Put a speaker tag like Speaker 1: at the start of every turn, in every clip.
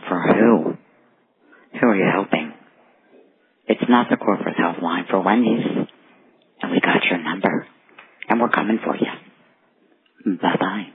Speaker 1: Helpline for who? Who are you helping? It's not the corporate helpline for Wendy's. And we got your number. And we're coming for you. Bye bye.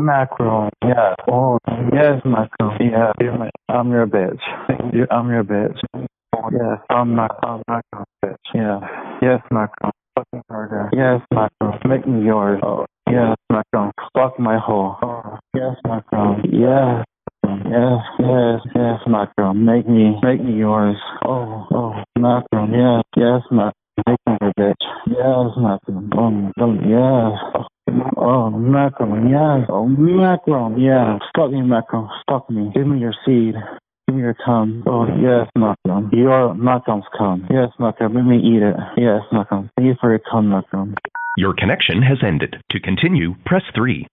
Speaker 2: Macron, yeah. Oh, yes, Macron, yeah. I'm your bitch. I'm your bitch. Yes, I'm not, I'm not bitch. Yeah. Yes, Macron. Fucking harder. Yes, Macron. Make me yours. Oh, yes, Macron. Fuck my hole. Oh, yes, Macron. Yes. Yes, yes, yes, Macron. Make me, make me yours. Oh, oh, Macron. Yes, yes, Macron. Make me your bitch. Yes, Macron. Oh yes. Oh, Macron, yeah. Oh, Macron, yeah. Fuck me, Macron. Oh, Fuck me. Give me your seed. Give me your cum. Oh, yes, Macron. Your Macron's cum. Yes, Macron. Let me eat it. Yes, Macron. Thank you for your cum, Macron.
Speaker 3: Your connection has ended. To continue, press 3.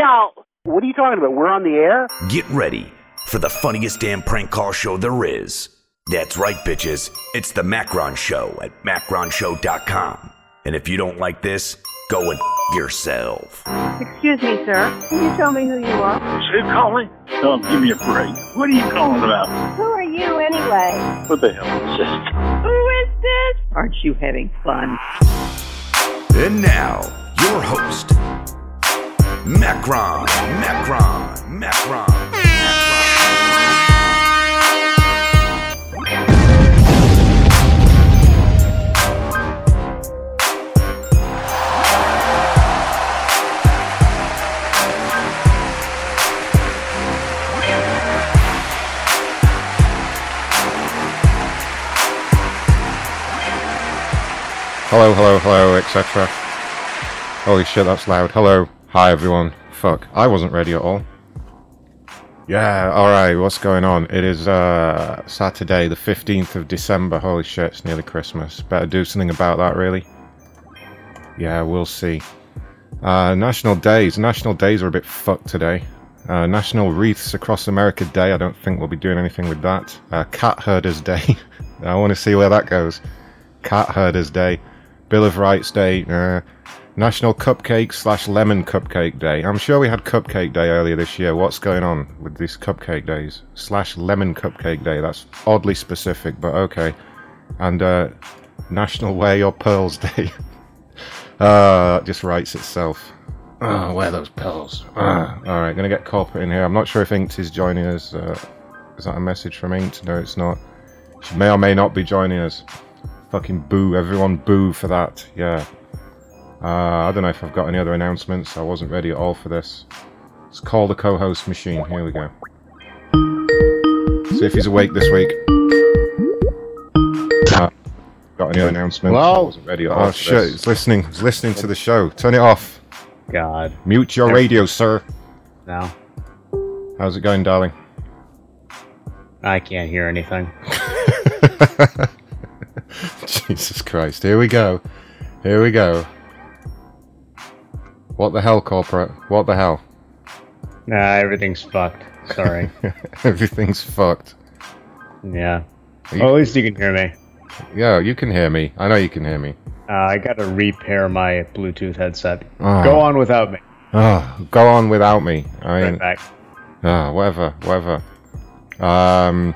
Speaker 4: Popped out.
Speaker 5: What are you talking about? We're on the air?
Speaker 6: Get ready for the funniest damn prank call show there is. That's right, bitches. It's the Macron Show at macronshow.com. And if you don't like this, go and f- yourself.
Speaker 4: Excuse me, sir. Can you tell me who you are?
Speaker 7: Who's calling? Tell him, give me a break. What are you calling about?
Speaker 4: Who are you anyway?
Speaker 7: What the hell is this?
Speaker 4: Who is this? Aren't you having fun?
Speaker 6: And now, your host, Macron, Macron, Macron,
Speaker 8: Hello, hello, hello, etc. Holy shit, that's loud. Hello. Hi, everyone. Fuck. I wasn't ready at all. Yeah, alright, what's going on? It is uh, Saturday, the 15th of December. Holy shit, it's nearly Christmas. Better do something about that, really. Yeah, we'll see. Uh, national days. National days are a bit fucked today. Uh, National Wreaths Across America Day. I don't think we'll be doing anything with that. Uh, Cat Herders Day. I want to see where that goes. Cat Herders Day. Bill of Rights Day. Uh, National Cupcake slash Lemon Cupcake Day. I'm sure we had Cupcake Day earlier this year. What's going on with these Cupcake Days? Slash Lemon Cupcake Day. That's oddly specific, but okay. And uh, National Wear Your Pearls Day. uh, that just writes itself. Oh, where are those pearls. Ah, all right, gonna get corporate in here. I'm not sure if Inked is joining us. Uh, is that a message from Inked? No, it's not. She may or may not be joining us. Fucking boo! Everyone boo for that. Yeah. Uh, I don't know if I've got any other announcements. I wasn't ready at all for this. Let's call the co-host machine. Here we go. See if he's awake this week. Uh, got any other announcements? I
Speaker 9: Hello?
Speaker 8: wasn't ready at all. Oh
Speaker 9: for
Speaker 8: shit!
Speaker 9: this.
Speaker 8: He's listening. He's listening to the show. Turn it off.
Speaker 9: God.
Speaker 8: Mute your radio, sir.
Speaker 9: No.
Speaker 8: How's it going, darling?
Speaker 9: I can't hear anything.
Speaker 8: Jesus Christ. Here we go. Here we go. What the hell, corporate? What the hell?
Speaker 9: Nah, everything's fucked. Sorry.
Speaker 8: Everything's fucked.
Speaker 9: yeah.
Speaker 8: You-
Speaker 9: Well, at least you can hear me.
Speaker 8: Yeah, you can hear me. I know you can hear me.
Speaker 9: Uh, I gotta repair my Bluetooth headset.
Speaker 8: Oh.
Speaker 9: Go on without me.
Speaker 8: Oh, go on without me. I mean,
Speaker 9: Right back.
Speaker 8: ah, whatever, whatever. Um,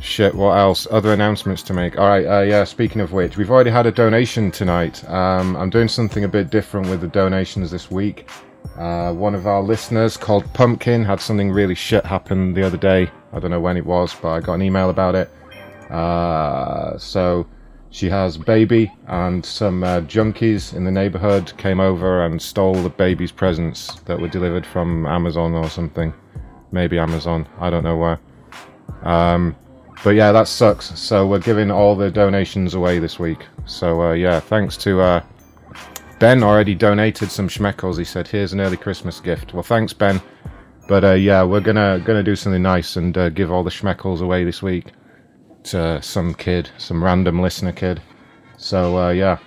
Speaker 8: shit. What else? Other announcements to make. All right. Uh, yeah. Speaking of which, we've already had a donation tonight. Um, I'm doing something a bit different with the donations this week. Uh, one of our listeners called Pumpkin had something really shit happen the other day. I don't know when it was, but I got an email about it. Uh, so she has baby and some uh, junkies in the neighborhood came over and stole the baby's presents that were delivered from Amazon or something. Maybe Amazon. I don't know where. Um, but yeah, that sucks. So we're giving all the donations away this week. So uh, yeah, thanks to uh, Ben. Already donated some schmeckles. He said, "Here's an early Christmas gift." Well, thanks, Ben. But uh, yeah, we're gonna gonna do something nice and uh, give all the schmeckles away this week to some kid, some random listener kid. So uh, yeah,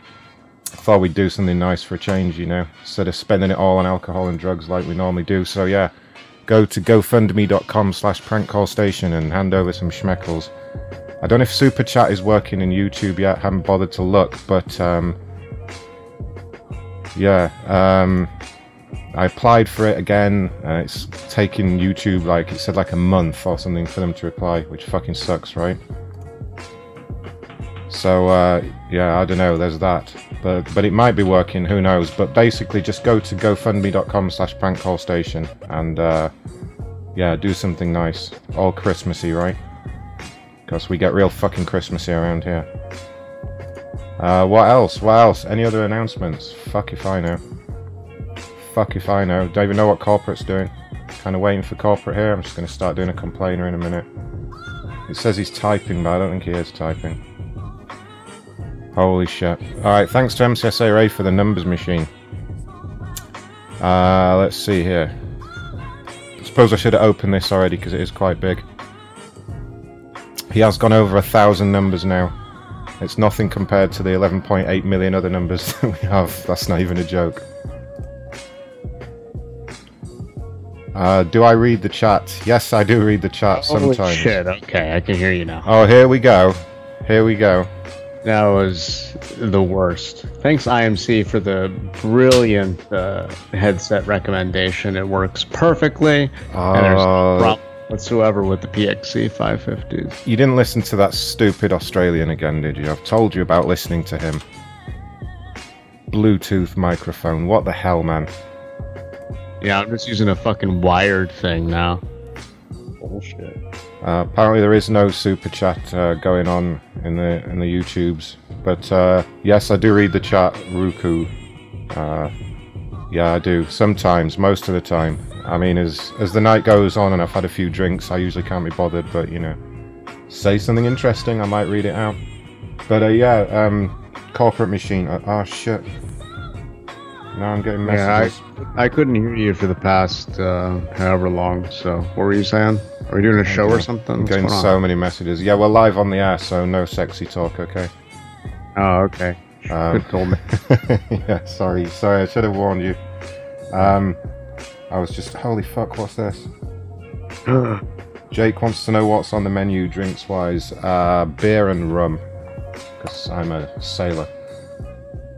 Speaker 8: thought we'd do something nice for a change, you know, instead of spending it all on alcohol and drugs like we normally do. So yeah, go to gofundme.com slash prankcallstation and hand over some schmeckles. I don't know if Super Chat is working in YouTube yet, haven't bothered to look, but um, yeah, um, I applied for it again, and it's taking YouTube like it said like a month or something for them to reply, which fucking sucks, right? So uh, yeah, I don't know. There's that, but but it might be working. Who knows? But basically, just go to GoFundMe.com/slash PrankCallStation and uh, yeah, do something nice, all Christmassy, right? Because we get real fucking Christmassy around here. Uh, what else? What else? Any other announcements? Fuck if I know. Fuck if I know. Don't even know what corporate's doing. Kind of waiting for corporate here. I'm just going to start doing a complainer in a minute. It says he's typing, but I don't think he is typing. Holy shit. Alright, thanks to MCSA Ray for the numbers machine. Uh, let's see here. I suppose I should have opened this already because it is quite big. He has gone over a thousand numbers now. It's nothing compared to the 11.8 million other numbers that we have. That's not even a joke. Uh, do I read the chat? Yes, I do read the chat
Speaker 9: Holy
Speaker 8: sometimes.
Speaker 9: shit, okay, I can hear you now.
Speaker 8: Oh, here we go. Here we go.
Speaker 9: That was the worst. Thanks, IMC, for the brilliant uh, headset recommendation. It works perfectly, and there's no
Speaker 8: Uh,
Speaker 9: problem whatsoever with the PXC 550s.
Speaker 8: You didn't listen to that stupid Australian again, did you? I've told you about listening to him. Bluetooth microphone. What the hell, man?
Speaker 9: Yeah, I'm just using a fucking wired thing now. Bullshit.
Speaker 8: Uh, apparently, there is no super chat uh, going on in the in the YouTubes, but uh, yes, I do read the chat, Ruku. Uh, yeah, I do sometimes, most of the time. I mean, as as the night goes on and I've had a few drinks, I usually can't be bothered. But you know, say something interesting, I might read it out. But uh, yeah, um, corporate machine. Uh, oh shit! Now I'm getting messages. Yeah.
Speaker 9: I, I couldn't hear you for the past uh, however long. So, what were you saying? Are you doing a show or something?
Speaker 8: I'm getting
Speaker 9: going on?
Speaker 8: so many messages. Yeah, we're live on the air, so no sexy talk, okay?
Speaker 9: Oh, okay.
Speaker 8: Um,
Speaker 9: Good told me.
Speaker 8: yeah, sorry, sorry, I should have warned you. Um, I was just, holy fuck, what's this? Jake wants to know what's on the menu drinks wise. Uh, beer and rum, because I'm a sailor.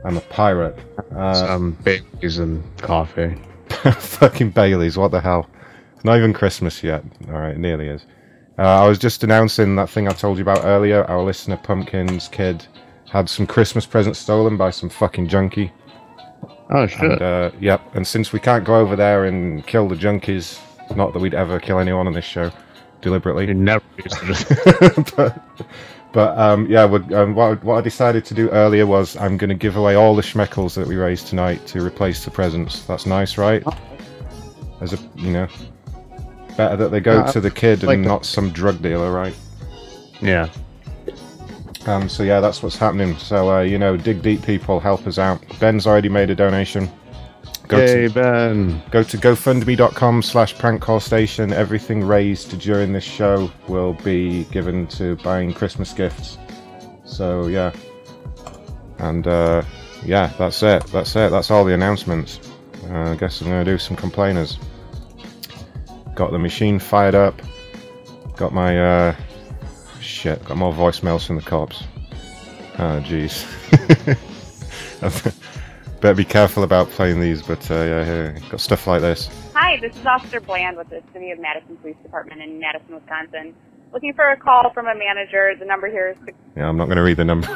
Speaker 8: I'm a pirate. Uh,
Speaker 9: Some babies and coffee.
Speaker 8: fucking Baileys, what the hell? Not even Christmas yet. Alright, nearly is. Uh, I was just announcing that thing I told you about earlier. Our listener, Pumpkin's kid, had some Christmas presents stolen by some fucking junkie.
Speaker 9: Oh shit!
Speaker 8: And, uh, yep. And since we can't go over there and kill the junkies, not that we'd ever kill anyone on this show deliberately.
Speaker 9: You never
Speaker 8: but but um, yeah, what, um, what, I- what I decided to do earlier was I'm going to give away all the schmeckles that we raised tonight to replace the presents. That's nice, right? As a you know, better that they go
Speaker 9: Yeah,
Speaker 8: to the kid
Speaker 9: like
Speaker 8: and
Speaker 9: that.
Speaker 8: not some drug dealer, right?
Speaker 9: yeah.
Speaker 8: Um, so yeah, that's what's happening. So uh, you know, dig deep, people, help us out. Ben's already made a donation. Go
Speaker 9: Hey
Speaker 8: to
Speaker 9: Ben.
Speaker 8: go to gofundme.com slash prank call station. Everything raised during this show will be given to buying Christmas gifts. So yeah, and uh, yeah, that's it. That's it. That's all the announcements. Uh, I guess I'm gonna do some complainers. Got the machine fired up. Got my uh, shit. Got more voicemails from the cops. Oh jeez. Better be careful about playing these, but uh, yeah, here, got stuff like this.
Speaker 10: Hi, this is Officer Bland with the City of Madison Police Department in Madison, Wisconsin. Looking for a call from a manager. The number here is six.
Speaker 8: Yeah, I'm not going to read the number.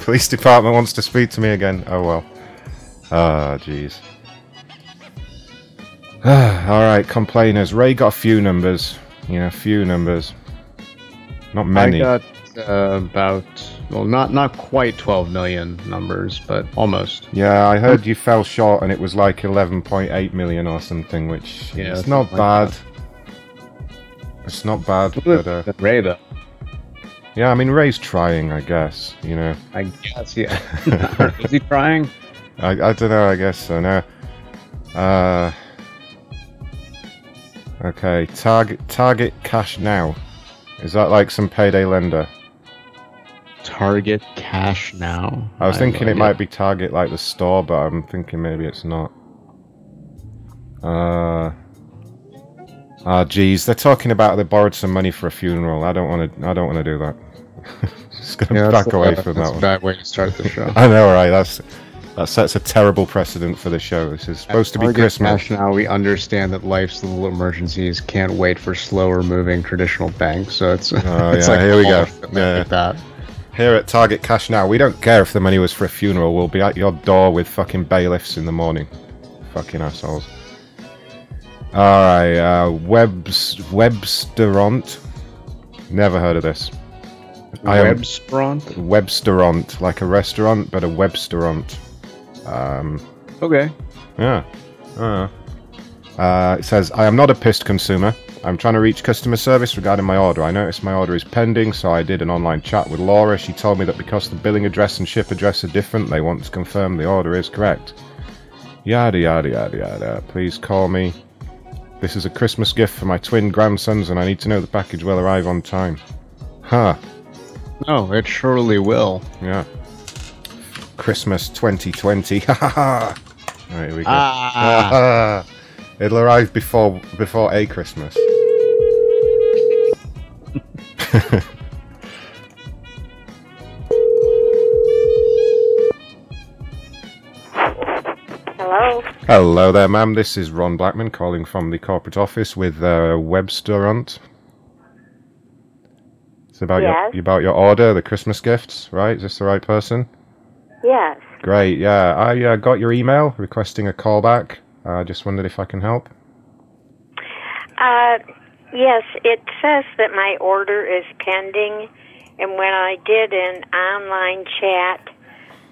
Speaker 8: Police department wants to speak to me again. Oh well. Ah, jeez. All right, complainers. Ray got a few numbers. Yeah, a few numbers. Not many.
Speaker 9: I got uh, about well, not not quite 12 million numbers, but almost.
Speaker 8: Yeah, I heard you fell short, and it was like 11.8 million or something, which
Speaker 9: Yeah,
Speaker 8: it's not
Speaker 9: something like
Speaker 8: bad. It's not bad, but uh,
Speaker 9: Ray though.
Speaker 8: yeah, I mean Ray's trying, I guess. You know.
Speaker 9: I guess yeah. Is he trying?
Speaker 8: I, I don't know. I guess so. No. Uh. Okay. Target Target Cash Now. Is that like some payday lender?
Speaker 9: Target Cash Now.
Speaker 8: I was
Speaker 9: have
Speaker 8: thinking
Speaker 9: no
Speaker 8: it
Speaker 9: idea.
Speaker 8: might be Target like the store, but I'm thinking maybe it's not. Uh. Ah, geez, they're talking about they borrowed some money for a funeral. I don't want to. I don't want to do that. Just gonna
Speaker 9: Yeah, that's
Speaker 8: back
Speaker 9: a-
Speaker 8: away
Speaker 9: that's
Speaker 8: from
Speaker 9: a
Speaker 8: that one.
Speaker 9: bad way to start the show.
Speaker 8: I know, right? That's that sets a terrible precedent for the show. This is supposed to be
Speaker 9: Target
Speaker 8: Christmas.
Speaker 9: Cash Now, we understand that life's little emergencies can't wait for slower moving traditional banks. So it's,
Speaker 8: Oh
Speaker 9: it's
Speaker 8: yeah,
Speaker 9: like
Speaker 8: here we go.
Speaker 9: of it
Speaker 8: Yeah.
Speaker 9: like that.
Speaker 8: Here at Target Cash Now, we don't care if the money was for a funeral. We'll be at your door with fucking bailiffs in the morning. Fucking assholes. Alright, uh, Webs, Webstaurant. Never heard of this. I am-
Speaker 9: Webstaurant?
Speaker 8: Webstaurant, like a restaurant, but a Webstaurant. Um,
Speaker 9: Okay.
Speaker 8: yeah. Uh, uh, it says, I am not a pissed consumer. I'm trying to reach customer service regarding my order. I noticed my order is pending, so I did an online chat with Laura. She told me that because the billing address and ship address are different, they want to confirm the order is correct. Yada yada yada yada. Please call me. This is a Christmas gift for my twin grandsons, and I need to know the package will arrive on time. Huh.
Speaker 9: No, it surely will.
Speaker 8: Yeah. Christmas 2020. Ha ha ha. Right, here we go.
Speaker 9: Ah.
Speaker 8: It'll arrive before before a Christmas.
Speaker 10: Hello.
Speaker 8: Hello there, ma'am. This is Ron Blackman calling from the corporate office with uh, Webstaurant. It's about
Speaker 10: Yes.
Speaker 8: your about your order, the Christmas gifts, right? Is this the right person?
Speaker 10: Yes.
Speaker 8: Great. Yeah, I uh, got your email requesting a callback. I uh, just wondered if I can help.
Speaker 11: Uh, yes, it says that my order is pending, and when I did an online chat,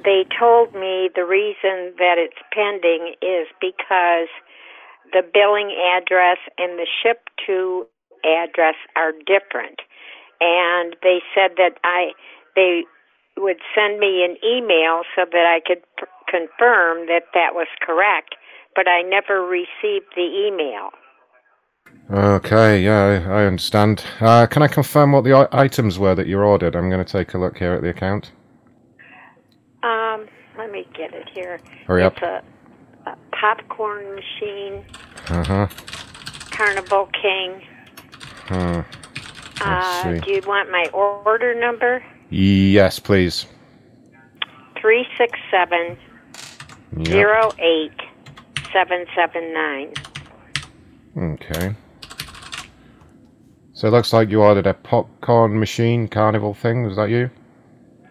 Speaker 11: they told me the reason that it's pending is because the billing address and the ship to address are different. And they said that I they would send me an email so that I could p- confirm that that was correct, but I never received the email.
Speaker 8: Okay, yeah, I I understand. Uh, can I confirm what the i- items were that you ordered? I'm going to take a look here at the account.
Speaker 11: Um, let me get it here.
Speaker 8: Hurry
Speaker 11: it's
Speaker 8: up.
Speaker 11: a, a popcorn machine,
Speaker 8: Uh huh.
Speaker 11: Carnival King.
Speaker 8: Uh,
Speaker 11: Uh,
Speaker 8: see.
Speaker 11: do you want my order number?
Speaker 8: Yes, please.
Speaker 11: Three six seven
Speaker 8: Yep.
Speaker 11: zero eight seven seven nine.
Speaker 8: Okay. So it looks like you ordered a popcorn machine carnival thing. Was that you?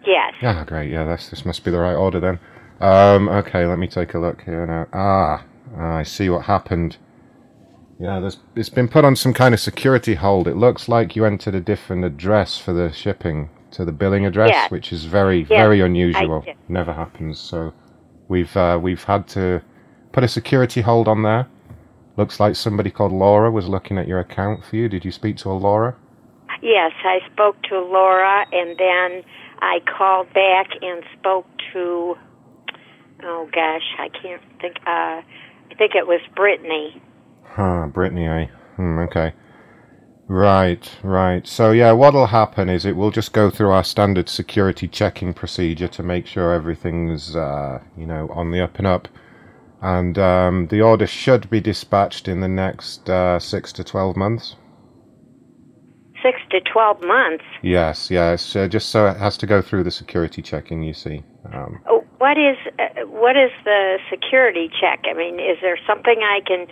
Speaker 11: Yes.
Speaker 8: Yeah, great. Yeah, that's this must be the right order then. Um, okay, let me take a look here now. Ah, I see what happened. Yeah, there's, it's been put on some kind of security hold. It looks like you entered a different address for the shipping to the billing address, which is very, very unusual.
Speaker 11: did.
Speaker 8: Never happens. So we've uh, we've had to put a security hold on there. Looks like somebody called Laura was looking at your account for you. Did you speak to a Laura?
Speaker 11: Yes, I spoke to Laura, and then I called back and spoke to. Oh gosh, I can't think. Uh, I think it was Brittany.
Speaker 8: Huh, Brittany, eh? Hmm, okay. Right, right. So yeah, what'll happen is it will just go through our standard security checking procedure to make sure everything's, uh, you know, on the up and up. And um, the order should be dispatched in the next uh, six to twelve months.
Speaker 11: Six to twelve months.
Speaker 8: Yes, yes. Uh, just so it has to go through the security checking. You see. Um,
Speaker 11: Oh, What is uh, what is the security check? I mean, is there something I can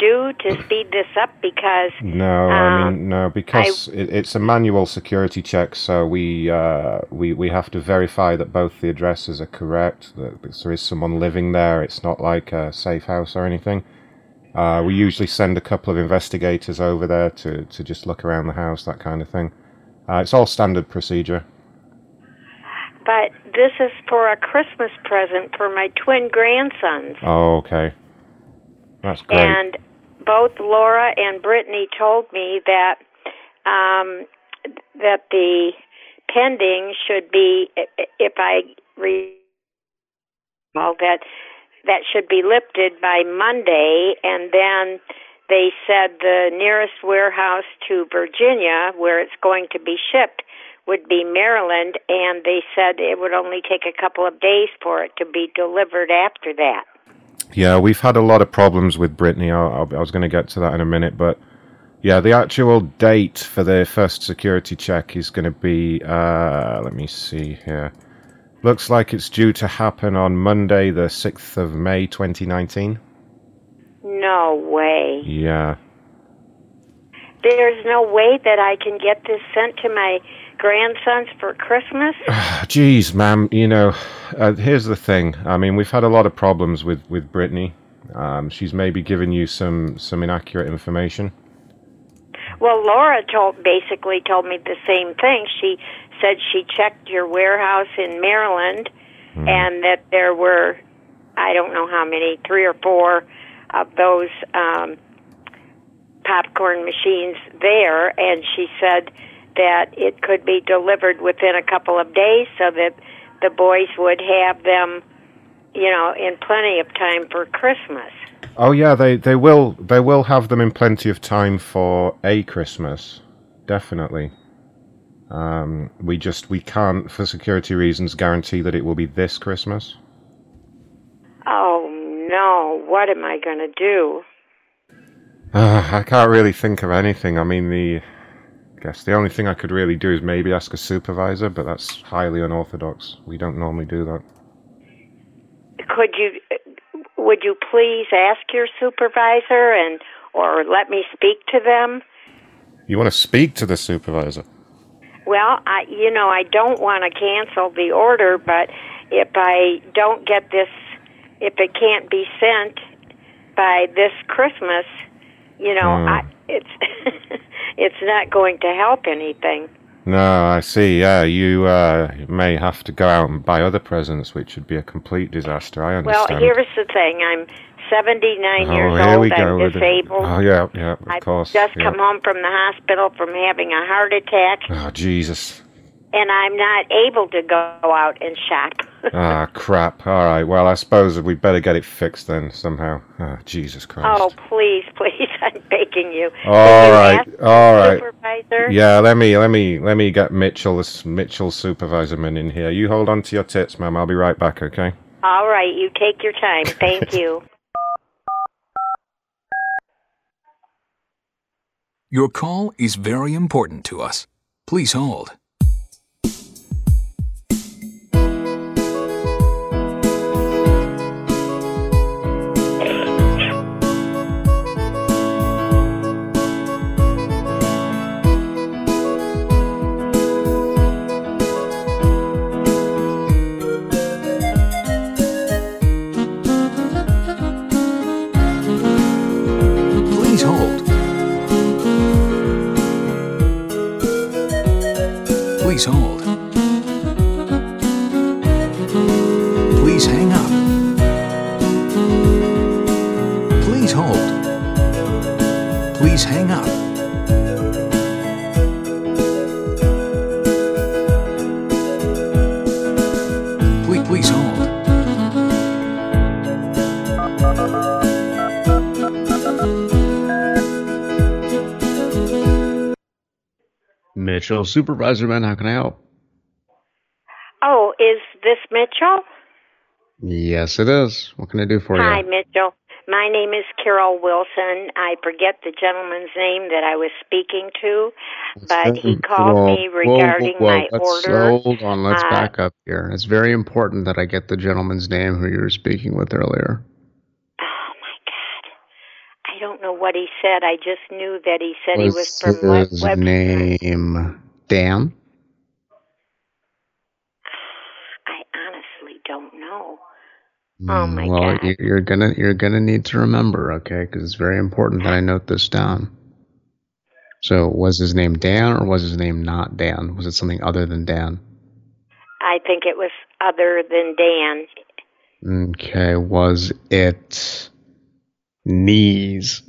Speaker 11: do to speed this up? Because
Speaker 8: No, I mean no, because it, it's a manual security check, so we uh, we we have to verify that both the addresses are correct. That there is someone living there. It's not like a safe house or anything. Uh, we usually send a couple of investigators over there to to just look around the house, that kind of thing. Uh, it's all standard procedure.
Speaker 11: but this is for a Christmas present for my twin grandsons.
Speaker 8: Oh, okay, that's great.
Speaker 11: And both Laura and Brittany told me that um, that the pending should be, if I re- well, that that should be lifted by Monday, and then they said the nearest warehouse to Virginia, where it's going to be shipped, would be Maryland, and they said it would only take a couple of days for it to be delivered after that.
Speaker 8: Yeah, we've had a lot of problems with Brittany. I'll, I was going to get to that in a minute, but yeah, the actual date for the first security check is going to be. Uh, let me see here. Looks like it's due to happen on Monday, the sixth of May, twenty nineteen.
Speaker 11: No way.
Speaker 8: Yeah.
Speaker 11: There's no way that I can get this sent to my grandsons for Christmas.
Speaker 8: Jeez, ma'am. You know, uh, here's the thing. I mean, we've had a lot of problems with with Brittany. Um, she's maybe given you some some inaccurate information.
Speaker 11: Well, Laura told basically told me the same thing. She said she checked your warehouse in Maryland and that there were I don't know how many, three or four of those um popcorn machines there and she said that it could be delivered within a couple of days so that the boys would have them, you know, in plenty of time for Christmas.
Speaker 8: Oh yeah, they they will they will have them in plenty of time for a Christmas, definitely. Um, we just we can't, for security reasons, guarantee that it will be this Christmas.
Speaker 11: Oh no, what am I going to do?
Speaker 8: Uh, I can't really think of anything. I mean, the guess the only thing I could really do is maybe ask a supervisor, but that's highly unorthodox. We don't normally do that.
Speaker 11: Could you would you please ask your supervisor and or let me speak to them?
Speaker 8: You want to speak to the supervisor?
Speaker 11: Well, I you know, I don't want to cancel the order, but if I don't get this if it can't be sent by this Christmas, you know,
Speaker 8: Hmm.
Speaker 11: I it's it's not going to help anything.
Speaker 8: No, I see. Yeah, you uh, may have to go out and buy other presents, which would be a complete disaster. I understand.
Speaker 11: Well, here's the thing. I'm 79
Speaker 8: oh,
Speaker 11: years
Speaker 8: here
Speaker 11: old.
Speaker 8: we go.
Speaker 11: I'm disabled.
Speaker 8: Oh, yeah, yeah, of
Speaker 11: I've
Speaker 8: course.
Speaker 11: just
Speaker 8: yeah.
Speaker 11: come home from the hospital from having a heart attack,
Speaker 8: Oh, Jesus.
Speaker 11: and I'm not able to go out and shop.
Speaker 8: Ah, crap. All right. Well, I suppose we'd better get it fixed then somehow. Ah, Jesus Christ.
Speaker 11: oh, please, please, I'm begging you.
Speaker 8: All
Speaker 11: Can you
Speaker 8: right,
Speaker 11: ask
Speaker 8: all
Speaker 11: the
Speaker 8: right.
Speaker 11: Supervisor?
Speaker 8: Yeah, let me let me let me get Mitchell, this Mitchell supervisorman in here. You hold on to your tits, ma'am. I'll be right back. Okay.
Speaker 11: All right, you take your time. Thank you.
Speaker 12: Your call is very important to us. Please hold.
Speaker 9: Mitchell, Supervisor Man, how can I help?
Speaker 11: Oh, is this Mitchell?
Speaker 9: Yes, it is. What can I do for
Speaker 11: Hi,
Speaker 9: you?
Speaker 11: Hi, Mitchell. My name is Carol Wilson. I forget the gentleman's name that I was speaking to, but he called
Speaker 9: Whoa,
Speaker 11: me
Speaker 9: whoa,
Speaker 11: regarding
Speaker 9: whoa,
Speaker 11: my
Speaker 9: let's,
Speaker 11: order.
Speaker 9: Hold on, let's
Speaker 11: Uh,
Speaker 9: back up here. It's very important that I get the gentleman's name who you were speaking with earlier.
Speaker 11: I don't know what he said. I just knew that he said he was from
Speaker 9: his
Speaker 11: Webster.
Speaker 9: name Dan?
Speaker 11: I honestly don't know. Oh
Speaker 9: Hmm,
Speaker 11: my
Speaker 9: well,
Speaker 11: God.
Speaker 9: you- you're gonna you're gonna need to remember, okay? Because it's very important that I note this down. So, was his name Dan or was his name not Dan? Was it something other than Dan?
Speaker 11: I think it was other than Dan.
Speaker 9: Okay, was it knees?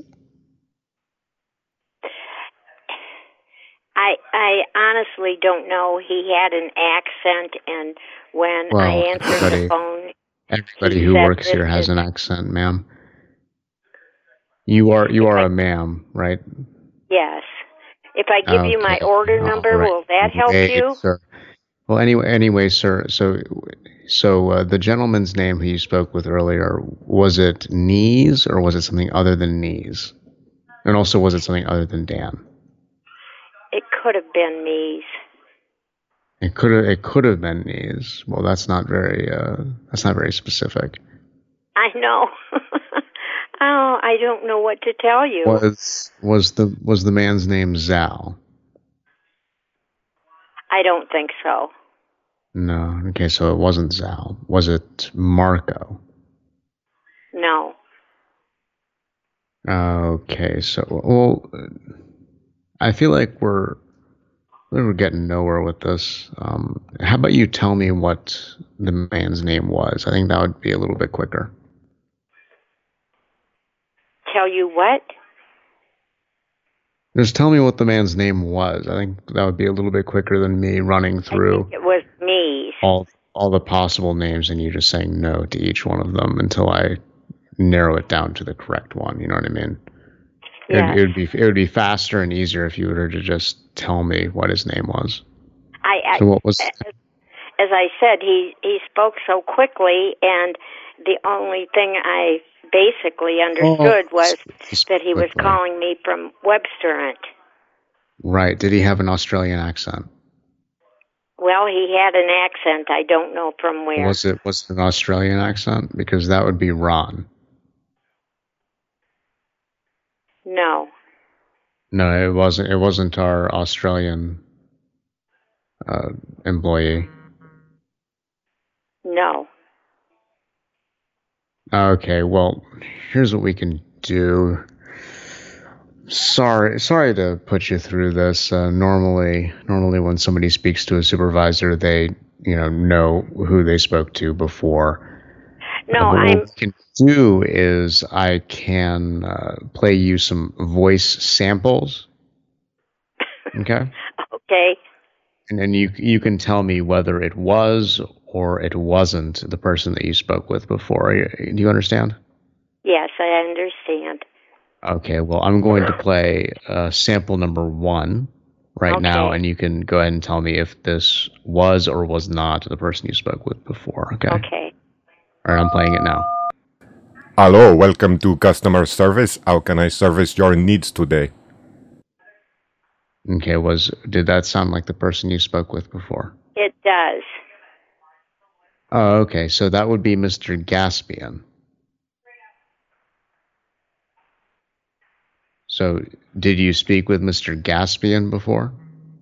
Speaker 11: I I honestly don't know. He had an accent, and when I answered the phone,
Speaker 9: Everybody who works here has an accent, ma'am. You are you are a ma'am, right?
Speaker 11: yes. If I give you my order
Speaker 9: all
Speaker 11: number,
Speaker 9: right.
Speaker 11: will that help
Speaker 9: Wait,
Speaker 11: you?
Speaker 9: sir. Well, anyway, anyway, sir. So, so uh, the gentleman's name who you spoke with earlier was it knees or was it something other than knees? And also, was it something other than Dan?
Speaker 11: It could have been knees.
Speaker 9: It could have it could have been knees. Well, that's not very uh, that's not very specific.
Speaker 11: I know. oh, I don't know what to tell you.
Speaker 9: Was was the was the man's name Zal?
Speaker 11: I don't think so.
Speaker 9: No. Okay, so it wasn't Zal. Was it Marco?
Speaker 11: No.
Speaker 9: Okay, so well, I feel like we're we're getting nowhere with this. Um, how about you tell me what the man's name was? I think that would be a little bit quicker.
Speaker 11: Tell you what?
Speaker 9: Just tell me what the man's name was. I think that would be a little bit quicker than me running through
Speaker 11: It was me's.
Speaker 9: All all the possible names and you just saying no to each one of them until I narrow it down to the correct one. You know what I mean? It, it would be it would be faster and easier if you were to just tell me what his name was.
Speaker 11: I,
Speaker 9: So what was-
Speaker 11: as, as I said, he he spoke so quickly, and the only thing I basically understood oh, was that he was
Speaker 9: quickly.
Speaker 11: calling me from Webstaurant.
Speaker 9: Right. Did he have an Australian accent?
Speaker 11: Well, he had an accent. I don't know from where.
Speaker 9: Was it was it an Australian accent? Because that would be Ron.
Speaker 11: No.
Speaker 9: No, it wasn't. It wasn't our Australian uh, employee.
Speaker 11: No.
Speaker 9: Okay, well, here's what we can do. Sorry, sorry to put you through this. Uh, normally, normally when somebody speaks to a supervisor, they, you know, know who they spoke to before.
Speaker 11: No,
Speaker 9: Uh,
Speaker 11: I'm
Speaker 9: what we can do is I can uh, play you some voice samples. Okay,
Speaker 11: okay.
Speaker 9: and then you you can tell me whether it was or it wasn't the person that you spoke with before. Do you understand?
Speaker 11: Yes, I understand.
Speaker 9: Okay, well, I'm going to play uh, sample number one right now, and you can go ahead and tell me if this was or was not the person you spoke with before. Okay.
Speaker 11: Okay.
Speaker 9: All right, I'm playing it now.
Speaker 8: Hello, welcome to customer service. How can I service your needs today?
Speaker 9: Okay, was did that sound like the person you spoke with before?
Speaker 11: It does.
Speaker 9: Oh, okay. So that would be Mr. Gaspian. So, did you speak with Mr. Gaspian before?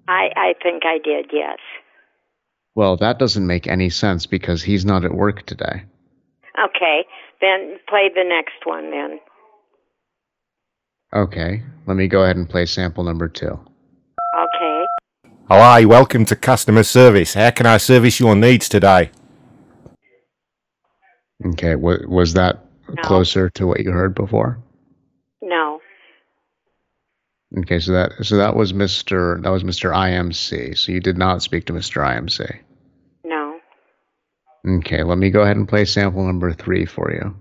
Speaker 11: I I think I did. Yes.
Speaker 9: Well, that doesn't make any sense because he's not at work today.
Speaker 11: Okay. Then play the next one. Then.
Speaker 9: Okay, let me go ahead and play sample number two.
Speaker 11: Okay.
Speaker 8: Hi, welcome to customer service. How can I service your needs today?
Speaker 9: Okay, wa- was that closer to what you heard before?
Speaker 11: No.
Speaker 9: Okay, so that so that was Mr. that was Mr. IMC. So you did not speak to Mr. IMC.
Speaker 11: No.
Speaker 9: Okay, let me go ahead and play sample number three for you.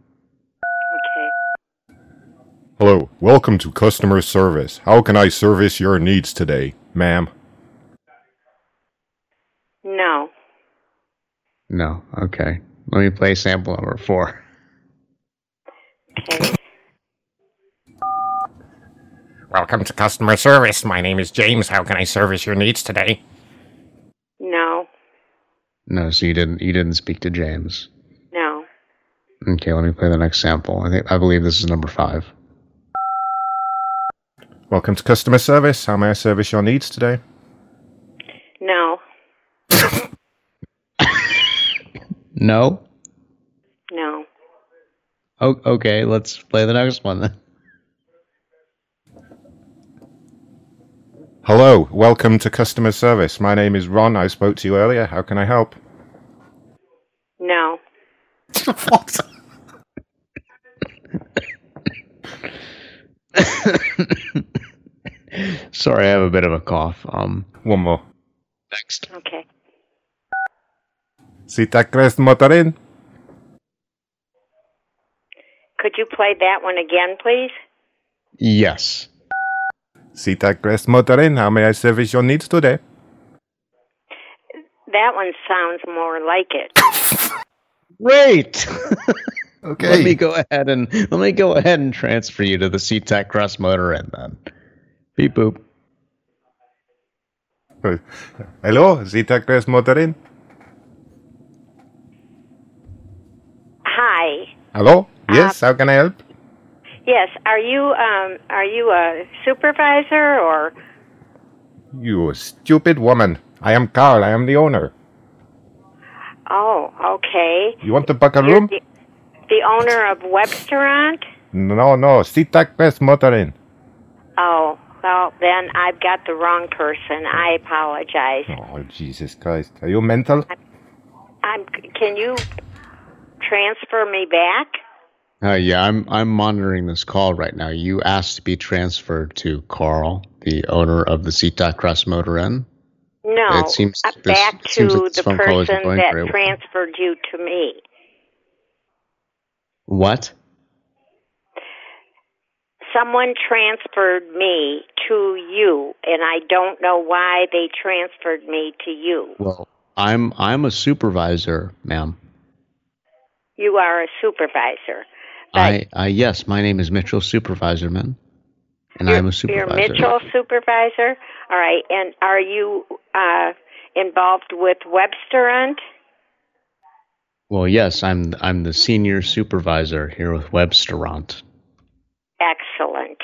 Speaker 9: Okay.
Speaker 8: Hello, welcome to customer service. How can I service your needs today, ma'am?
Speaker 11: No.
Speaker 9: No. Okay. Let me play sample number four.
Speaker 13: Welcome to customer service. My name is James. How can I service your needs today?
Speaker 11: No.
Speaker 9: No, so you didn't you didn't speak to James.
Speaker 11: No.
Speaker 9: Okay, let me play the next sample. I think I believe this is number five.
Speaker 8: Welcome to customer service. How may I service your needs today?
Speaker 11: No.
Speaker 9: No.
Speaker 11: No.
Speaker 9: Oh, okay. Let's play the next one then.
Speaker 8: Hello, welcome to customer service. My name is Ron. I spoke to you earlier. How can I help?
Speaker 11: No. what?
Speaker 9: Sorry, I have a bit of a cough. Um,
Speaker 8: one more.
Speaker 9: Next.
Speaker 11: Okay.
Speaker 8: Si te crees motorin?
Speaker 11: Could you play that one again, please?
Speaker 9: Yes.
Speaker 8: Si te crees motorin? How may I service your needs today?
Speaker 11: That one sounds more like it.
Speaker 9: Great.
Speaker 8: okay.
Speaker 9: Let me go ahead and let me go ahead and transfer you to the SeaTac Cross Motor Inn then. Beep boop.
Speaker 8: Hello, si te crees motorin?
Speaker 11: Hi.
Speaker 8: Hello? Uh, yes, how can I help?
Speaker 11: Yes. Are you um are you a supervisor or
Speaker 8: You stupid woman. I am Carl. I am the owner.
Speaker 11: oh okay.
Speaker 8: You want to book a room?
Speaker 11: the, the owner of Webstaurant?
Speaker 8: No, no. Si te crees motorin.
Speaker 11: Oh, well then I've got the wrong person. I apologize.
Speaker 8: Oh, Jesus Christ. Are you mental?
Speaker 11: I'm can you transfer me back?
Speaker 9: Uh, yeah, I'm I'm monitoring this call right now. You asked to be transferred to Carl, the owner of the SeaTac Cross Motor Inn.
Speaker 11: No.
Speaker 9: It seems
Speaker 11: uh,
Speaker 9: this-
Speaker 11: back to
Speaker 9: like
Speaker 11: the person that
Speaker 9: well.
Speaker 11: transferred you to me.
Speaker 9: What?
Speaker 11: Someone transferred me to you, and I don't know why they transferred me to you.
Speaker 9: Well, I'm I'm a supervisor, ma'am.
Speaker 11: You are a supervisor.
Speaker 9: I, I yes, my name is Mitchell Supervisorman, and I'm a supervisor. You're.
Speaker 11: Mitchell supervisor. All right, and are you uh, involved with Webstaurant?
Speaker 9: Well, yes, I'm I'm the senior supervisor here with Webstaurant.
Speaker 11: Excellent.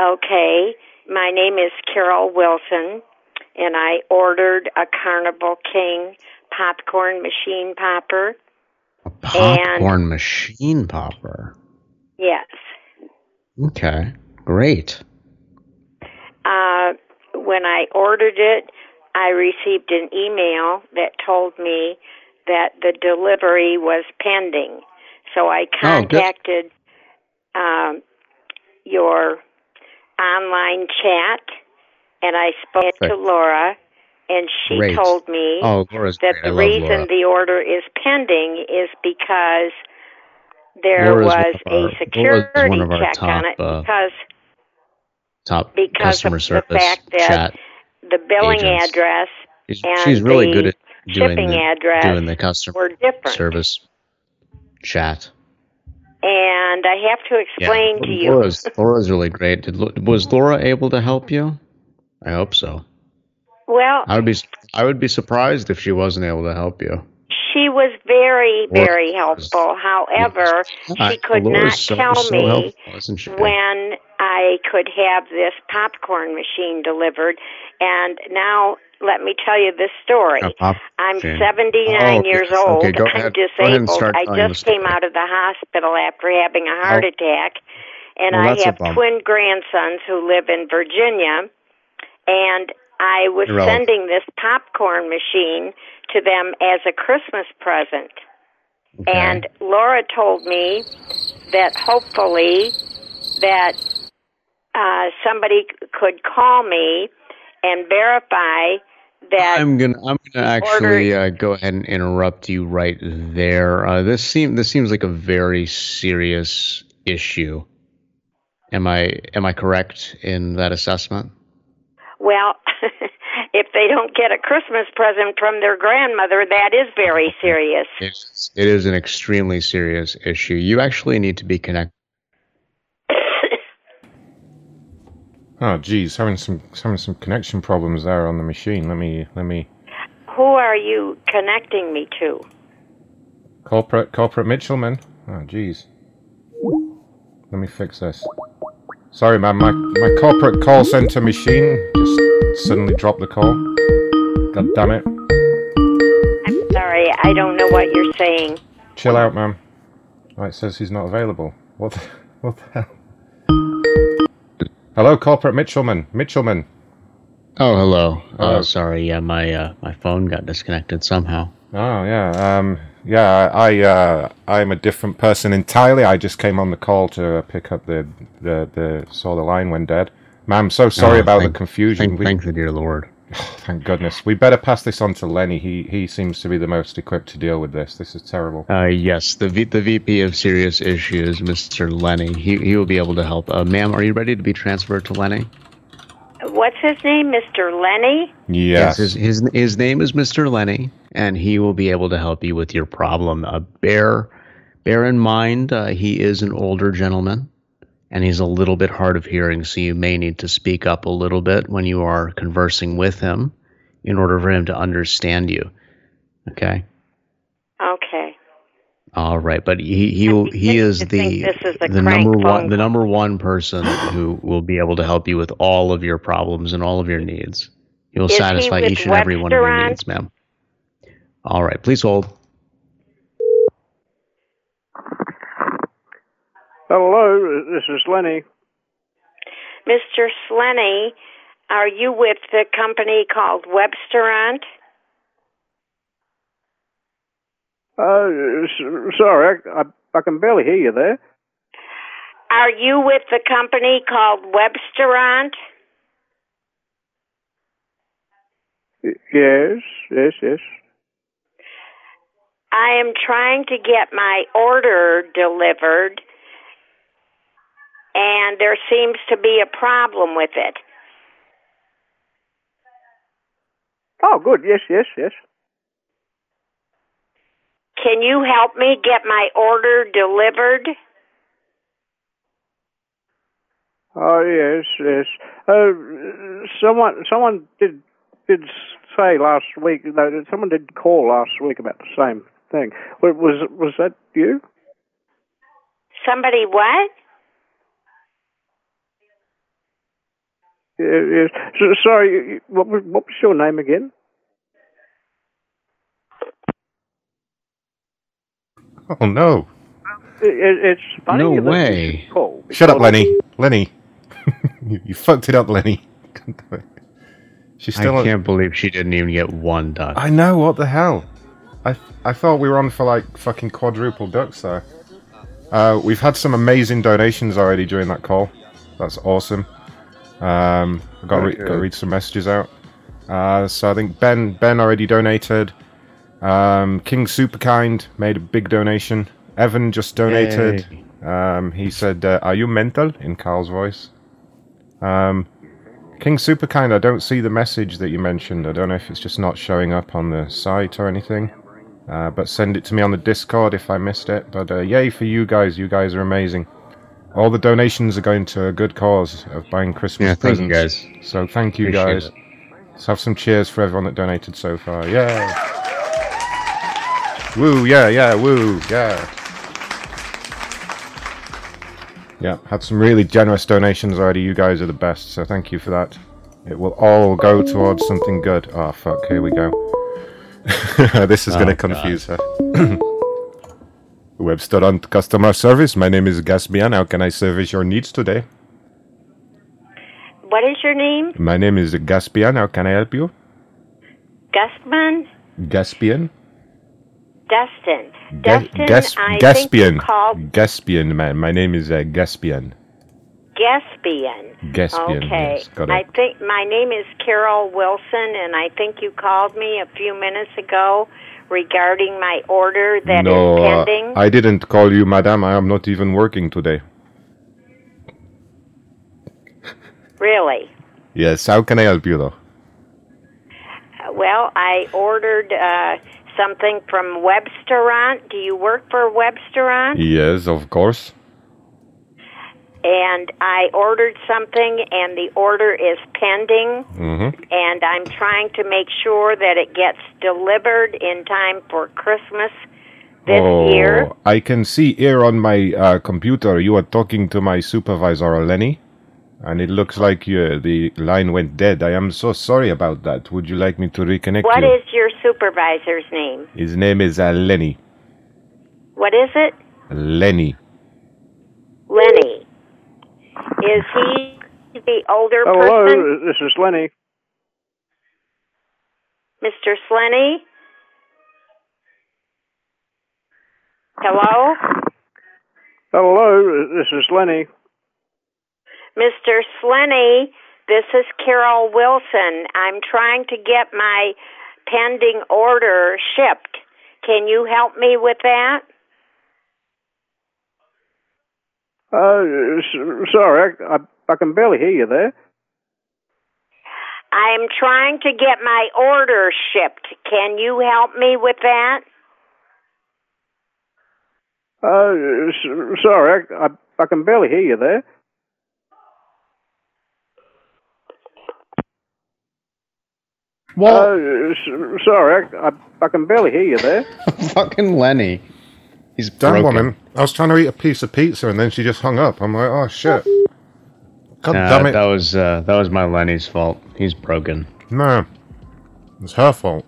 Speaker 11: Okay, my name is Carol Wilson, and I ordered a Carnival King popcorn machine popper.
Speaker 9: A popcorn machine popper.
Speaker 11: Yes.
Speaker 9: Okay, great.
Speaker 11: Uh, when I ordered it, I received an email that told me that the delivery was pending. So I
Speaker 9: Oh,
Speaker 11: contacted um, your online chat and I spoke to Laura, and she
Speaker 9: Great.
Speaker 11: told me
Speaker 9: Oh, Laura's
Speaker 11: that. The reason
Speaker 9: Laura.
Speaker 11: the order is pending is because there
Speaker 9: Laura's
Speaker 11: was
Speaker 9: of
Speaker 11: a security
Speaker 9: our
Speaker 11: check
Speaker 9: top,
Speaker 11: on it
Speaker 9: uh,
Speaker 11: because
Speaker 9: Top
Speaker 11: because
Speaker 9: customer
Speaker 11: of the fact that the billing
Speaker 9: agents.
Speaker 11: address
Speaker 9: She's,
Speaker 11: and
Speaker 9: she's really
Speaker 11: the
Speaker 9: good at doing
Speaker 11: shipping
Speaker 9: the,
Speaker 11: address
Speaker 9: doing the customer
Speaker 11: different.
Speaker 9: service chat.
Speaker 11: And I have to explain to you.
Speaker 9: Laura's Laura's really great. Did, was Laura able to help you? I hope so.
Speaker 11: Well,
Speaker 9: I would be I would be surprised if she wasn't able to help you.
Speaker 11: she was very, very helpful. However, she ah, could
Speaker 9: Laura's
Speaker 11: not
Speaker 9: so-
Speaker 11: tell
Speaker 9: so
Speaker 11: me
Speaker 9: helpful,
Speaker 11: when I could have this popcorn machine delivered. And now, let me tell you this story. I'm 79
Speaker 9: Oh, okay.
Speaker 11: years old.
Speaker 9: Okay, go
Speaker 11: I'm
Speaker 9: ahead. Go ahead
Speaker 11: disabled. I just came out of the hospital after having a heart
Speaker 9: Oh.
Speaker 11: attack. And
Speaker 9: Well,
Speaker 11: I have twin grandsons who live in Virginia. And I was
Speaker 9: Irrelevant.
Speaker 11: sending this popcorn machine to them as a Christmas present. And Laura told me that hopefully that uh, somebody could call me and verify that
Speaker 9: I'm gonna I'm gonna actually uh, go ahead and interrupt you right there. Uh, this seem this seems like a very serious issue. Am I am I correct in that assessment?
Speaker 11: Well if they don't get a Christmas present from their grandmother that is very serious.
Speaker 9: It's, it is an extremely serious issue. You actually need to be connected.
Speaker 8: Oh, geez, having some having some connection problems there on the machine. Let me let me
Speaker 11: Who are you connecting me to?
Speaker 8: corporate corporate Mitchellman. Oh, geez. Let me fix this. Sorry, man. My my corporate call center machine just suddenly dropped the call. God damn it.
Speaker 11: I'm sorry, I don't know what you're saying.
Speaker 8: Chill out, man. Oh, it says he's not available. What? The, what the hell? Hello, corporate Mitchellman. Mitchellman.
Speaker 9: Oh, hello.
Speaker 8: Hello.
Speaker 9: Uh, sorry, yeah, my uh, my phone got disconnected somehow.
Speaker 8: Oh yeah, um, yeah. I uh, I'm a different person entirely. I just came on the call to uh, pick up the the the saw the line when dead. Man, I'm so sorry
Speaker 9: Oh,
Speaker 8: about
Speaker 9: thank-
Speaker 8: the confusion.
Speaker 9: Thank,
Speaker 8: We-
Speaker 9: thank the dear Lord.
Speaker 8: thank goodness. We better pass this on to Lenny. He he seems to be the most equipped to deal with this. This is terrible.
Speaker 9: Uh, yes, the v- the VP of Serious Issues, Mr. Lenny. He he will be able to help. Uh, ma'am, are you ready to be transferred to Lenny?
Speaker 11: What's his name, Mr. Lenny?
Speaker 8: Yes.
Speaker 9: his, his his name is Mr. Lenny, and he will be able to help you with your problem. Uh, bear bear in mind, uh, he is an older gentleman, and he's a little bit hard of hearing, so you may need to speak up a little bit when you are conversing with him, in order for him to understand you. Okay.
Speaker 11: Okay.
Speaker 9: All right, but he he he is the
Speaker 11: is a
Speaker 9: the number one the number one person who will be able to help you with all of your problems and all of your needs. He will
Speaker 11: Is
Speaker 9: satisfy
Speaker 11: with
Speaker 9: each and every one of your
Speaker 11: Webstaurant
Speaker 9: needs, ma'am. All right, please hold.
Speaker 14: Hello, this is Lenny.
Speaker 11: Mr. Slenny, are you with the company called Webstaurant?
Speaker 14: Uh, s- sorry, I, I, I can barely hear you there.
Speaker 11: Are you with the company called
Speaker 14: Webstaurant? Yes, yes, yes.
Speaker 11: I am trying to get my order delivered, and there seems to be a problem with it.
Speaker 14: Oh, good. Yes, yes, yes.
Speaker 11: Can you help me get my order delivered?
Speaker 14: Oh, yes, yes. Uh, someone, someone did did say last week. No, someone did call last week about the same thing. Wa- Was was that you?
Speaker 11: Somebody what?
Speaker 14: Yeah, Yes. So, sorry. What was what was your name again?
Speaker 8: Oh no!
Speaker 14: It, it, it's funny.
Speaker 9: No
Speaker 14: that you
Speaker 9: way.
Speaker 14: should
Speaker 8: Shut up, Lenny. Lenny. you, you fucked it up, Lenny. God damn it. She's still.
Speaker 9: I
Speaker 8: on-
Speaker 9: can't believe she didn't even get one duck.
Speaker 8: I know. What the hell? I I thought we were on for like fucking quadruple ducks there. Uh, we've had some amazing donations already during that call. That's awesome. Um, I've got to re- got to read some messages out. Uh, so I think Ben Ben already donated. Um, King Superkind made a big donation. Evan just donated. Um, he said, uh, "Are you mental?" in Carl's voice. Um, King Superkind, I don't see the message that you mentioned. I don't know if it's just not showing up on the site or anything. Uh, but send it to me on the Discord if I missed it. But uh, yay for you guys! You guys are amazing. All the donations are going to a good cause of buying Christmas
Speaker 9: Yeah,
Speaker 8: presents.
Speaker 9: guys.
Speaker 8: So thank you
Speaker 9: Appreciate
Speaker 8: guys.
Speaker 9: it.
Speaker 8: Let's have some cheers for everyone that donated so far. Yeah. Woo, yeah, yeah, woo, yeah. Yeah, had some really generous donations already. You guys are the best, so thank you for that. It will all go towards something good. Oh, fuck, here we go. this is
Speaker 9: Oh,
Speaker 8: going to
Speaker 9: God.
Speaker 8: confuse her. Webstaurant customer service. My name is Gaspian. How can I service your needs today?
Speaker 11: What is your name?
Speaker 8: My name is Gaspian. How can I help you?
Speaker 11: Gustman?
Speaker 8: Gaspian?
Speaker 11: Dustin.
Speaker 8: Ga-
Speaker 11: Dustin,
Speaker 8: Gas-
Speaker 11: I
Speaker 8: Gaspian.
Speaker 11: think called
Speaker 8: Gaspian, man. My name is uh, Gaspian.
Speaker 11: Gaspian.
Speaker 8: Gaspian,
Speaker 11: Okay.
Speaker 8: yes,
Speaker 11: I think my name is Carol Wilson, and I think you called me a few minutes ago regarding my order that is
Speaker 8: no, uh,
Speaker 11: pending.
Speaker 8: I didn't call you, madam. I am not even working today.
Speaker 11: Really?
Speaker 8: Yes, how can I help you, though?
Speaker 11: Uh, Well, I ordered uh, something from Webstaurant. Do you work for Webstaurant?
Speaker 8: Yes, of course.
Speaker 11: And I ordered something, and the order is pending.
Speaker 8: Mm-hmm.
Speaker 11: and I'm trying to make sure that it gets delivered in time for Christmas this
Speaker 8: oh,
Speaker 11: year.
Speaker 8: I can see here on my uh, computer you are talking to my supervisor, Lenny. And it looks like you, the line went dead. I am so sorry about that. Would you like me to reconnect
Speaker 11: What
Speaker 8: you?
Speaker 11: is your supervisor's name?
Speaker 8: His name is uh, Lenny.
Speaker 11: What is it?
Speaker 8: Lenny.
Speaker 11: Lenny. Is he the older
Speaker 14: Hello,
Speaker 11: person?
Speaker 14: Hello, this is Lenny.
Speaker 11: Mr. Slenny? Hello?
Speaker 14: Hello, this is Lenny.
Speaker 11: Mr. Slenny, this is Carol Wilson. I'm trying to get my pending order shipped. Can you help me with that?
Speaker 14: Uh, sorry, I, I, I can barely hear you there.
Speaker 11: I'm trying to get my order shipped. Can you help me with that?
Speaker 14: Uh, sorry, I, I, I can barely hear you there.
Speaker 9: Well,
Speaker 14: uh, sorry, I, I, I can barely hear you there.
Speaker 9: Fucking Lenny. He's
Speaker 8: Damn
Speaker 9: broken.
Speaker 8: woman. I was trying to eat a piece of pizza and then she just hung up. I'm like, oh shit. God
Speaker 9: Nah,
Speaker 8: damn it.
Speaker 9: That was uh, that was my Lenny's fault. He's broken.
Speaker 8: No. It's her fault.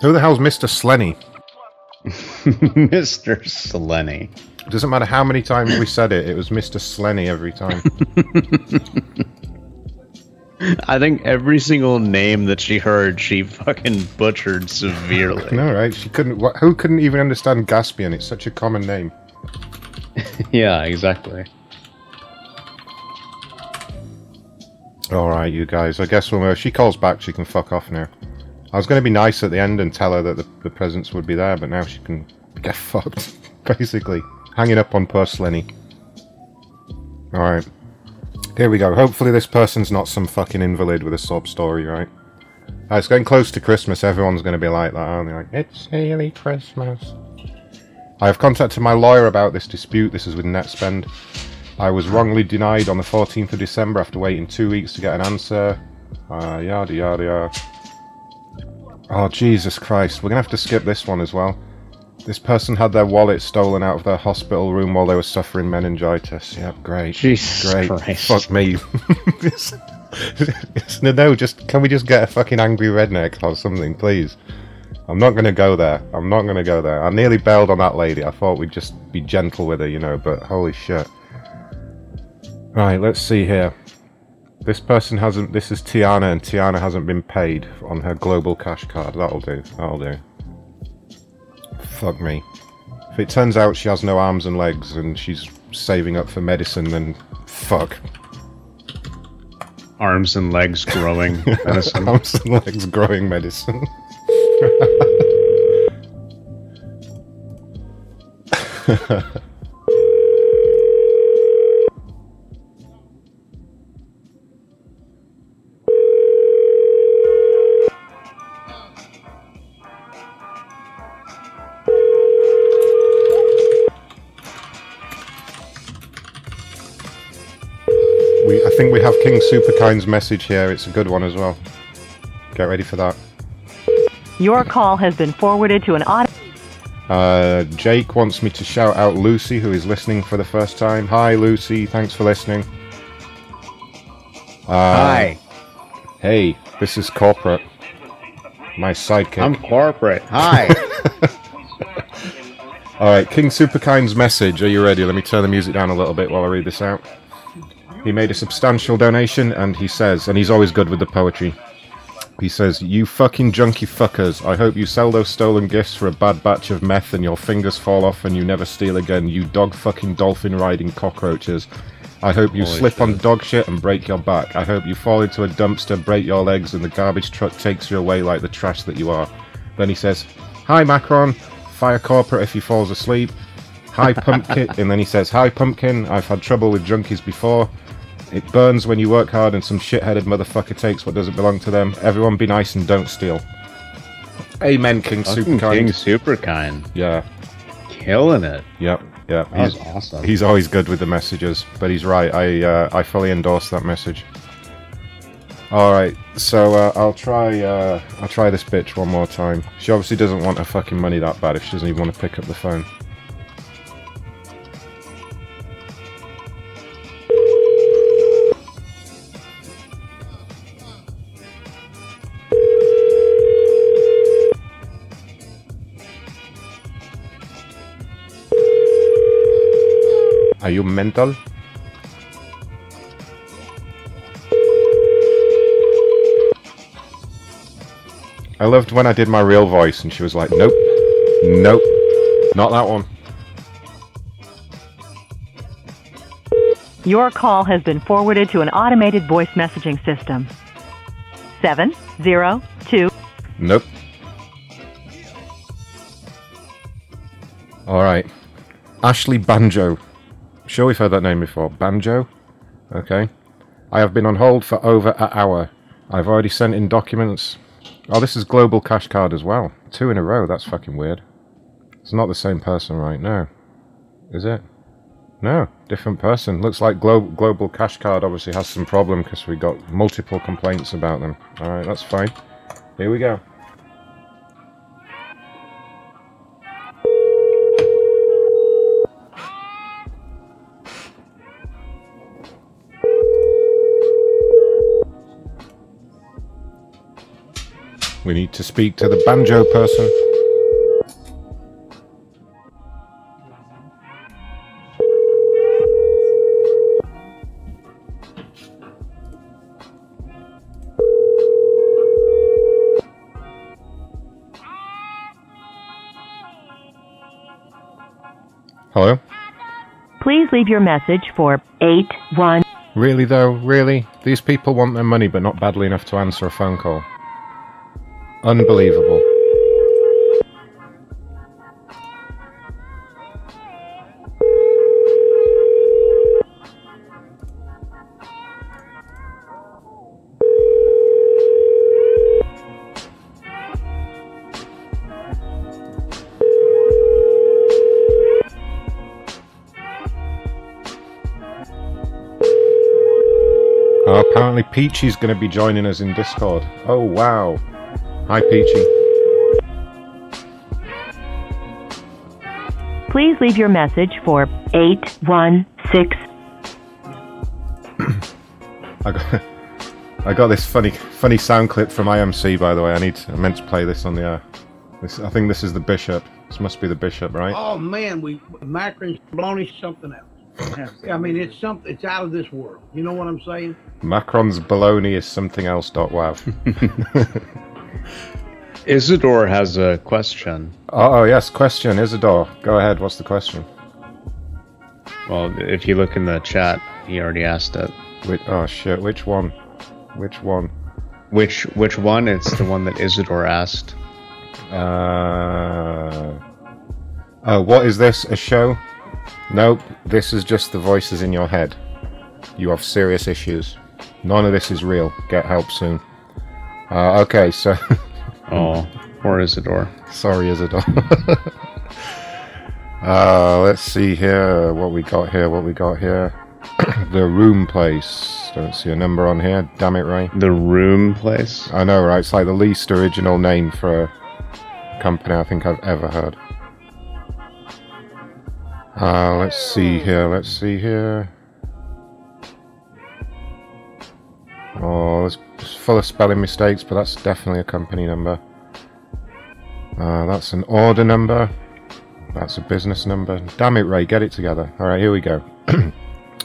Speaker 8: Who the hell's Mr. Slenny?
Speaker 9: Mr. Slenny.
Speaker 8: Doesn't matter how many times we said it, it was Mr. Slenny every time.
Speaker 9: I think every single name that she heard, she fucking butchered severely.
Speaker 8: no, right? She couldn't. Who couldn't even understand Gaspian? It's such a common name.
Speaker 9: yeah, exactly.
Speaker 8: All right, you guys. I guess when she calls back, she can fuck off now. I was going to be nice at the end and tell her that the, the presents would be there, but now she can get fucked. Basically, hanging up on poor Slenny. All right, here we go. Hopefully, this person's not some fucking invalid with a sob story, right? Uh, it's getting close to Christmas. Everyone's going to be like that, aren't they? Like, it's nearly Christmas. I have contacted my lawyer about this dispute. This is with NetSpend. I was wrongly denied on the 14th of December after waiting two weeks to get an answer. Uh, yada yada yada. Oh, Jesus Christ. We're going to have to skip this one as well. This person had their wallet stolen out of their hospital room while they were suffering meningitis. Yep, great.
Speaker 9: Jesus
Speaker 8: great.
Speaker 9: Christ.
Speaker 8: Fuck me. no, no, just can we just get a fucking angry redneck or something, please? I'm not going to go there. I'm not going to go there. I nearly bailed on that lady. I thought we'd just be gentle with her, you know, but holy shit. Right, let's see here. This person hasn't. This is Tiana, and Tiana hasn't been paid on her global cash card. That'll do. That'll do. Fuck me. If it turns out she has no arms and legs and she's saving up for medicine, then fuck.
Speaker 9: Arms and legs growing medicine.
Speaker 8: arms and legs growing medicine. We, I think we have King Superkind's message here. It's a good one as well. Get ready for that.
Speaker 15: Your call has been forwarded to an auto.
Speaker 8: Uh, Jake wants me to shout out Lucy, who is listening for the first time. Hi, Lucy. Thanks for listening. Uh,
Speaker 9: Hi.
Speaker 8: Hey, this is Corporate. My sidekick.
Speaker 9: I'm corporate. Hi.
Speaker 8: All right, King Superkind's message. Are you ready? Let me turn the music down a little bit while I read this out. He made a substantial donation, and he says, and he's always good with the poetry. He says, "You fucking junkie fuckers! I hope you sell those stolen gifts for a bad batch of meth, and your fingers fall off, and you never steal again. You dog fucking dolphin riding cockroaches." I hope you
Speaker 16: Holy
Speaker 8: slip on dog shit and break your back. I hope you fall into a dumpster, break your legs, and the garbage truck takes you away like the trash that you are. Then he says, Hi Macron, fire corporate if he falls asleep. Hi Pumpkin, and then he says, Hi Pumpkin, I've had trouble with junkies before. It burns when you work hard and some shit-headed motherfucker takes what doesn't belong to them. Everyone be nice and don't steal. Amen, King
Speaker 16: Fucking
Speaker 8: Superkind.
Speaker 16: King Superkind.
Speaker 8: Yeah.
Speaker 16: Killing it.
Speaker 8: Yep, yep.
Speaker 16: That was
Speaker 8: He's
Speaker 16: awesome.
Speaker 8: He's always good with the messages, but he's right. I uh, I fully endorse that message. All right, so uh, I'll try uh, I'll try this bitch one more time. She obviously doesn't want her fucking money that bad if she doesn't even want to pick up the phone. Are you mental? I loved when I did my real voice and she was like, nope, nope, not that one.
Speaker 15: Your call has been forwarded to an automated voice messaging system. 702
Speaker 8: Nope. Alright. Ashley Banjo. Sure we've heard that name before. Banjo? Okay. I have been on hold for over an hour. I've already sent in documents. Oh, this is Global Cash Card as well. Two in a row. That's fucking weird. It's not the same person right now. Is it? No, different person. Looks like Glo- Global Cash Card obviously has some problem because we got multiple complaints about them. Alright, that's fine. Here we go. We need to speak to the banjo person. Hello?
Speaker 15: Please leave your message for 81.
Speaker 8: Really though? Really? These people want their money but not badly enough to answer a phone call. Unbelievable. Apparently Peachy's going to be joining us in Discord. Oh, wow. Hi, Peachy.
Speaker 15: Please leave your message for 816.
Speaker 8: I got, I got this funny, funny sound clip from IMC. By the way, I need, to, I meant to play this on the air. This, I think this is the bishop. This must be the bishop, right?
Speaker 17: Oh man, we Macron's baloney's something else. I mean, it's something. It's out of this world. You know what I'm saying?
Speaker 8: Macron's baloney is something else. Dot wow.
Speaker 16: Isidore has a question.
Speaker 8: oh, oh yes, question, Isidore. Go ahead. What's the question?
Speaker 16: Well, if you look in the chat, he already asked it.
Speaker 8: Which, oh shit, which one? Which one?
Speaker 16: Which which one? It's the one that Isidore asked.
Speaker 8: Uh, oh, what is this? A show? Nope, this is just the voices in your head. You have serious issues. None of this is real. Get help soon. Uh, okay, so.
Speaker 16: oh, poor Isidore.
Speaker 8: Sorry, Isidore. uh, let's see here. What we got here? What we got here? the room place. Don't see a number on here. Damn it, Ray.
Speaker 16: The room place.
Speaker 8: I know, right? It's like the least original name for a company I think I've ever heard. Uh, let's see here. Let's see here. Oh, it's full of spelling mistakes, but that's definitely a company number. Uh, that's an order number. That's a business number. Damn it, Ray, get it together. Alright, here we go.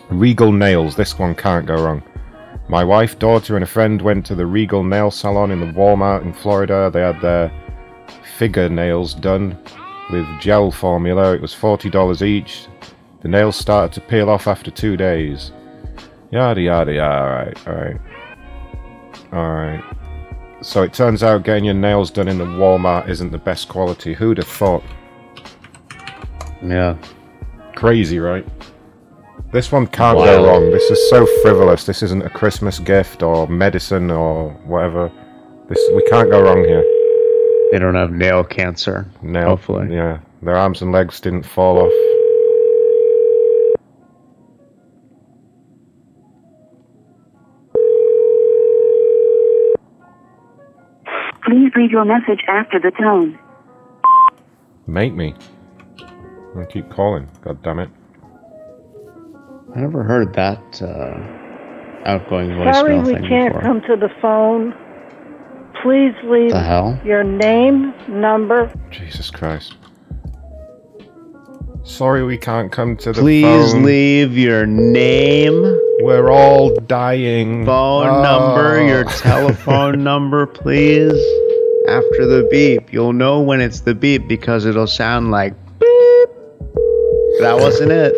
Speaker 8: Regal Nails. This one can't go wrong. My wife, daughter, and a friend went to the Regal Nail Salon in the Walmart in Florida. They had their figure nails done with gel formula. It was $40 each. The nails started to peel off after two days. Yada yada yada. Alright, alright. Alright. So it turns out getting your nails done in the Walmart isn't the best quality. Who'd have thought?
Speaker 16: Yeah.
Speaker 8: Crazy, right? This one can't go wrong. This is so frivolous. This isn't a Christmas gift or medicine or whatever. This we can't go wrong here.
Speaker 16: They don't have nail cancer.
Speaker 8: Nail,
Speaker 16: Hopefully.
Speaker 8: Yeah, their arms and legs didn't fall off.
Speaker 18: Please leave your message after the tone.
Speaker 8: Make me. I keep calling. God damn it.
Speaker 16: I never heard that uh, outgoing voicemail
Speaker 19: Sorry we
Speaker 16: thing
Speaker 19: can't
Speaker 16: before.
Speaker 19: come to the phone. Please leave
Speaker 16: The hell?
Speaker 19: your name, number.
Speaker 8: Jesus Christ. Sorry we can't come to the
Speaker 16: Please
Speaker 8: phone.
Speaker 16: leave your name,
Speaker 8: We're all dying.
Speaker 16: phone ah. number, your
Speaker 8: Oh.
Speaker 16: telephone number, please. After the beep. You'll know when it's the beep because it'll sound like beep. That wasn't it.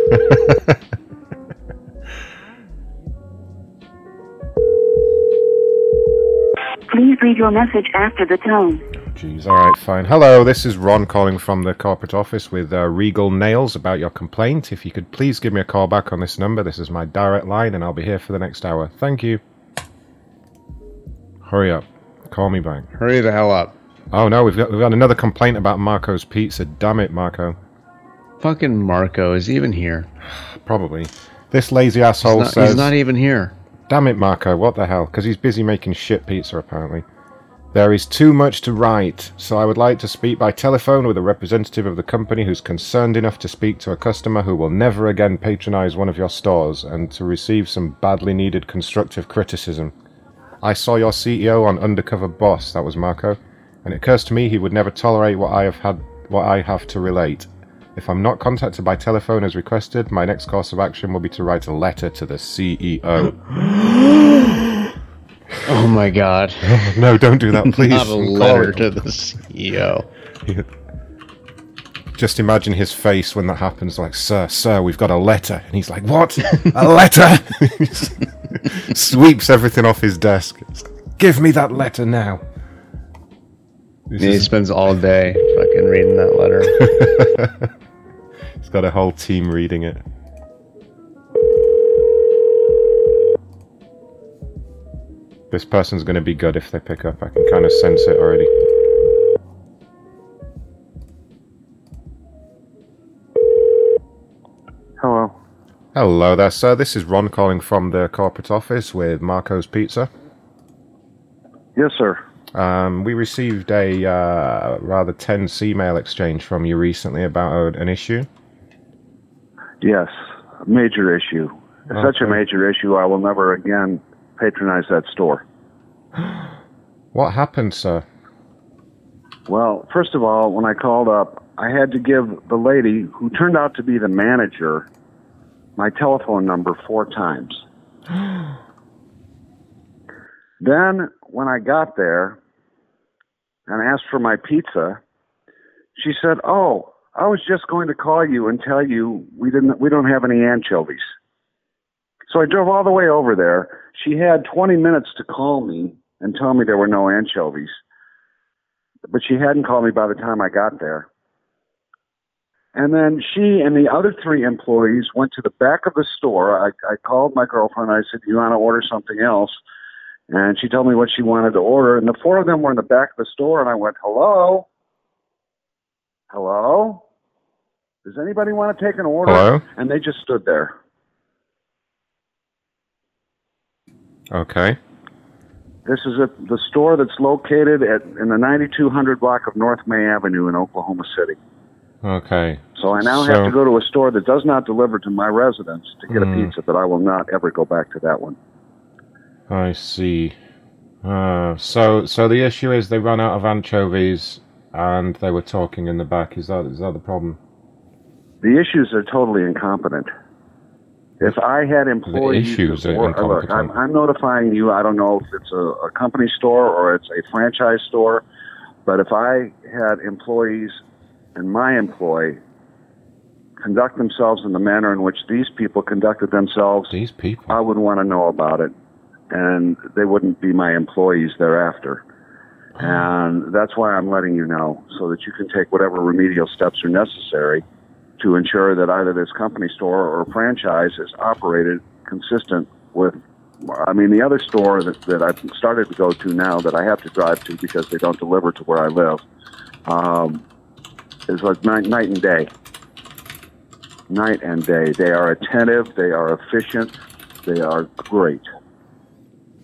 Speaker 18: Please leave your message after the tone.
Speaker 8: Jeez, alright, fine. Hello, this is Ron calling from the corporate office with uh, Regal Nails about your complaint. If you could please give me a call back on this number, this is my direct line, and I'll be here for the next hour. Thank you. Hurry up. Call me back.
Speaker 16: Hurry the hell up.
Speaker 8: Oh no, we've got, we've got another complaint about Marco's Pizza. Damn it, Marco.
Speaker 16: Fucking Marco is even here.
Speaker 8: Probably. This lazy asshole
Speaker 16: He's not,
Speaker 8: says.
Speaker 16: he's not even here.
Speaker 8: Damn it, Marco, what the hell? Because he's busy making shit pizza, apparently. There is too much to write, so I would like to speak by telephone with a representative of the company who's concerned enough to speak to a customer who will never again patronize one of your stores and to receive some badly needed constructive criticism. I saw your CEO on Undercover Boss, that was Marco, and it occurs to me he would never tolerate what I have had what I have to relate. If I'm not contacted by telephone as requested, my next course of action will be to write a letter to the E CEO.
Speaker 16: Oh my god.
Speaker 8: no, don't do that, please.
Speaker 16: Not a letter to the CEO.
Speaker 8: Just imagine his face when that happens, like, sir, sir, we've got a letter. And he's like, what? a letter? Sweeps everything off his desk. Give me that letter now. This
Speaker 16: he spends all day fucking reading that letter.
Speaker 8: He's got a whole team reading it. This person's going to be good if they pick up. I can kind of sense it already.
Speaker 20: Hello.
Speaker 8: Hello there, sir. This is Ron calling from the corporate office with Marco's Pizza.
Speaker 20: Yes, sir.
Speaker 8: Um, we received a uh, rather tense email exchange from you recently about an issue.
Speaker 20: Yes, a major issue. It's such a major issue, I will never again patronize that store.
Speaker 8: What happened, sir?
Speaker 20: Well, first of all, when I called up, I had to give the lady, who turned out to be the manager, my telephone number four times. then, when I got there and asked for my pizza, she said, "Oh, I was just going to call you and tell you we didn't we don't have any anchovies." So I drove all the way over there. She had 20 minutes to call me and tell me there were no anchovies but she hadn't called me by the time I got there. And then she and the other three employees went to the back of the store. I, I called my girlfriend. I said, "You want to order something else?" And she told me what she wanted to order. And the four of them were in the back of the store. And I went, "Hello, hello, does anybody want to take an order?"
Speaker 8: Hello?
Speaker 20: And they just stood there.
Speaker 8: Okay.
Speaker 20: This is at the store that's located at in the 9200 block of North May Avenue in Oklahoma City.
Speaker 8: Okay.
Speaker 20: So I now
Speaker 8: So-
Speaker 20: have to go to a store that does not deliver to my residence to get
Speaker 8: Hmm.
Speaker 20: a pizza, but I will not ever go back to that one.
Speaker 8: I see. Uh, so, so the issue is they run out of anchovies, and they were talking in the back. Is that is that the problem?
Speaker 21: The issues are totally incompetent. If I had employees,
Speaker 8: issues are
Speaker 21: or- look. I'm, I'm notifying you. I don't know if it's a, a company store or it's a franchise store, but if I had employees and my employee conduct themselves in the manner in which these people conducted themselves,
Speaker 8: these people,
Speaker 21: I would want to know about it, and they wouldn't be my employees thereafter. And that's why I'm letting you know, so that you can take whatever remedial steps are necessary to ensure that either this company store or franchise is operated consistent with. I mean, the other store that, that I've started to go to now that I have to drive to because they don't deliver to where I live um, is like night, night and day. Night and day. They are attentive. They are efficient. They are great.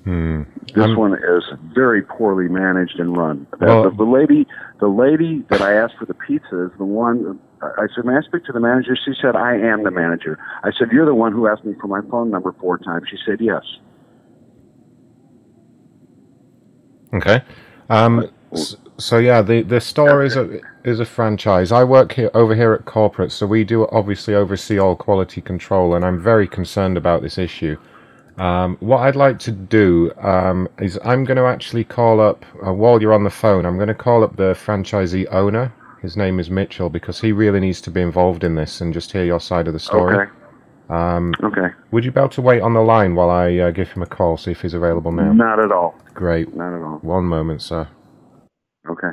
Speaker 8: Hmm.
Speaker 21: This one is very poorly managed and run.
Speaker 8: Well-
Speaker 21: the, the lady, the lady that I asked for the pizza is the one. I said, "May I speak to the manager?" She said, "I am the manager." I said, "You're the one who asked me for my phone number four times." She said, "Yes."
Speaker 8: Okay. Um, s- so yeah, the, the store is a is a franchise. I work here over here at corporate, so we do obviously oversee all quality control, and I'm very concerned about this issue. Um, what I'd like to do um, is I'm going to actually call up uh, while you're on the phone. I'm going to call up the franchisee owner. His name is Mitchell because he really needs to be involved in this and just hear your side of the story.
Speaker 21: Okay.
Speaker 8: Um,
Speaker 21: okay.
Speaker 8: Would you be able to wait on the line while I uh, give him a call, see if he's available now?
Speaker 21: Not at all.
Speaker 8: Great.
Speaker 21: Not at all.
Speaker 8: One moment, sir.
Speaker 21: Okay.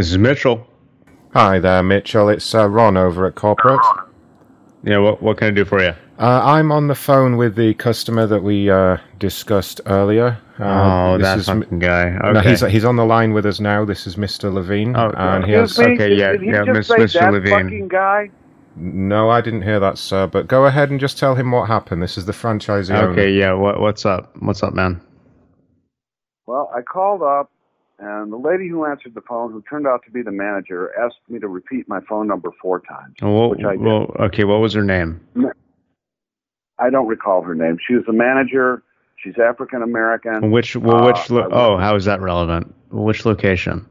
Speaker 9: This is Mitchell.
Speaker 8: Hi there, Mitchell. It's uh, Ron over at corporate.
Speaker 9: Yeah, what what can I do for you?
Speaker 8: Uh, I'm on the phone with the customer that we uh, discussed earlier. Uh,
Speaker 9: Oh,
Speaker 8: this
Speaker 9: that
Speaker 8: is
Speaker 9: fucking guy.
Speaker 8: No, he's he's on the line with us now. This is Mr. Levine,
Speaker 9: Oh,
Speaker 8: and he has.
Speaker 9: me? Okay, yeah,
Speaker 14: Did he
Speaker 9: yeah,
Speaker 14: just
Speaker 9: Miss-
Speaker 14: say
Speaker 9: Mr.
Speaker 14: that
Speaker 9: Levine.
Speaker 14: fucking guy?
Speaker 8: No, I didn't hear that, sir. But go ahead and just tell him what happened. This is the franchisee owner.
Speaker 9: Okay, yeah. What what's up? What's up, man?
Speaker 21: Well, I called up, and the lady who answered the phone, who turned out to be the manager, asked me to repeat my phone number four times,
Speaker 9: Well,
Speaker 21: which I did.
Speaker 9: well, okay. What was her name?
Speaker 21: I don't recall her name. She was the manager. She's African American.
Speaker 9: Which well, which
Speaker 21: Uh,
Speaker 9: oh, how is that relevant? Which location?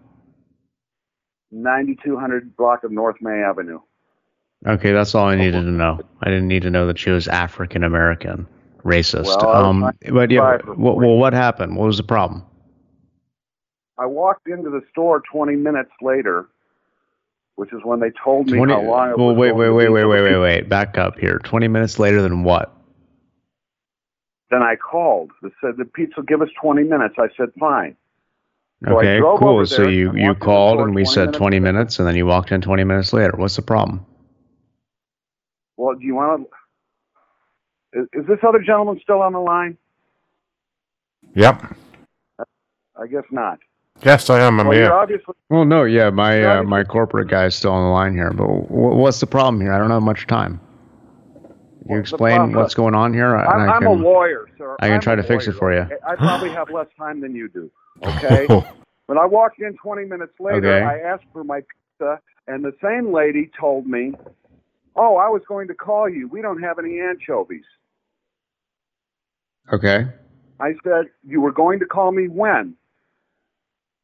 Speaker 21: 9200 block of North May Avenue.
Speaker 9: Okay, that's all I needed to know. I didn't need to know that she was African American, racist.
Speaker 21: Well,
Speaker 9: um, but yeah, well, well, what happened? What was the problem?
Speaker 21: I walked into the store 20 minutes later, which is when they told me
Speaker 9: 20
Speaker 21: how long it
Speaker 9: well,
Speaker 21: was
Speaker 9: wait, wait, wait, wait, wait, wait, wait. Back up here. Twenty minutes later than what?
Speaker 21: Then I called. They said the pizza give us 20 minutes. I said fine. So
Speaker 9: Okay, cool. So you you
Speaker 21: walked in the
Speaker 9: called and we
Speaker 21: 20
Speaker 9: said
Speaker 21: minutes
Speaker 9: twenty minutes, and then you walked in twenty minutes later. What's the problem?
Speaker 21: Well, do you want to? Is, is this other gentleman still on the line?
Speaker 8: Yep.
Speaker 21: I guess not.
Speaker 8: Yes, I am. I'm
Speaker 21: well,
Speaker 8: here.
Speaker 21: obviously
Speaker 9: Well, no, yeah, my uh, my corporate guy is still on the line here, but w- what's the problem here? I don't have much time. You explain what's going on here,
Speaker 21: I'm,
Speaker 9: I
Speaker 21: I'm a lawyer, sir.
Speaker 9: I can
Speaker 21: I'm
Speaker 9: try
Speaker 21: a
Speaker 9: to fix it for you.
Speaker 21: I probably have less time than you do. Okay. when I walked in 20 minutes later,
Speaker 9: Okay.
Speaker 21: I asked for my pizza, and the same lady told me, "Oh, I was going to call you. We don't have any anchovies."
Speaker 9: Okay.
Speaker 21: I said, "You were going to call me when?"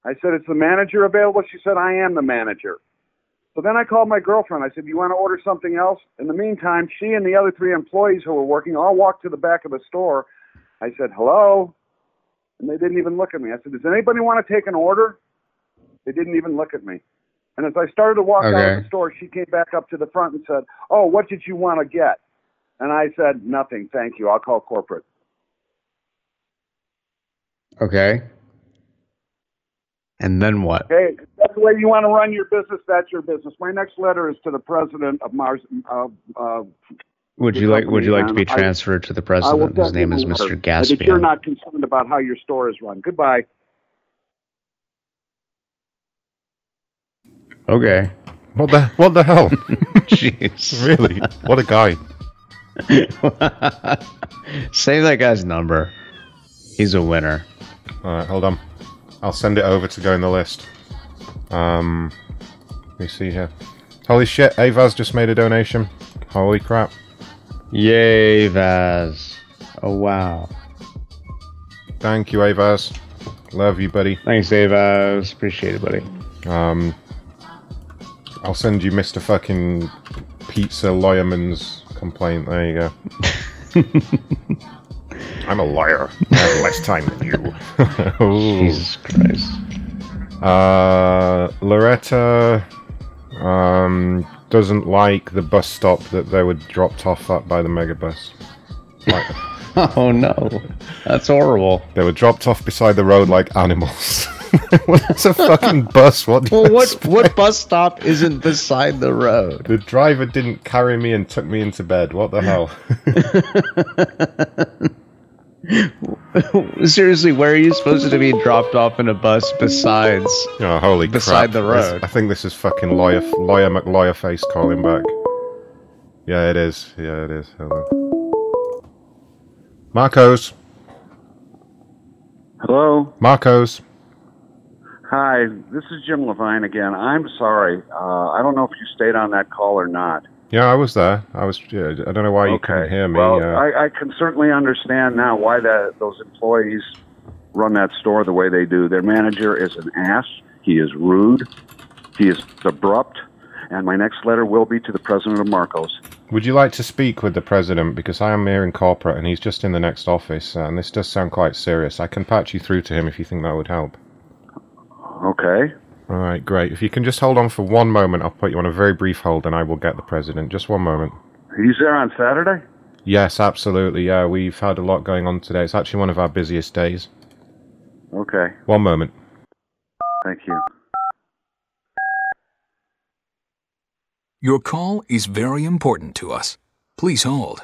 Speaker 21: I said, "Is the manager available?" She said, "I am the manager." So then I called my girlfriend. I said, "You want to order something else?" In the meantime, she and the other three employees who were working all walked to the back of the store. I said, "Hello," and they didn't even look at me. I said, "Does anybody want to take an order?" They didn't even look at me. And as I started to walk out of the store, she came back up to the front and said, "Oh, what did you want to get?" And I said, "Nothing, thank you. I'll call corporate."
Speaker 9: Okay. And then what?
Speaker 21: Hey, that's the way you want to run your business. That's your business. My next letter is to the president of Mars. Uh, uh,
Speaker 9: Would you like Would you like to be
Speaker 21: and I-
Speaker 9: transferred to the president? His name is Mr.
Speaker 21: letter, and That you're not concerned about how your store is run. Goodbye.
Speaker 9: Okay.
Speaker 8: What the What the hell?
Speaker 9: Jeez.
Speaker 8: really? What a guy.
Speaker 9: Save that guy's number. He's a winner.
Speaker 8: All right, hold on. I'll send it over to go in the list. Um, let me see here. Holy shit, Avaz just made a donation. Holy crap.
Speaker 9: Yay, Vaz. Oh, wow.
Speaker 8: Thank you, Avaz. Love you, buddy.
Speaker 9: Thanks, Avaz. Appreciate it, buddy.
Speaker 8: Um, I'll send you Mr. fucking Pizza Lawyerman's complaint. There you go. I'm a liar. I have less time than you. Ooh.
Speaker 9: Jesus Christ.
Speaker 8: Uh, Loretta um, doesn't like the bus stop that they were dropped off at by the megabus. Like,
Speaker 9: oh no, that's horrible.
Speaker 8: They were dropped off beside the road like animals. What's a fucking bus? What? do you
Speaker 9: Well, what
Speaker 8: expect?
Speaker 9: what bus stop isn't beside the road?
Speaker 8: The driver didn't carry me and took me into bed. What the hell?
Speaker 9: Seriously, where are you supposed to be dropped off in a bus besides?
Speaker 8: Oh, holy
Speaker 9: Beside
Speaker 8: crap.
Speaker 9: the
Speaker 8: This-
Speaker 9: road.
Speaker 8: I think this is fucking lawyer, lawyer McLawyer face calling back. Yeah, it is. Yeah, it is. Hello. Marco's.
Speaker 20: Hello.
Speaker 8: Marco's.
Speaker 20: Hi, this is Jim Levine again. I'm sorry. Uh, I don't know if you stayed on that call or not.
Speaker 8: Yeah, I was there. I was. Yeah, I don't know why you couldn't hear me.
Speaker 20: Well,
Speaker 8: uh,
Speaker 20: I, I can certainly understand now why that those employees run that store the way they do. Their manager is an ass. He is rude. He is abrupt. And my next letter will be to the president of Marco's.
Speaker 8: would you like to speak with the president? Because I am here in corporate and he's just in the next office, uh, and this does sound quite serious. I can patch you through to him if you think that would help.
Speaker 20: Okay.
Speaker 8: All right, great. If you can just hold on for one moment, I'll put you on a very brief hold and I will get the president. Just one moment.
Speaker 20: He's there on Saturday.
Speaker 8: Yes, absolutely. Yeah, we've had a lot going on today. It's actually one of our busiest days.
Speaker 20: Okay.
Speaker 8: One moment.
Speaker 20: Thank you.
Speaker 12: Your call is very important to us. Please hold.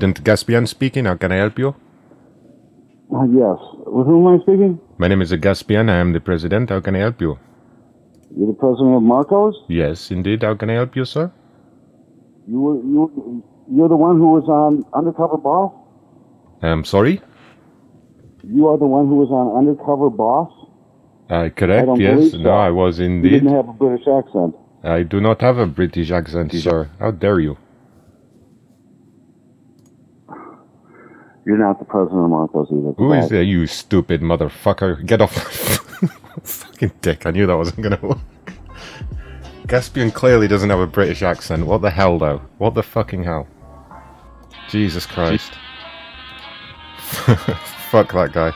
Speaker 8: President Gaspian speaking. How can I help you?
Speaker 20: Uh, yes. With whom am I speaking?
Speaker 8: My name is Gaspian. I am the president. How can I help you?
Speaker 20: You're the president of Marco's?
Speaker 8: Yes, indeed. How can I help you, sir?
Speaker 20: You were you you're the one who was on Undercover Boss?
Speaker 8: I'm sorry?
Speaker 20: You are the one who was on Undercover Boss?
Speaker 8: Uh,
Speaker 20: I
Speaker 8: correct, yes.
Speaker 20: so.
Speaker 8: No, I was
Speaker 20: You
Speaker 8: indeed.
Speaker 20: didn't have a British accent.
Speaker 8: I do not have a British accent, sir. How dare you?
Speaker 20: You're not the president of Marco's either.
Speaker 8: Who is
Speaker 20: correct?
Speaker 8: there, you stupid motherfucker? Get off my fucking dick. I knew that wasn't gonna work. Gaspian clearly doesn't have a British accent. What the hell, though? What the fucking hell? Jesus Christ. Fuck that guy.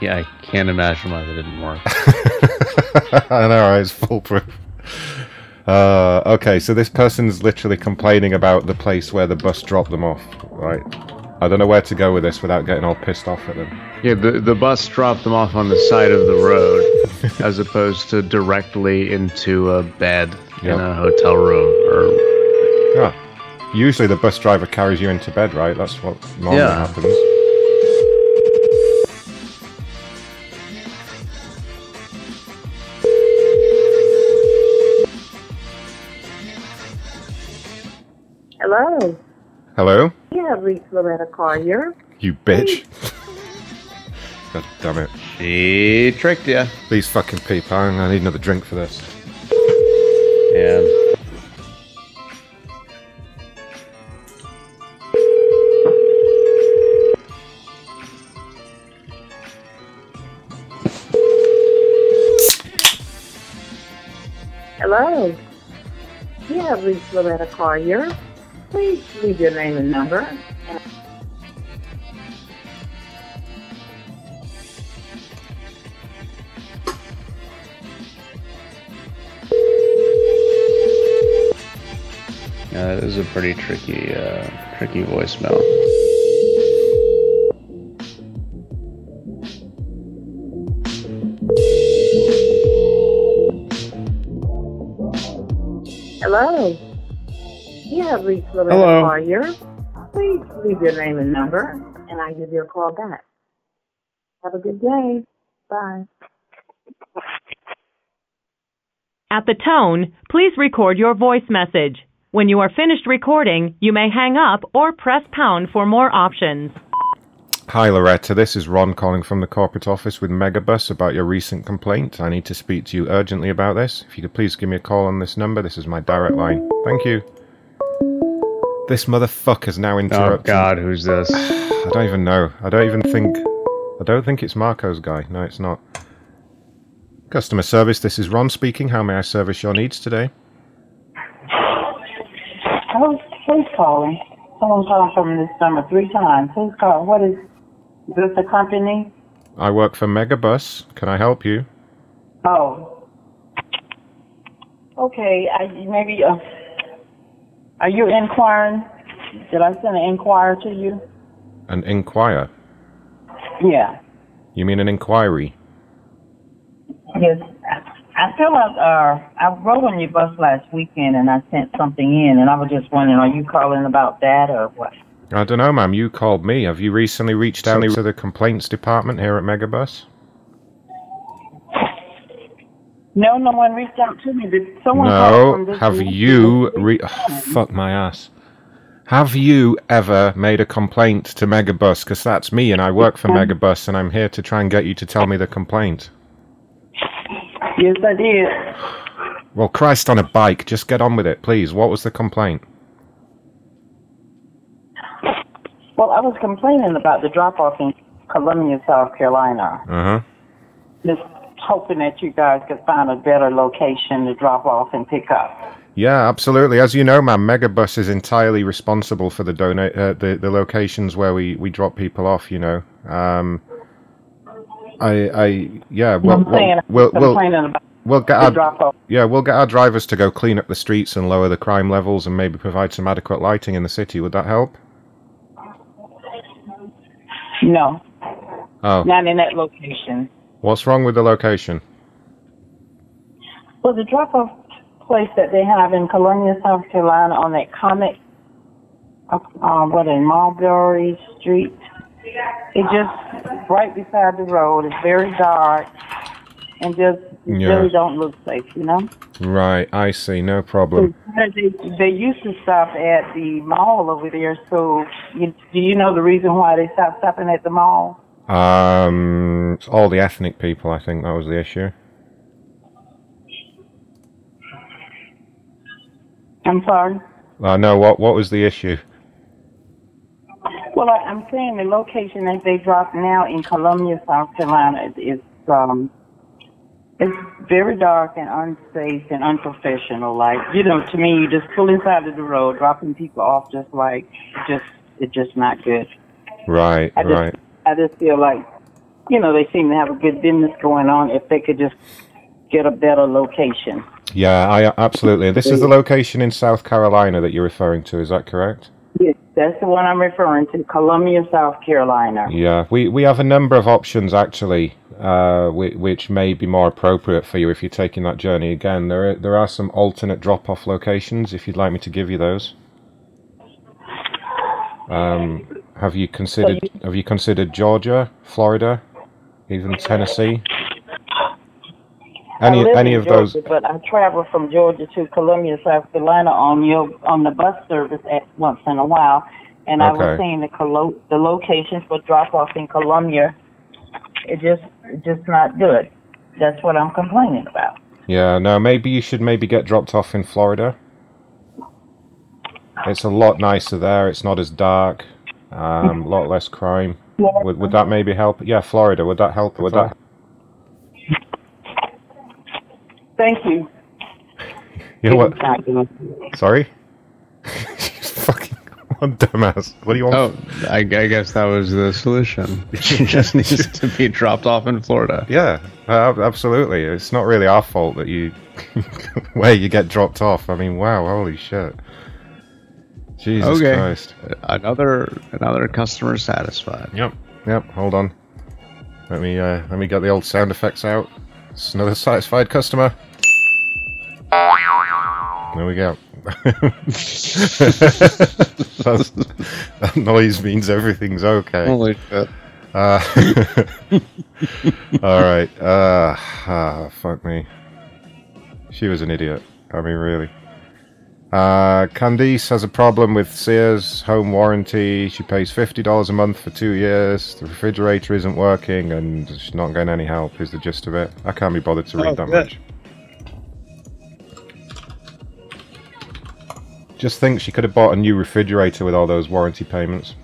Speaker 9: Yeah, I can't imagine why that didn't work.
Speaker 8: I know, right? It's foolproof. Uh, okay, so this person's literally complaining about the place where the bus dropped them off, right? I don't know where to go with this without getting all pissed off at them.
Speaker 9: Yeah, the the bus dropped them off on the side of the road, as opposed to directly into a bed
Speaker 8: Yep.
Speaker 9: in a hotel room. Or
Speaker 8: Yeah. Usually the bus driver carries you into bed, right? That's what normally
Speaker 9: Yeah.
Speaker 8: happens.
Speaker 4: Hello.
Speaker 8: Hello?
Speaker 4: You have reached Loretta Collier.
Speaker 8: You bitch. God damn it.
Speaker 9: She tricked you.
Speaker 8: These fucking people. I need another drink for this.
Speaker 9: And
Speaker 4: Hello. You have reached Loretta Collier. Please leave your name and number.
Speaker 16: Yeah, that is a pretty tricky, uh, tricky voicemail.
Speaker 19: Hello. You have reached Loretta
Speaker 16: Hello.
Speaker 19: Collier. Please leave your name and number, and I give you a call back. Have a good day. Bye.
Speaker 15: At the tone, please record your voice message. When you are finished recording, you may hang up or press pound for more options.
Speaker 8: Hi Loretta, this is Ron calling from the corporate office with Megabus about your recent complaint. I need to speak to you urgently about this. If you could please give me a call on this number, this is my direct line. Thank you. This motherfucker's now interrupting.
Speaker 16: Oh God, who's this?
Speaker 8: I don't even know. I don't even think. I don't think it's Marco's guy. No, it's not. Customer service, this is Ron speaking. How may I service your needs today?
Speaker 19: Who's, who's calling? Someone calling from this number three times. Who's calling? What is, is this the company?
Speaker 8: I work for Megabus. Can I help you?
Speaker 19: Oh. Okay, I, maybe, uh, are you inquiring? Did I send an inquiry to you?
Speaker 8: An inquire.
Speaker 19: Yeah.
Speaker 8: You mean an inquiry?
Speaker 19: Yes. I feel like uh, I rode on your bus last weekend and I sent something in, and I was just wondering, are you calling about that or what?
Speaker 8: I don't know, ma'am. You called me. Have you recently reached out to the complaints department here at Megabus?
Speaker 19: No, no one reached out to me. Did someone
Speaker 8: No. Have you re- oh, fuck my ass? Have you ever made a complaint to Megabus? Because that's me, and I work for Megabus, and I'm here to try and get you to tell me the complaint.
Speaker 19: Yes, I did.
Speaker 8: Well, Christ on a bike, just get on with it, please. What was the complaint?
Speaker 19: Well, I was complaining about the drop off in Columbia, South Carolina.
Speaker 8: Uh huh.
Speaker 19: Just hoping that you guys could find a better location to drop off and pick up.
Speaker 8: Yeah, absolutely. As you know, ma'am, Megabus is entirely responsible for the donate uh, the the locations where we we drop people off. You know, um, I I yeah. We'll,
Speaker 19: I'm
Speaker 8: we'll, we'll,
Speaker 19: complaining about
Speaker 8: we'll get our yeah we'll get our drivers to go clean up the streets and lower the crime levels and maybe provide some adequate lighting in the city. Would that help?
Speaker 19: No,
Speaker 8: Oh,
Speaker 19: not in that location.
Speaker 8: What's wrong with the location?
Speaker 19: Well, the drop off place that they have in Columbia, South Carolina on that comic, um, what in Mulberry Street. It just right beside the road. It's very dark and just
Speaker 8: Yeah.
Speaker 19: really don't look safe, you know.
Speaker 8: Right, I see. No problem.
Speaker 19: They, they used to stop at the mall over there. So, you, do you know the reason why they stopped stopping at the mall?
Speaker 8: Um, it's all the ethnic people. I think that was the issue.
Speaker 19: I'm sorry.
Speaker 8: Uh, no, what what was the issue?
Speaker 19: Well, I, I'm saying the location that they drop now in Columbia, South Carolina, is, is um, it's very dark and unsafe and unprofessional. Like you know, to me, you just pull inside of the road, dropping people off, just like just it's just not good.
Speaker 8: Right,
Speaker 19: I just
Speaker 8: right.
Speaker 19: I just feel like you know they seem to have a good business going on if they could just get a better location.
Speaker 8: Yeah, I absolutely. This is the location in South Carolina that you're referring to. Is that correct?
Speaker 19: Yes, that's the one I'm referring to, Columbia, South Carolina.
Speaker 8: Yeah, we we have a number of options actually, uh, which, which may be more appropriate for you if you're taking that journey again. There are, there are some alternate drop-off locations if you'd like me to give you those. Um, have you considered have you considered Georgia, Florida, even Tennessee? Any any of those?
Speaker 19: But I travel from Georgia to Columbia, South Carolina on your on the bus service at once in a while, and I was seeing the colo- the location for drop off in Columbia, it just it's just not good. That's what I'm complaining about.
Speaker 8: Yeah, no, maybe you should maybe get dropped off in Florida. It's a lot nicer there. It's not as dark. Um, a lot less crime. Would, would that maybe help? Yeah, Florida. Would that help? Would that?
Speaker 19: Thank you.
Speaker 8: You know what?
Speaker 19: It's not good.
Speaker 8: Sorry. Fucking what dumbass. What do you want?
Speaker 16: Oh, I, I guess that was the solution. She just needs to be dropped off in Florida.
Speaker 8: Yeah, uh, absolutely. It's not really our fault that you where you get dropped off. I mean, wow, holy shit. Jesus
Speaker 16: okay.
Speaker 8: Christ.
Speaker 16: Another another customer satisfied.
Speaker 8: Yep. Yep. Hold on. Let me uh, let me get the old sound effects out. It's another satisfied customer. There we go. That's, that noise means everything's okay.
Speaker 16: Holy shit.
Speaker 8: Uh, all right. Uh, ah, fuck me. She was an idiot. I mean, really. Uh, Candice has a problem with Sears home warranty. She pays fifty dollars a month for two years. The refrigerator isn't working, and she's not getting any help. Is the gist of it? I can't be bothered to read
Speaker 16: Oh,
Speaker 8: that
Speaker 16: good.
Speaker 8: much. Just think she could have bought a new refrigerator with all those warranty payments.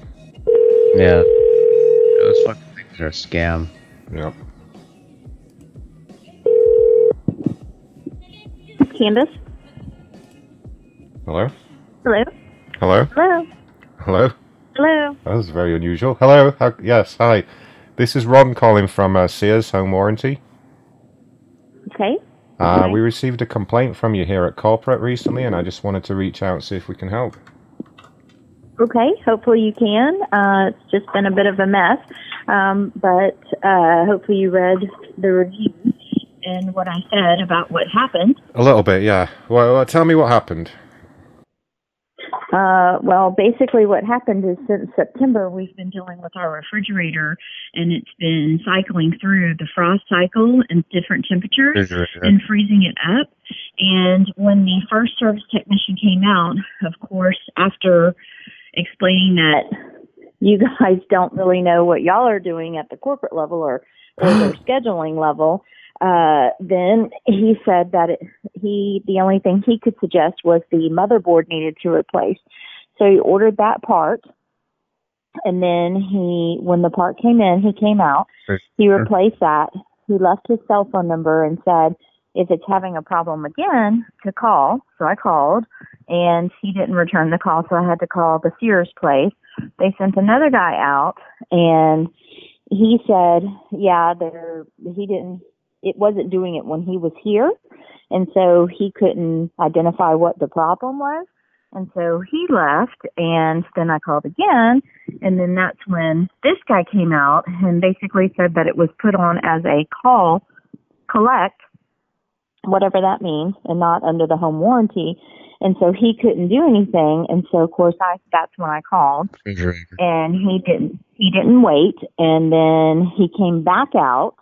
Speaker 16: Yeah. Those fucking things are a scam.
Speaker 8: Yep.
Speaker 22: Candace?
Speaker 8: Hello.
Speaker 22: Hello?
Speaker 8: Hello.
Speaker 22: Hello?
Speaker 8: Hello.
Speaker 22: Hello?
Speaker 8: That was very unusual. Hello. How, yes. Hi. This is Ron calling from uh, Sears Home Warranty.
Speaker 22: Okay.
Speaker 8: Uh,
Speaker 22: Okay.
Speaker 8: We received a complaint from you here at corporate recently, and I just wanted to reach out and see if we can help.
Speaker 22: Okay, hopefully you can. Uh, it's just been a bit of a mess, um, but uh, hopefully you read the review and what I said about what happened.
Speaker 8: A little bit, yeah. Well, well, tell me what happened.
Speaker 22: Uh, well, basically, what happened is since September, we've been dealing with our refrigerator, and it's been cycling through the frost cycle and different temperatures and freezing it up. And when the first service technician came out, of course, after explaining that you guys don't really know what y'all are doing at the corporate level or, or their scheduling level, uh, then he said that it, he the only thing he could suggest was the motherboard needed to replace. So he ordered that part, and then he when the part came in, he came out. He replaced that. He left his cell phone number and said if it's having a problem again to call. So I called, and he didn't return the call, so I had to call the Sears place. They sent another guy out, and he said, yeah, there he didn't it wasn't doing it when he was here. And so he couldn't identify what the problem was. And so he left and then I called again. And then that's when this guy came out and basically said that it was put on as a call collect whatever that means and not under the home warranty. And so he couldn't do anything. And so of course I that's when I called. And he didn't he didn't wait. And then he came back out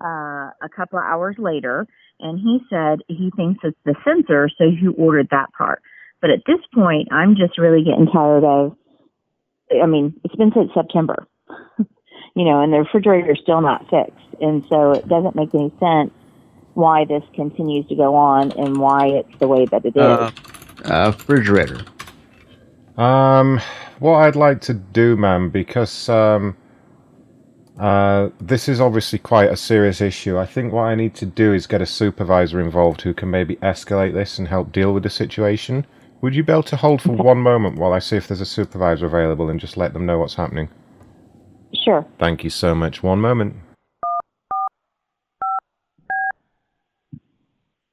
Speaker 22: uh a couple of hours later and he said he thinks it's the sensor so he ordered that part. But at this point i'm just really getting tired of i mean it's been since september you know and the refrigerator is still not fixed. And so it doesn't make any sense why this continues to go on and why it's the way that it is.
Speaker 16: Uh, uh, refrigerator.
Speaker 8: Um, what I'd like to do, ma'am, because um, uh, this is obviously quite a serious issue. I think what I need to do is get a supervisor involved who can maybe escalate this and help deal with the situation. Would you be able to hold for one moment while I see if there's a supervisor available and just let them know what's happening?
Speaker 22: sure
Speaker 8: Thank you so much. One moment.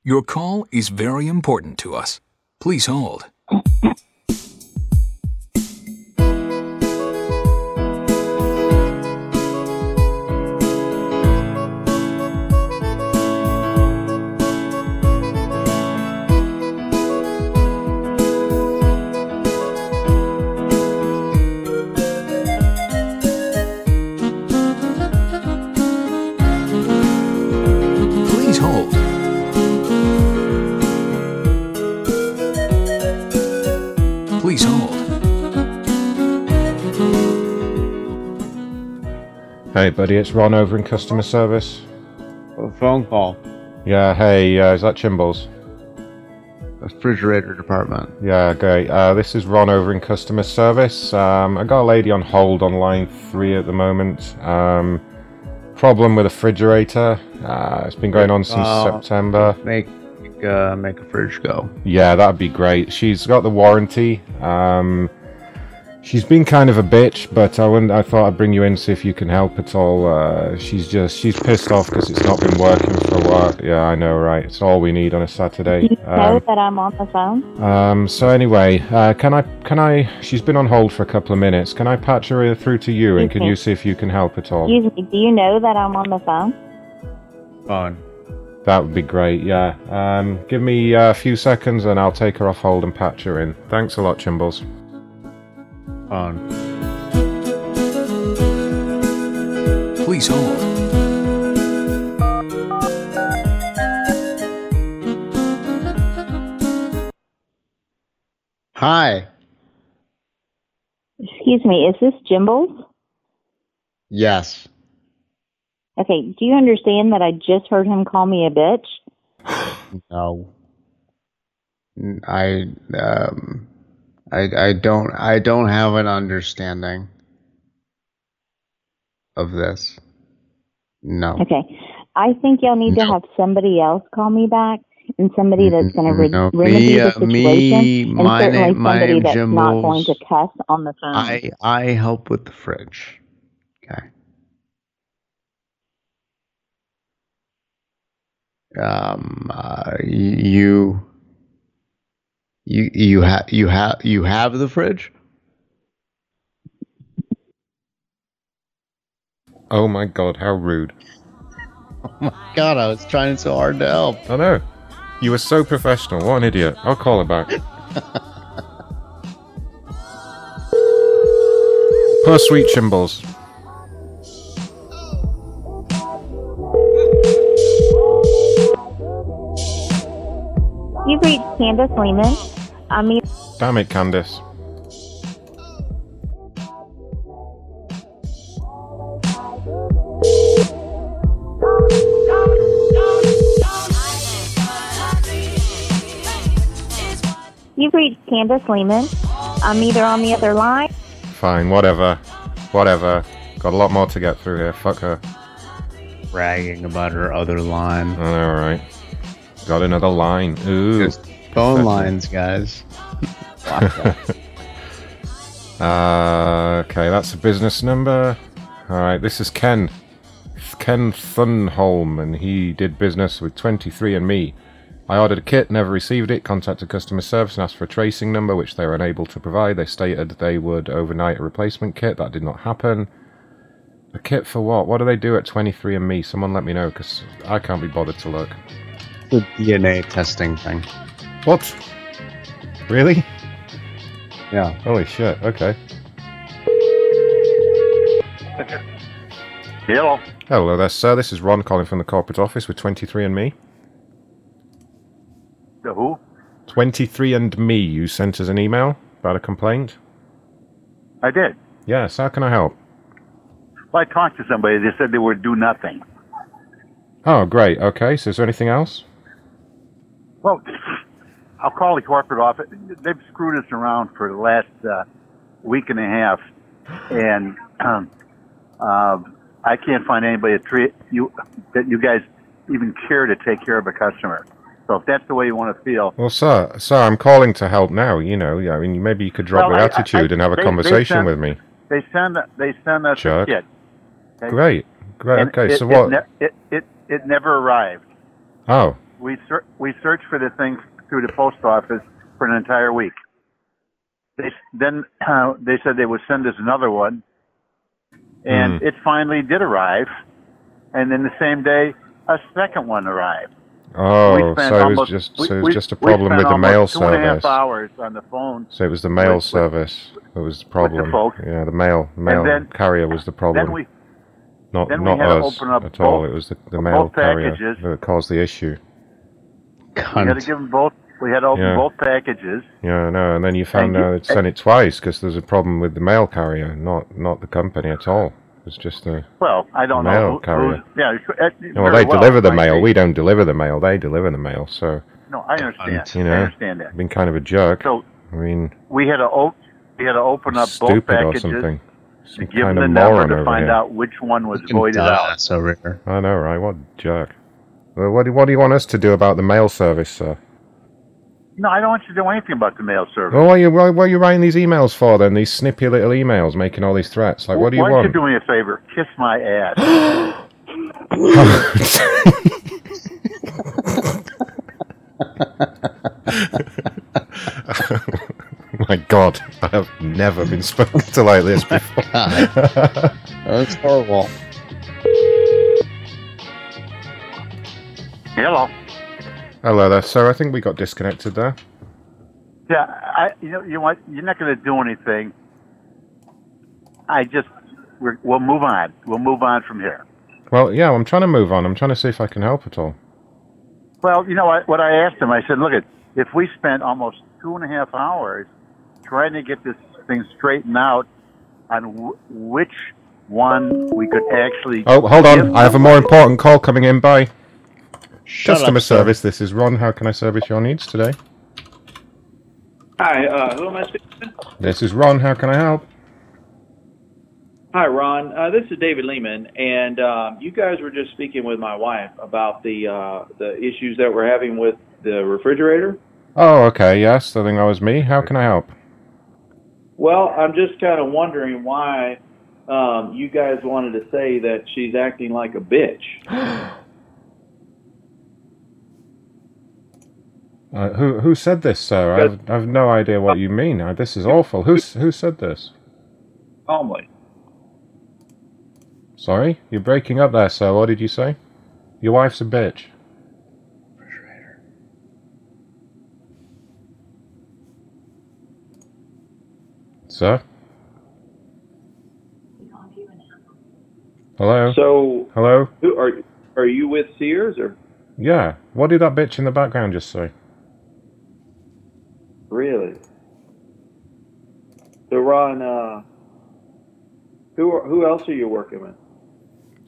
Speaker 12: Your call is very important to us. Please hold.
Speaker 8: It's Ron over in customer service.
Speaker 16: A phone call.
Speaker 8: Yeah, hey, uh, is that Chimbles?
Speaker 16: Refrigerator department.
Speaker 8: Yeah, great. Uh, this is Ron over in customer service. Um, I got a lady on hold on line three at the moment. Um, problem with a refrigerator. Uh, it's been going on since September.
Speaker 16: Make make, uh, make a fridge go.
Speaker 8: Yeah, that'd be great. She's got the warranty. Um, She's been kind of a bitch, but I wouldn't, I thought I'd bring you in see if you can help at all. Uh, she's just she's pissed off because it's not been working for a while. Yeah, I know, right? It's all we need on a Saturday.
Speaker 22: Do you know
Speaker 8: Um,
Speaker 22: that I'm on the phone?
Speaker 8: um, so anyway, uh, can I can I? She's been on hold for a couple of minutes. Can I patch her through to you, and can
Speaker 22: Okay.
Speaker 8: you see if you can help at all?
Speaker 22: Excuse me, do you know that I'm on the phone?
Speaker 16: Fine.
Speaker 8: That would be great. Yeah. Um, give me uh, a few seconds, and I'll take her off hold and patch her in. Thanks a lot, Chimbles.
Speaker 16: On.
Speaker 12: Please hold.
Speaker 16: Hi.
Speaker 22: Excuse me, is this Jimbles?
Speaker 16: Yes.
Speaker 22: Okay, do you understand that I just heard him call me a bitch?
Speaker 16: No. I um I I don't I don't have an understanding of this. No.
Speaker 22: Okay, I think y'all need to have somebody else call me back and somebody that's going to re-
Speaker 16: No,
Speaker 22: remedy
Speaker 16: me,
Speaker 22: the
Speaker 16: uh,
Speaker 22: situation
Speaker 16: me,
Speaker 22: and
Speaker 16: my
Speaker 22: certainly
Speaker 16: name- my
Speaker 22: somebody that's
Speaker 16: Jim
Speaker 22: not going to cuss on the phone.
Speaker 16: I I help with the fridge. Okay. Um uh, you you you have you have you have the fridge?
Speaker 8: Oh my god, how rude.
Speaker 16: Oh my god, I was trying so hard to help.
Speaker 8: I know. You were so professional. What an idiot. I'll call her back. Poor sweet Chimbles.
Speaker 22: You've reached Candace Lehman. I mean,
Speaker 8: Damn it, Candice.
Speaker 22: you've reached Candace Lehman. I'm either on the other line.
Speaker 8: Fine, whatever. Whatever. Got a lot more to get through here. Fuck her.
Speaker 16: Bragging about her other line.
Speaker 8: Alright. Got another line. Ooh.
Speaker 16: Phone lines, guys.
Speaker 8: Uh, okay, that's a business number. Alright, this is Ken. Ken Thunholm, and he did business with 23andMe. I ordered a kit, never received it, contacted customer service and asked for a tracing number, which they were unable to provide. They stated they would overnight a replacement kit. That did not happen. A kit for what? What do they do at 23andMe? Someone let me know, because I can't be bothered to look.
Speaker 16: The DNA testing thing.
Speaker 8: What? Really?
Speaker 16: Yeah.
Speaker 8: Holy shit, okay.
Speaker 23: Hello.
Speaker 8: Hello there, sir. This is Ron calling from the corporate office with 23andMe.
Speaker 23: The who?
Speaker 8: 23andMe, you sent us an email about a complaint?
Speaker 23: I did.
Speaker 8: Yes, how can I help?
Speaker 23: Well, I talked to somebody. They said they would do nothing.
Speaker 8: Oh, great. Okay, so is there anything else?
Speaker 23: Well, I'll call the corporate office. They've screwed us around for the last uh, week and a half, and um, uh, I can't find anybody to treat you that you guys even care to take care of a customer. So if that's the way you want to feel,
Speaker 8: Well, sir, sir, I'm calling to help now. You know, yeah, I mean, maybe you could drop
Speaker 23: Well,
Speaker 8: your
Speaker 23: I-
Speaker 8: attitude
Speaker 23: I-
Speaker 8: and have a
Speaker 23: they- they
Speaker 8: conversation
Speaker 23: sent-
Speaker 8: with me.
Speaker 23: they send they send us
Speaker 8: Jerk.
Speaker 23: a kit. okay?
Speaker 8: Great, great.
Speaker 23: And
Speaker 8: okay,
Speaker 23: it,
Speaker 8: so
Speaker 23: it
Speaker 8: what?
Speaker 23: It, it it never arrived.
Speaker 8: oh,
Speaker 23: We ser- we searched for the thing through the post office for an entire week. They then uh, they said they would send us another one, and
Speaker 8: Hmm.
Speaker 23: it finally did arrive. And then the same day, a second one arrived.
Speaker 8: oh, so it was
Speaker 23: almost-
Speaker 8: just so it was just a problem with the mail
Speaker 23: almost two and a half
Speaker 8: service.
Speaker 23: hours on the phone.
Speaker 8: So it was the mail
Speaker 23: with-
Speaker 8: service that was the problem.
Speaker 23: folks.
Speaker 8: Yeah, the mail mail
Speaker 23: then-
Speaker 8: carrier was the problem.
Speaker 23: Then we
Speaker 8: not
Speaker 23: then we
Speaker 8: not
Speaker 23: had to
Speaker 8: us
Speaker 23: open up
Speaker 8: at all.
Speaker 23: both-
Speaker 8: It was the, the mail carrier that caused the issue.
Speaker 23: We had to give them both. We had to open
Speaker 8: Yeah.
Speaker 23: both packages.
Speaker 8: Yeah, no, and then you found
Speaker 23: you-
Speaker 8: out it sent it twice because there's a problem with the mail carrier, not not the company at all. It's just the
Speaker 23: Well, I don't
Speaker 8: mail
Speaker 23: know. Who,
Speaker 8: carrier.
Speaker 23: who's- yeah, it- it-
Speaker 8: well,
Speaker 23: very
Speaker 8: they deliver the mail.
Speaker 23: be.
Speaker 8: We don't deliver the mail. They deliver the mail. So
Speaker 23: No, I understand.
Speaker 8: you know,
Speaker 23: I understand that.
Speaker 8: been kind of a jerk.
Speaker 23: So
Speaker 8: I mean,
Speaker 23: we had to op- we had to open up both
Speaker 8: stupid or
Speaker 23: packages
Speaker 8: something.
Speaker 23: to give
Speaker 8: kind
Speaker 23: them
Speaker 8: of
Speaker 23: the number
Speaker 8: moron
Speaker 23: to find
Speaker 8: here.
Speaker 23: out which one was voided out.
Speaker 16: over here.
Speaker 8: I know, right? What a jerk. Well, what do, what do you want us to do about the mail service, sir?
Speaker 23: No, I don't want you to do anything about the mail service.
Speaker 8: Well, what are you why, what are you writing these emails for then? These snippy little emails making all these threats. Like, what do you
Speaker 23: Why
Speaker 8: want?
Speaker 23: don't you do me a favor? Kiss my ass.
Speaker 8: My God, I have never been spoken to like this before.
Speaker 16: That's horrible.
Speaker 23: Hello.
Speaker 8: Hello there, sir. I think we got disconnected there.
Speaker 23: Yeah, I. You know, you what? You're not going to do anything. I just. We're, we'll move on. We'll move on from here.
Speaker 8: Well, yeah, I'm trying to move on. I'm trying to see if I can help at all.
Speaker 23: Well, you know what? What I asked him, I said, look, at if we spent almost two and a half hours trying to get this thing straightened out on w- which one we could actually.
Speaker 8: Oh, hold on. I have a more important call coming in. Bye.
Speaker 23: Shut
Speaker 8: Customer
Speaker 23: up, sir.
Speaker 8: service. This is Ron. How can I service your needs today?
Speaker 24: Hi, uh, who am I speaking to?
Speaker 8: This is Ron. How can I help?
Speaker 24: Hi, Ron. Uh, this is David Lehman, and um, you guys were just speaking with my wife about the uh, the issues that we're having with the refrigerator.
Speaker 8: Oh, okay. Yes, I think that was me. How can I help?
Speaker 24: Well, I'm just kind of wondering why um, you guys wanted to say that she's acting like a bitch.
Speaker 8: Uh, who who said this, sir? I have, I have no idea what you mean. Uh, this is awful. Who who said this?
Speaker 24: Only.
Speaker 8: Sorry, you're breaking up there, sir. What did you say? Your wife's a bitch. Sir? Hello?
Speaker 24: So,
Speaker 8: Hello?
Speaker 24: who are are you with Sears or
Speaker 8: Yeah. What did that bitch in the background just say?
Speaker 24: Really? So, Ron, uh, who are, who else are you working with?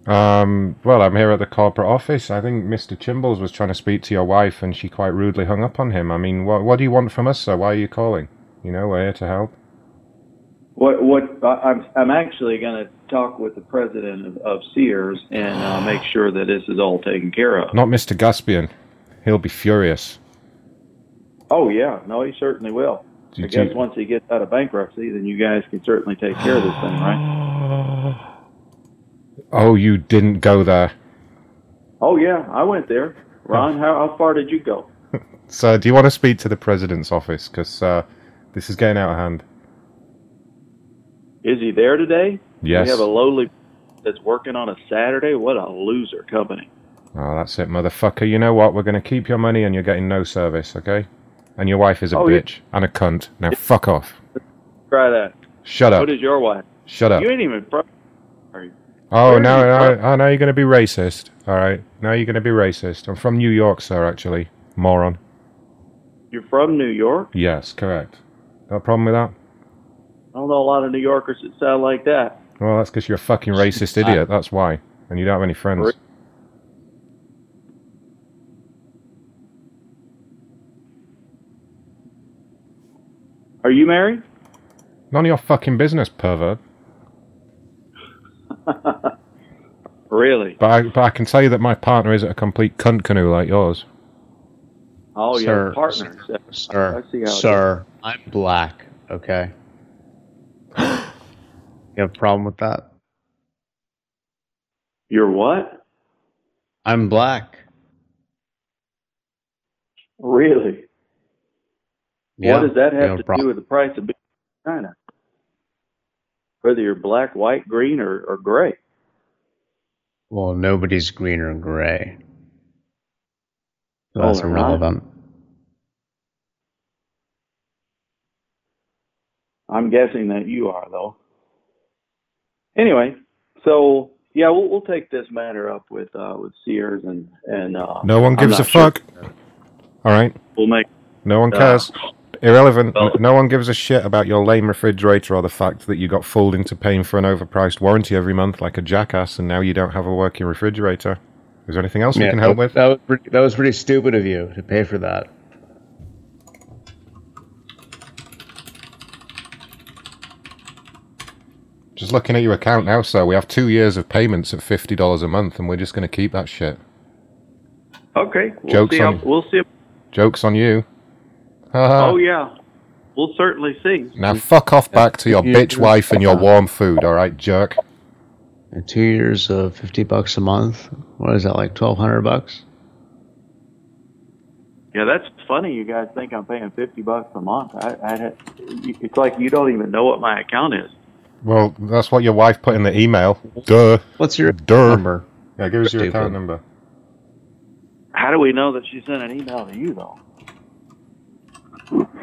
Speaker 8: Um, well, I'm here at the corporate office. I think Mr. Chimbles was trying to speak to your wife and she quite rudely hung up on him. I mean, what, what do you want from us, sir? Why are you calling? You know, we're here to help.
Speaker 24: What what I'm I'm actually going to talk with the president of, of Sears and uh, make sure that this is all taken care of.
Speaker 8: Not Mr. Gaspian. He'll be furious.
Speaker 24: Oh yeah, no, he certainly will.
Speaker 8: Do-
Speaker 24: I guess once he gets out of bankruptcy, then you guys can certainly take care of this thing, right?
Speaker 8: Oh, you didn't go there.
Speaker 24: Oh yeah, I went there. Ron, how, how far did you go?
Speaker 8: So, do you want to speak to the president's office? Because uh, this is getting out of hand.
Speaker 24: Is he there today?
Speaker 8: Yes.
Speaker 24: We have a lowly that's working on a Saturday. What a loser company.
Speaker 8: Oh, that's it, motherfucker. You know what? We're going to keep your money and you're getting no service, okay? And your wife is a
Speaker 24: Oh, yeah.
Speaker 8: bitch and a cunt. Now, fuck off.
Speaker 24: Try that.
Speaker 8: Shut up.
Speaker 24: What is your wife?
Speaker 8: Shut up.
Speaker 24: You ain't even from. Are you?
Speaker 8: Oh,
Speaker 24: Where
Speaker 8: now,
Speaker 24: you
Speaker 8: now, oh, now you're going to be racist. All right. Now you're going to be racist. I'm from New York, sir, actually. Moron.
Speaker 24: You're from New York?
Speaker 8: Yes, correct. No problem with that?
Speaker 24: I don't know a lot of New Yorkers that sound like that.
Speaker 8: Well, that's because you're a fucking racist idiot. That's why. And you don't have any friends.
Speaker 24: Are you married?
Speaker 8: None of your fucking business, pervert.
Speaker 24: Really?
Speaker 8: But I, but I can tell you that my partner isn't a complete cunt canoe like yours.
Speaker 24: Oh,
Speaker 16: Sir,
Speaker 24: you're partners.
Speaker 16: Sir,
Speaker 24: I see
Speaker 16: sir, I'm black. Okay. you have a problem with that?
Speaker 24: You're what?
Speaker 16: I'm black.
Speaker 24: Really?
Speaker 16: Yeah,
Speaker 24: what does that have
Speaker 16: have
Speaker 24: to
Speaker 16: problem.
Speaker 24: do with the price of being in China? Whether you're black, white, green, or, or gray.
Speaker 16: Well, nobody's green or gray. So
Speaker 24: Oh,
Speaker 16: that's
Speaker 24: they're not?
Speaker 16: irrelevant.
Speaker 24: I'm guessing that you are, though. Anyway, so yeah, we'll we'll take this matter up with uh, with Sears and and uh,
Speaker 8: No one gives a
Speaker 24: sure.
Speaker 8: fuck. All right.
Speaker 24: We'll make
Speaker 8: No one
Speaker 24: Uh,
Speaker 8: cares. Irrelevant. no one gives a shit about your lame refrigerator or the fact that you got fooled into paying for an overpriced warranty every month like a jackass and now you don't have a working refrigerator. Is there anything else we can help
Speaker 16: that,
Speaker 8: with?
Speaker 16: That was, pretty, that was pretty stupid of you to pay for that.
Speaker 8: Just looking at your account now, sir, we have two years of payments at $50 a month and we're just going to keep that shit.
Speaker 24: Okay, we'll
Speaker 8: Jokes
Speaker 24: see.
Speaker 8: on-
Speaker 24: How, we'll see.
Speaker 8: Joke's on you. Uh-huh.
Speaker 24: oh yeah, we'll certainly see.
Speaker 8: Now fuck off back to your bitch wife and your warm food, alright, jerk?
Speaker 9: And two years of fifty bucks a month. What is that like? Twelve hundred bucks?
Speaker 24: Yeah, that's funny. You guys think I'm paying fifty bucks a month? I, I had, it's like you don't even know what my account is.
Speaker 8: Well, that's what your wife put in the email. Duh.
Speaker 9: What's your
Speaker 8: Duh.
Speaker 9: number?
Speaker 8: Yeah, give us your
Speaker 9: Stupid.
Speaker 8: account number.
Speaker 24: How do we know that she sent an email to you though?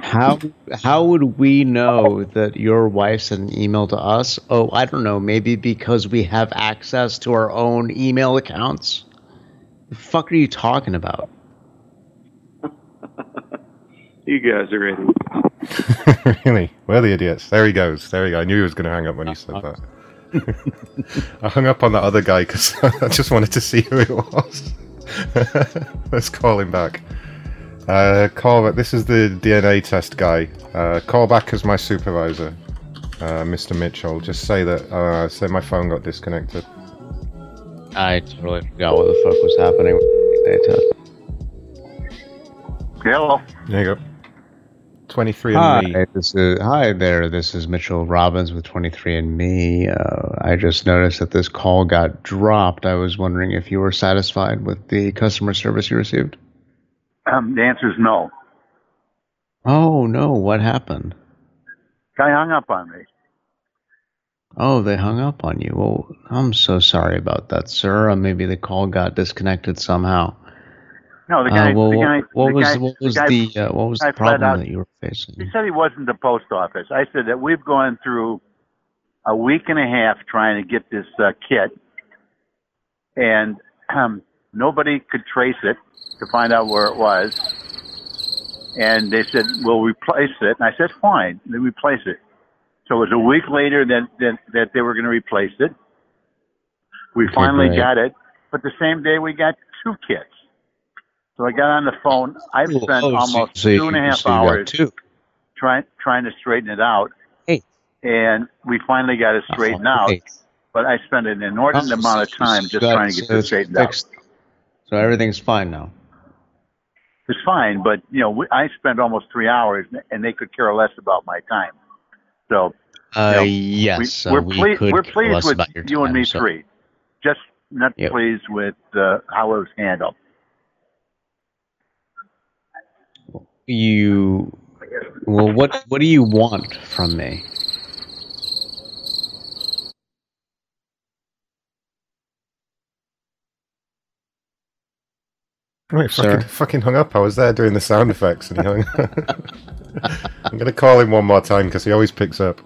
Speaker 9: How how would we know that your wife sent an email to us? Oh, I don't know. Maybe because we have access to our own email accounts. The fuck are you talking about?
Speaker 24: You guys are idiots.
Speaker 8: really? We're the idiots. There he goes. There he go. I knew he was going to hang up when he said that. I hung up on that other guy because I just wanted to see who it was. Let's call him back. Uh, call back. This is the DNA test guy. Uh, call back as my supervisor, uh, Mr. Mitchell. Just say that. Uh, say my phone got disconnected.
Speaker 9: I totally forgot what the fuck was happening with the DNA test.
Speaker 23: Hello.
Speaker 8: There you go. Twenty-three and
Speaker 9: Hi,
Speaker 8: me.
Speaker 9: this is hi there. This is Mitchell Robbins with 23andMe. Uh, I just noticed that this call got dropped. I was wondering if you were satisfied with the customer service you received.
Speaker 23: Um, the answer is no.
Speaker 9: Oh no, what happened?
Speaker 23: Guy hung up on me.
Speaker 9: Oh, they hung up on you. Well, I'm so sorry about that, sir. Uh, maybe the call got disconnected somehow.
Speaker 23: No, the
Speaker 9: Uh,
Speaker 23: guy.
Speaker 9: well,
Speaker 23: the guy.
Speaker 9: what
Speaker 23: the
Speaker 9: was
Speaker 23: guy,
Speaker 9: what was
Speaker 23: guy,
Speaker 9: the uh, what was the problem
Speaker 23: out-
Speaker 9: that you were facing?
Speaker 23: He said he wasn't the post office. I said that we've gone through a week and a half trying to get this uh, kit, and um, nobody could trace it to find out where it was. And they said, "We'll replace it." And I said, "Fine." They replace it. So it was a week later that that, that they were going to replace it. We finally got it, but the same day we got two kits. So I got on the phone. I've
Speaker 9: Oh,
Speaker 23: spent
Speaker 9: oh, so-
Speaker 23: almost
Speaker 9: so
Speaker 23: two and a half
Speaker 9: so
Speaker 23: hours trying trying to straighten it out.
Speaker 9: Hey.
Speaker 23: And we finally got it straightened out.
Speaker 9: great.
Speaker 23: But I spent an inordinate
Speaker 9: Oh,
Speaker 23: amount of time just trying to get
Speaker 9: it
Speaker 23: straightened out.
Speaker 9: So everything's fine now.
Speaker 23: It's fine, but you know, I spent almost three hours, and they could care less about my time. So,
Speaker 9: Uh,
Speaker 23: you know,
Speaker 9: yes,
Speaker 23: we,
Speaker 9: uh,
Speaker 23: we're,
Speaker 9: we
Speaker 23: pleased.
Speaker 9: could
Speaker 23: we're pleased with
Speaker 9: your
Speaker 23: you and me
Speaker 9: so-
Speaker 23: three. Just not
Speaker 9: Yep.
Speaker 23: pleased with uh, how it was handled.
Speaker 9: You well, what what do you want from me?
Speaker 8: Wait, fucking, fucking hung up. I was there doing the sound effects and he hung up. I'm going to call him one more time because he always picks up.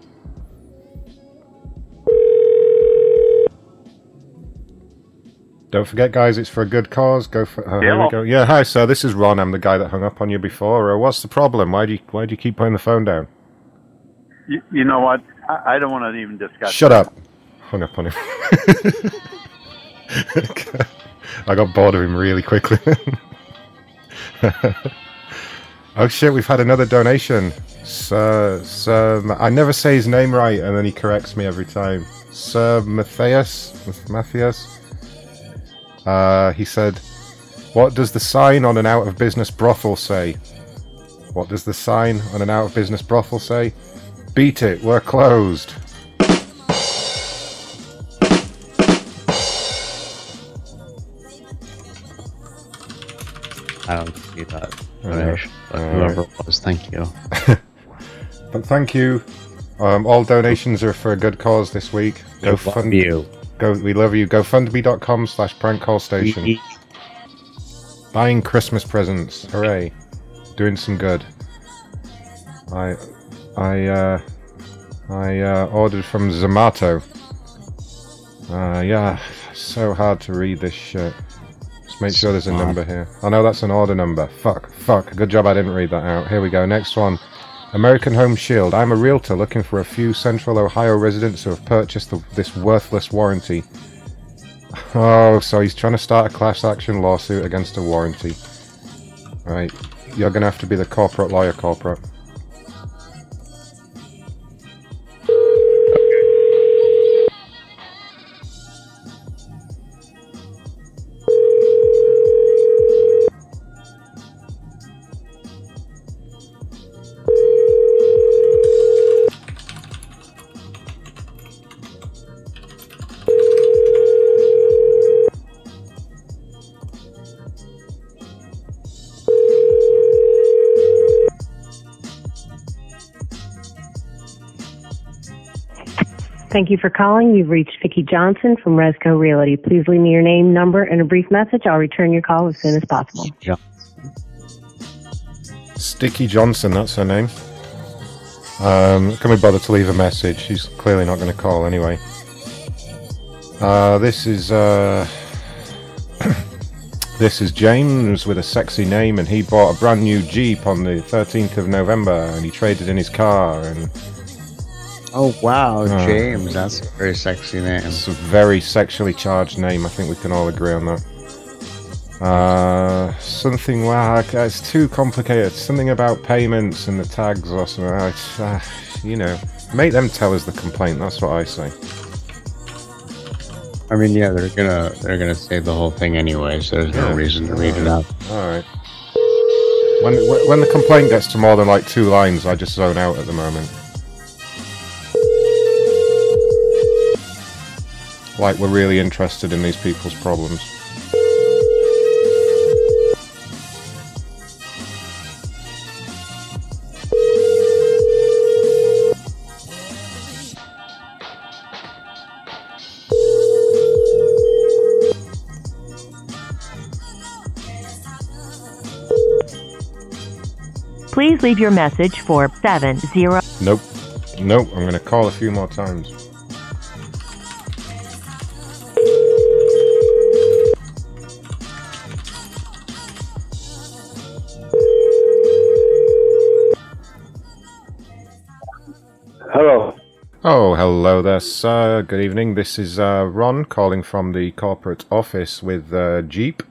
Speaker 8: Don't forget, guys, it's for a good cause. Go for. Oh, here we go. Yeah, hi, sir. This is Ron. I'm the guy that hung up on you before. Uh, what's the problem? Why do you Why do you keep putting the phone down?
Speaker 23: You, you know what? I, I don't want to even discuss.
Speaker 8: Shut up. Hung up on him. I got bored of him really quickly. oh shit, we've had another donation. Sir, Sir, I never say his name right and then he corrects me every time. Sir Matthias? Matthias? Uh, he said, What does the sign on an out of business brothel say? What does the sign on an out of business brothel say? Beat it, we're closed.
Speaker 9: I don't see that.
Speaker 8: Yeah.
Speaker 9: donation, but whoever it was, thank you.
Speaker 8: But thank you. Um, all donations are for a good cause this week.
Speaker 9: We
Speaker 8: fund-
Speaker 9: you.
Speaker 8: Go, we love you. GoFundMe.com slash prank call station. Buying Christmas presents. Hooray. Doing some good. I I uh I uh, ordered from Zomato. Uh yeah, so hard to read this shit. Just make sure there's a number here. I know that's an order number. Fuck, fuck. Good job I didn't read that out. Here we go. Next one. American Home Shield. I'm a realtor looking for a few Central Ohio residents who have purchased the, this worthless warranty. Oh, so he's trying to start a class action lawsuit against a warranty. Right. You're going to have to be the corporate lawyer, corporate.
Speaker 25: Thank you for calling. You've reached Vicki Johnson from Resco Realty. Please leave me your name, number, and a brief message. I'll return your call as soon as possible. Yeah.
Speaker 8: Sticky Johnson, that's her name. Um, can we bother to leave a message? She's clearly not going to call anyway. Uh, this is uh, this is James with a sexy name, and he bought a brand new Jeep on the 13th of November, and he traded in his car. And
Speaker 16: Oh wow,
Speaker 8: Uh,
Speaker 16: James, that's a very sexy name.
Speaker 8: it's a very sexually charged name. I think we can all agree on that. Uh, something wow, okay, it's too complicated. Something about payments and the tags or something. Uh, uh, you know, make them tell us the complaint. That's what I say.
Speaker 16: I mean, yeah, they're gonna they're gonna say the whole thing anyway, so there's no reason to read it out.
Speaker 8: All right. When- when the complaint gets to more than like two lines, I just zone out at the moment. Like we're really interested in these people's problems.
Speaker 15: Please leave your message for 70.
Speaker 8: Nope. Nope. I'm gonna call a few more times.
Speaker 26: Hello.
Speaker 8: Oh, hello there, sir. Good evening. This is uh, Ron calling from the corporate office with uh, Jeep.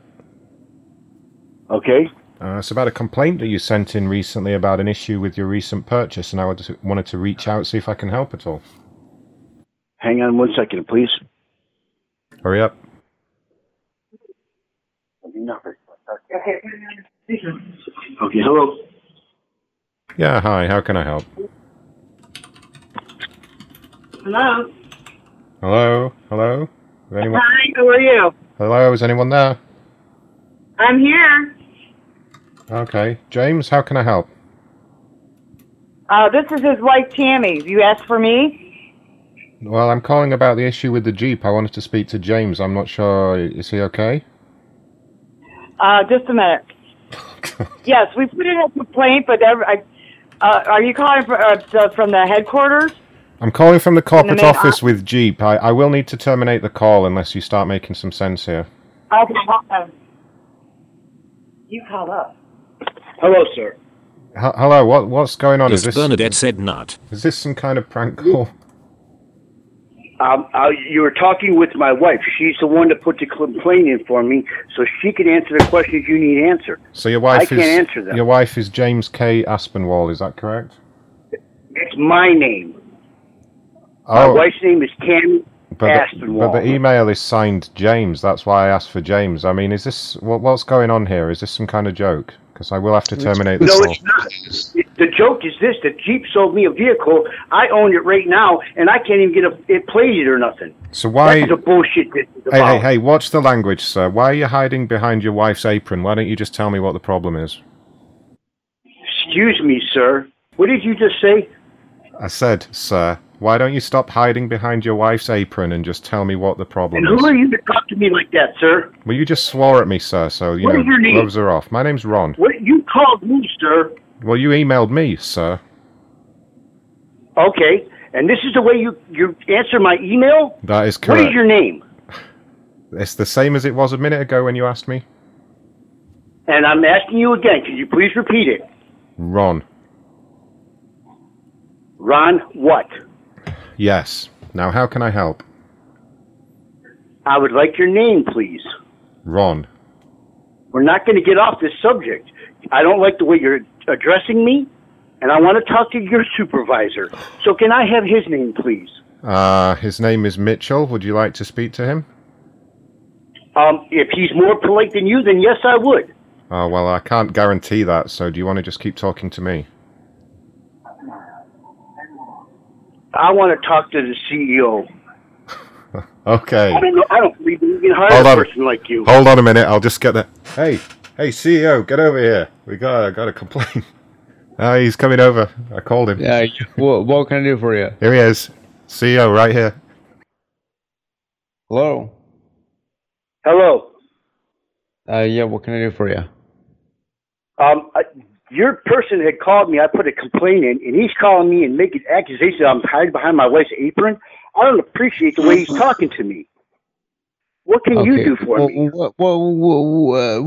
Speaker 26: Okay.
Speaker 8: Uh, it's about a complaint that you sent in recently about an issue with your recent purchase, and I wanted to, wanted to reach out see if I can help at all.
Speaker 26: Hang on one second, please.
Speaker 8: Hurry up.
Speaker 26: Okay, hello.
Speaker 8: Yeah, hi. How can I help?
Speaker 27: Hello.
Speaker 8: Hello? Hello? Is anyone?
Speaker 27: Hi, how are you?
Speaker 8: Hello? Is anyone there?
Speaker 27: I'm here.
Speaker 8: Okay. James, how can I help?
Speaker 27: Uh, this is his wife, Tammy. You asked for me?
Speaker 8: Well, I'm calling about the issue with the Jeep. I wanted to speak to James. I'm not sure. Is he okay?
Speaker 27: Uh, just a minute. yes, we put in a complaint, but every, I, uh, are you calling for, uh, from the headquarters?
Speaker 8: I'm calling from the corporate
Speaker 27: main
Speaker 8: office with Jeep. I, I will need to terminate the call unless you start making some sense here.
Speaker 27: Okay, hold on. You called up.
Speaker 26: Hello, sir.
Speaker 8: H- hello, what what's going on?
Speaker 28: As
Speaker 8: Is this
Speaker 28: Bernadette said not.
Speaker 8: is this some kind of prank call?
Speaker 26: Um, uh, you were talking with my wife. She's the one that put the complaint in for me, so she can answer the questions you need answered.
Speaker 8: So your wife
Speaker 26: I
Speaker 8: is
Speaker 26: can't answer them.
Speaker 8: your wife is James K. Aspinwall. Is that correct?
Speaker 26: It's my name.
Speaker 8: Oh.
Speaker 26: My wife's name is Tammy
Speaker 8: But the, but the email is signed James. That's why I asked for James. I mean, is this what, what's going on here? Is this some kind of joke? Because I will have to terminate the
Speaker 26: no,
Speaker 8: call.
Speaker 26: it's not. It, the joke is this: the Jeep sold me a vehicle. I own it right now, and I can't even get a, it plated or nothing.
Speaker 8: So why?
Speaker 26: That's the bullshit this
Speaker 8: Hey, hey, hey! Watch the language, sir. Why are you hiding behind your wife's apron? Why don't you just tell me what the problem is?
Speaker 26: Excuse me, sir. What did you just say?
Speaker 8: I said, sir. Why don't you stop hiding behind your wife's apron and just tell me what the problem is?
Speaker 26: And
Speaker 8: is?
Speaker 26: who are you to talk to me like that, sir?
Speaker 8: Well, you just swore at me, sir. So you
Speaker 26: What
Speaker 8: know,
Speaker 26: is your name?
Speaker 8: gloves are off. My name's Ron.
Speaker 26: What you called me, sir?
Speaker 8: Well, you emailed me, sir.
Speaker 26: Okay, and this is the way you you answer my email.
Speaker 8: That is correct.
Speaker 26: What is your name?
Speaker 8: It's the same as it was a minute ago when you asked me.
Speaker 26: And I'm asking you again. Could you please repeat it?
Speaker 8: Ron.
Speaker 26: Ron, what?
Speaker 8: Yes. Now, how can I help?
Speaker 26: I would like your name, please.
Speaker 8: Ron.
Speaker 26: We're not going to get off this subject. I don't like the way you're addressing me, and I want to talk to your supervisor. So can I have his name, please?
Speaker 8: Uh, his name is Mitchell. Would you like to speak to him?
Speaker 26: Um, if he's more polite than you, then yes, I would.
Speaker 8: Oh, well, I can't guarantee that, so do you want to just keep talking to me?
Speaker 26: I want to talk to the CEO.
Speaker 8: Okay.
Speaker 26: I don't know. I don't believe you can hire
Speaker 8: Hold
Speaker 26: a
Speaker 8: on.
Speaker 26: person like you.
Speaker 8: Hold on a minute. I'll just get the. Hey, hey, CEO, get over here. We got got a complaint. Ah, he's coming over. I called him.
Speaker 16: Yeah. you- What, what can I do for you?
Speaker 8: Here he is. CEO right here.
Speaker 9: Hello.
Speaker 26: Hello.
Speaker 9: Uh, yeah, what can I do for you?
Speaker 26: Um, I, your person had called me. I put a complaint in, and he's calling me and making accusations. I'm hiding behind my wife's apron. I don't appreciate the way he's talking to me. What can you do for
Speaker 9: well,
Speaker 26: me?
Speaker 9: What, what, what,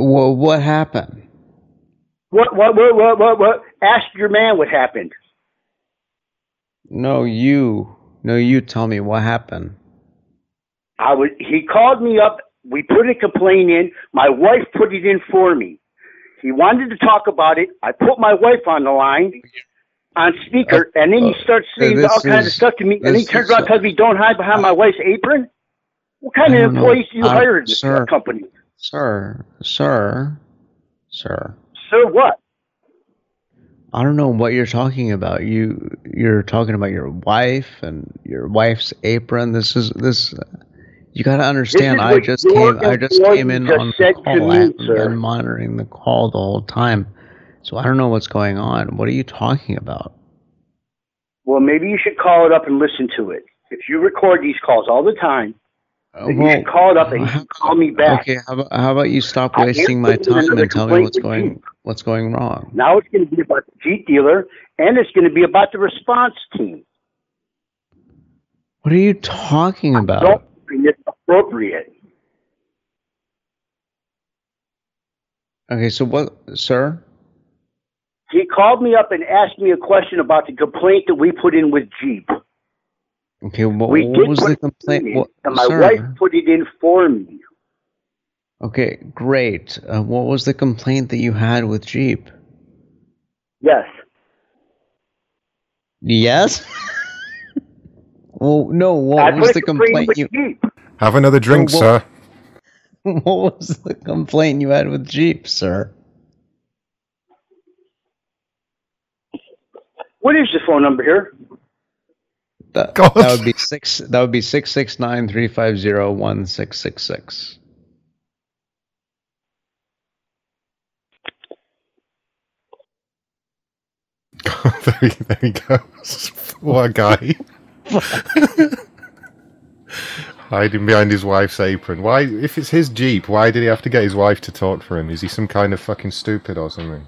Speaker 9: what, what happened?
Speaker 26: What, what, what, what, what, what? Ask your man what happened.
Speaker 9: No, you. No, you tell me what happened.
Speaker 26: I would. He called me up. We put a complaint in. My wife put it in for me. He wanted to talk about it. I put my wife on the line on speaker, and then he starts
Speaker 9: uh,
Speaker 26: saying
Speaker 9: this
Speaker 26: all kinds of stuff to me. And he turns around and tells me, "Don't hide behind my wife's apron." What kind of
Speaker 9: know.
Speaker 26: employees do you
Speaker 9: Uh,
Speaker 26: hire in this
Speaker 9: sir.
Speaker 26: company?
Speaker 9: Sir, sir, sir.
Speaker 26: Sir, what?
Speaker 9: I don't know what you're talking about. You you're talking about your wife and your wife's apron. This is this. You got to understand. I just came. I just came in
Speaker 26: just
Speaker 9: on the call.
Speaker 26: me,
Speaker 9: I haven't
Speaker 26: sir.
Speaker 9: been monitoring the call the whole time, so I don't know what's going on. What are you talking about?
Speaker 26: Well, maybe you should call it up and listen to it. If you record these calls all the time, uh, you
Speaker 9: well,
Speaker 26: should call it up and you uh, call me back.
Speaker 9: Okay, how about, how about you stop wasting my time and tell me what's going
Speaker 26: Jeep.
Speaker 9: what's going wrong?
Speaker 26: Now it's going to be about the Jeep dealer, and it's going to be about the response team.
Speaker 9: What are you talking about?
Speaker 26: Appropriate.
Speaker 9: Okay, so what, sir?
Speaker 26: He called me up and asked me a question about the complaint that we put in with Jeep.
Speaker 9: Okay, what,
Speaker 26: we
Speaker 9: what was the complaint?
Speaker 26: in,
Speaker 9: What,
Speaker 26: and my
Speaker 9: sir?
Speaker 26: wife put it in for me.
Speaker 9: Okay, great. Uh, what was the complaint that you had with Jeep?
Speaker 26: Yes.
Speaker 9: Yes. well, no.
Speaker 26: I
Speaker 9: What
Speaker 26: put
Speaker 9: was
Speaker 26: a
Speaker 9: the
Speaker 26: complaint
Speaker 9: complaint you?
Speaker 26: Jeep.
Speaker 8: Have another drink,
Speaker 9: Well,
Speaker 8: sir.
Speaker 9: What was the complaint you had with Jeep, sir?
Speaker 26: What is the phone number here?
Speaker 9: That, that would be six. That would be six six nine three five zero one six six six.
Speaker 8: there, he, there he goes. what guy. Hiding behind his wife's apron. Why, if it's his Jeep, why did he have to get his wife to talk for him? Is he some kind of fucking stupid or something?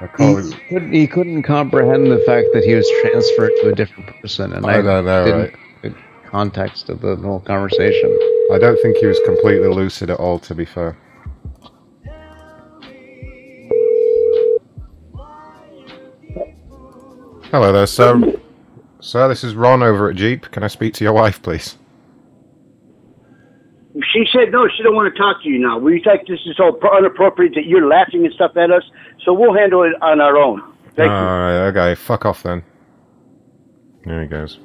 Speaker 8: I
Speaker 9: He,
Speaker 8: can't.
Speaker 9: couldn't, he couldn't comprehend the fact that he was transferred to a different person, and
Speaker 8: I
Speaker 9: I,
Speaker 8: don't know,
Speaker 9: didn't
Speaker 8: right?
Speaker 9: the context of the whole conversation.
Speaker 8: I don't think he was completely lucid at all, to be fair. Hello there, sir. Sir, this is Ron over at Jeep. Can I speak to your wife, please?
Speaker 26: She said no. She don't want to talk to you now. We think this is so inappropriate that you're laughing and stuff at us. So we'll handle it on our own. Thank you.
Speaker 8: Alright, okay, fuck off then. There he goes.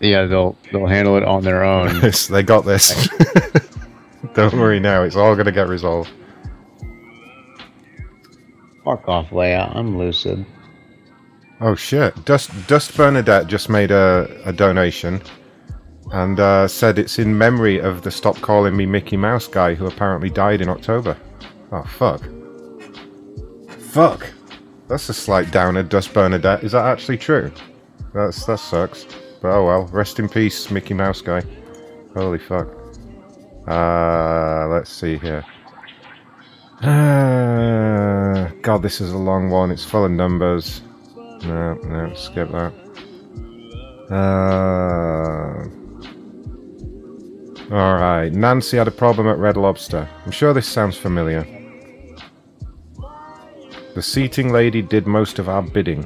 Speaker 9: Yeah, they'll they'll handle it on their own.
Speaker 8: They got this. Don't worry now, it's all gonna get resolved.
Speaker 9: Fuck off, Leia. I'm lucid.
Speaker 8: Oh shit. Dust Dust Bernadette just made a, a donation and uh, said it's in memory of the Stop Calling Me Mickey Mouse guy who apparently died in October. Oh fuck. Fuck. That's a slight downer, Dust Bernadette. Is that actually true? That's that sucks. But oh well. Rest in peace, Mickey Mouse guy. Holy fuck. Uh let's see here. Uh, God, this is a long one. It's full of numbers. No, no, skip that. Uh, Alright, Nancy had a problem at Red Lobster. I'm sure this sounds familiar. The seating lady did most of our bidding.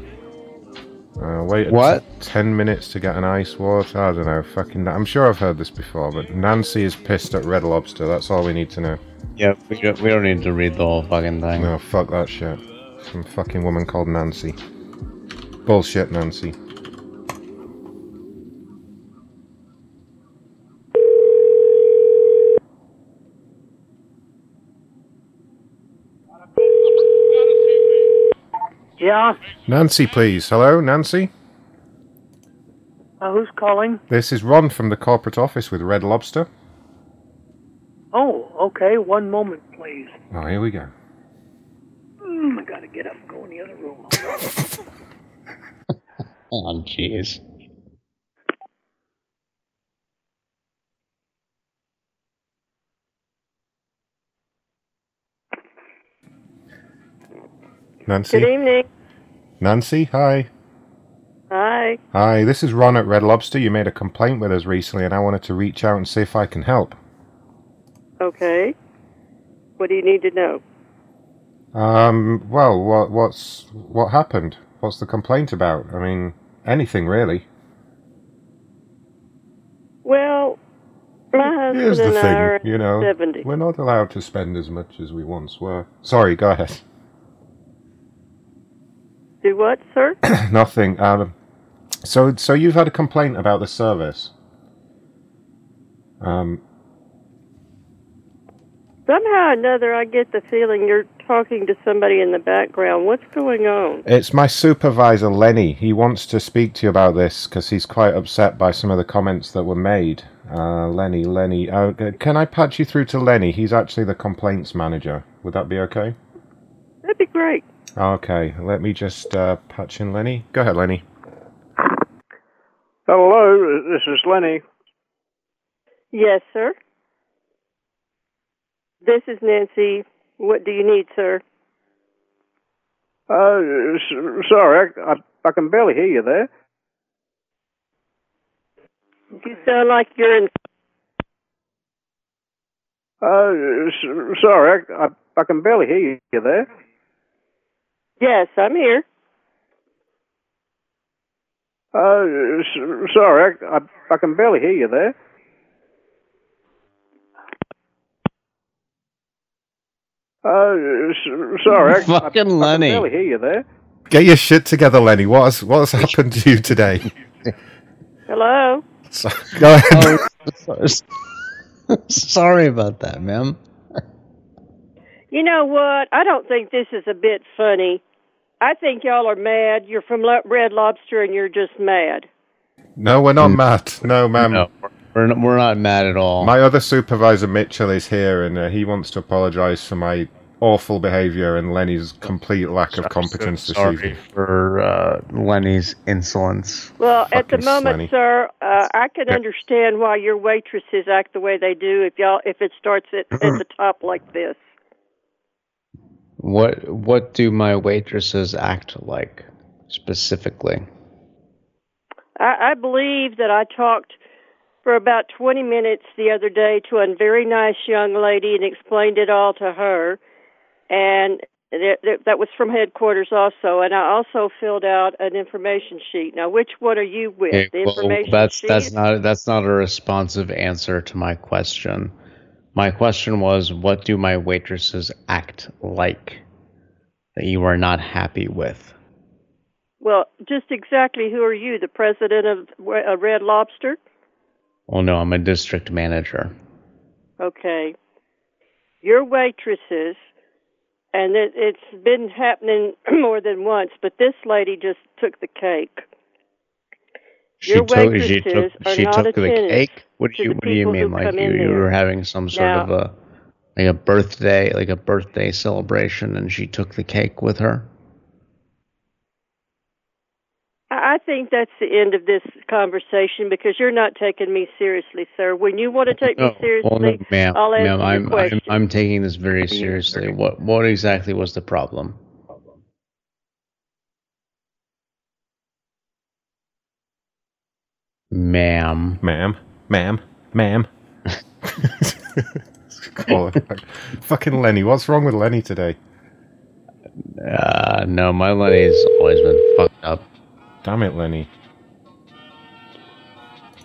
Speaker 8: Uh, waited
Speaker 9: What?
Speaker 8: 10 minutes to get an ice water. I don't know. Fucking. I'm sure I've heard this before, but Nancy is pissed at Red Lobster. That's all we need to know.
Speaker 9: Yeah, we don't, we don't need to read the whole fucking thing.
Speaker 8: No, fuck that shit. Some fucking woman called Nancy. Bullshit, Nancy.
Speaker 29: Yeah.
Speaker 8: Nancy, please. Hello, Nancy?
Speaker 29: Uh, who's calling?
Speaker 8: This is Ron from the corporate office with Red Lobster.
Speaker 29: Oh, okay. One moment, please.
Speaker 8: Oh, here we go.
Speaker 29: Mm, I gotta get up and go in the other room.
Speaker 9: Oh, jeez.
Speaker 8: Nancy?
Speaker 30: Good evening.
Speaker 8: Nancy, hi.
Speaker 30: Hi.
Speaker 8: Hi, this is Ron at Red Lobster. You made a complaint with us recently, and I wanted to reach out and see if I can help.
Speaker 30: Okay. What do you need to know?
Speaker 8: Um, well, what, what's what happened? What's the complaint about? I mean, anything really.
Speaker 30: Well, my husband
Speaker 8: Here's the
Speaker 30: and I are
Speaker 8: thing, you know,
Speaker 30: 70.
Speaker 8: we're not allowed to spend as much as we once were. Sorry, go ahead.
Speaker 30: Do what, sir?
Speaker 8: Nothing. Um, so, so you've had a complaint about the service. Um,
Speaker 30: Somehow or another, I get the feeling you're talking to somebody in the background. What's going on?
Speaker 8: It's my supervisor, Lenny. He wants to speak to you about this because he's quite upset by some of the comments that were made. Uh, Lenny, Lenny. Uh, can I patch you through to Lenny? He's actually the complaints manager. Would that be okay?
Speaker 30: That'd be great.
Speaker 8: Okay, let me just uh, patch in Lenny. Go ahead, Lenny.
Speaker 14: Hello, this is Lenny.
Speaker 30: Yes, sir. This is Nancy. What do you need, sir?
Speaker 14: Uh, sorry, I, I, I can barely hear you there.
Speaker 30: You sound like you're in.
Speaker 14: Uh, sorry, I, I, I can barely hear you there.
Speaker 30: Yes, I'm here.
Speaker 14: Uh, sorry, I, I, I can barely hear you there. Uh, s- sorry, I, I,
Speaker 9: Fucking
Speaker 14: I can
Speaker 9: Lenny.
Speaker 14: barely hear you there.
Speaker 8: Get your shit together, Lenny. What has what has happened to you today?
Speaker 30: Hello.
Speaker 8: So- go ahead.
Speaker 9: Oh, sorry about that, ma'am.
Speaker 30: You know what? I don't think this is a bit funny. I think y'all are mad. You're from Red Lobster and you're just mad.
Speaker 8: No, we're not mad. No, ma'am.
Speaker 9: No, we're not, we're not mad at all.
Speaker 8: My other supervisor, Mitchell, is here, and uh, he wants to apologise for my awful behaviour and Lenny's complete lack of competence this
Speaker 9: Sorry
Speaker 8: evening.
Speaker 9: for uh, Lenny's insolence.
Speaker 30: Well, at the moment,
Speaker 8: Slenny.
Speaker 30: sir, uh, I can understand why your waitresses act the way they do if y'all if it starts at, at the top like this.
Speaker 9: What what do my waitresses act like specifically?
Speaker 30: I, I believe that I talked for about 20 minutes the other day to a very nice young lady and explained it all to her. And th- th- that was from headquarters also. And I also filled out an information sheet. Now, which one are you with?
Speaker 9: Okay,
Speaker 30: the
Speaker 9: well,
Speaker 30: information
Speaker 9: that's
Speaker 30: sheet?
Speaker 9: that's not that's not a responsive answer to my question. My question was, what do my waitresses act like that you are not happy with?
Speaker 30: Well, just exactly who are you? The president of uh, Red Lobster?
Speaker 9: Well, no, I'm a district manager.
Speaker 30: Okay. Your waitresses, and it, it's been happening more than once, but this lady just took the cake.
Speaker 9: She
Speaker 30: Your
Speaker 9: took she took
Speaker 30: are
Speaker 9: she
Speaker 30: not
Speaker 9: took the cake. What do you what do you mean? Like you you were having some sort of a like a birthday like a birthday celebration, and she took the cake with her.
Speaker 30: I I think that's the end of this conversation because you're not taking me seriously, sir. When you want to take me seriously,
Speaker 9: well, no, ma'am,
Speaker 30: I'll answer
Speaker 9: ma'am,
Speaker 30: your
Speaker 9: I'm, I'm. I'm taking this very seriously. What what exactly was the problem? Ma'am.
Speaker 8: Ma'am. Ma'am. Ma'am. Call her. Fucking Lenny. What's wrong with Lenny today?
Speaker 9: Uh, no, my Lenny's always been fucked up.
Speaker 8: Damn it, Lenny.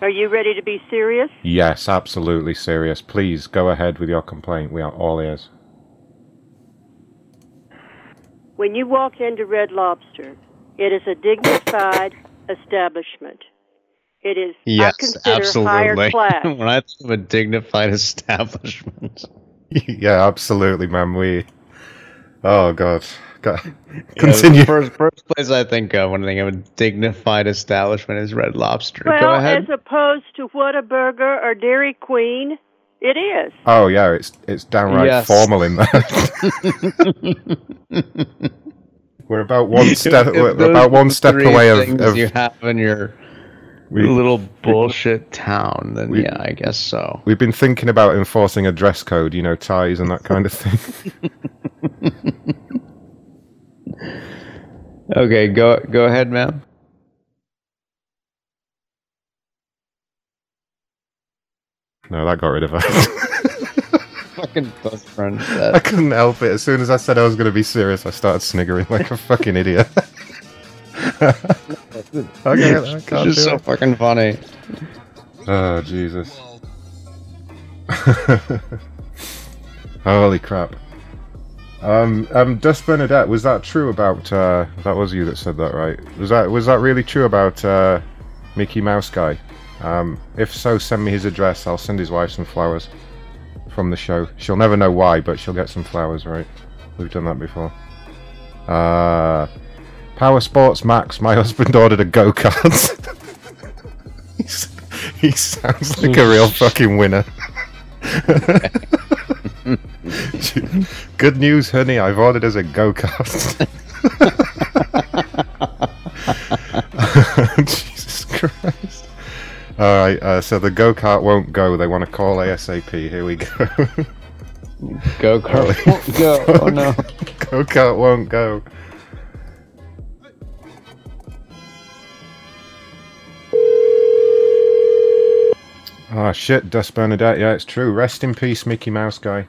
Speaker 30: Are you ready to be serious?
Speaker 8: Yes, absolutely serious. Please go ahead with your complaint. We are all ears.
Speaker 30: When you walk into Red Lobster, it is a dignified establishment. It is, I
Speaker 9: Yes,
Speaker 30: consider, higher
Speaker 9: absolutely.
Speaker 30: class.
Speaker 9: when I think of a dignified establishment,
Speaker 8: yeah, absolutely, man. We. Oh God. God.
Speaker 9: Yeah,
Speaker 8: Continue.
Speaker 9: the first first place I think uh, of when I think of a dignified establishment is Red Lobster. Go
Speaker 30: Well,
Speaker 9: ahead.
Speaker 30: as opposed to Whataburger or Dairy Queen, it is.
Speaker 8: Oh yeah, it's it's downright
Speaker 9: Yes.
Speaker 8: formal in there. We're about one step.
Speaker 16: if
Speaker 8: we're about one step
Speaker 16: three
Speaker 8: away of.
Speaker 16: things
Speaker 8: of
Speaker 16: you have in your
Speaker 8: We-
Speaker 16: little bullshit town. Then
Speaker 8: We-
Speaker 16: yeah, I guess so.
Speaker 8: We've been thinking about enforcing a dress code, you know, ties and that kind of thing.
Speaker 16: Okay, go go ahead, ma'am.
Speaker 8: no, that got rid of her.
Speaker 16: Fucking best friend.
Speaker 8: I couldn't help it. As soon as I said I was going to be serious, I started sniggering like a fucking idiot. okay, I
Speaker 16: it's just so
Speaker 8: it.
Speaker 16: fucking funny.
Speaker 8: Oh Jesus! Holy crap! Um, um, Dust Bernadette, was that true about? Uh, that was you that said that, right? Was that was that really true about uh, Mickey Mouse guy? Um, if so, send me his address. I'll send his wife some flowers from the show. She'll never know why, but she'll get some flowers, right? We've done that before. Uh, Power Sports Max. My husband ordered a go kart. he sounds like a real fucking winner. Good news, honey. I've ordered us a go kart. Jesus Christ. Alright, uh, so the go kart won't go. They want to call ASAP. Here we go.
Speaker 16: Go kart won't go. Oh no.
Speaker 8: Go kart won't go. Oh shit, Dust Bernadette. Yeah, it's true. Rest in peace, Mickey Mouse guy.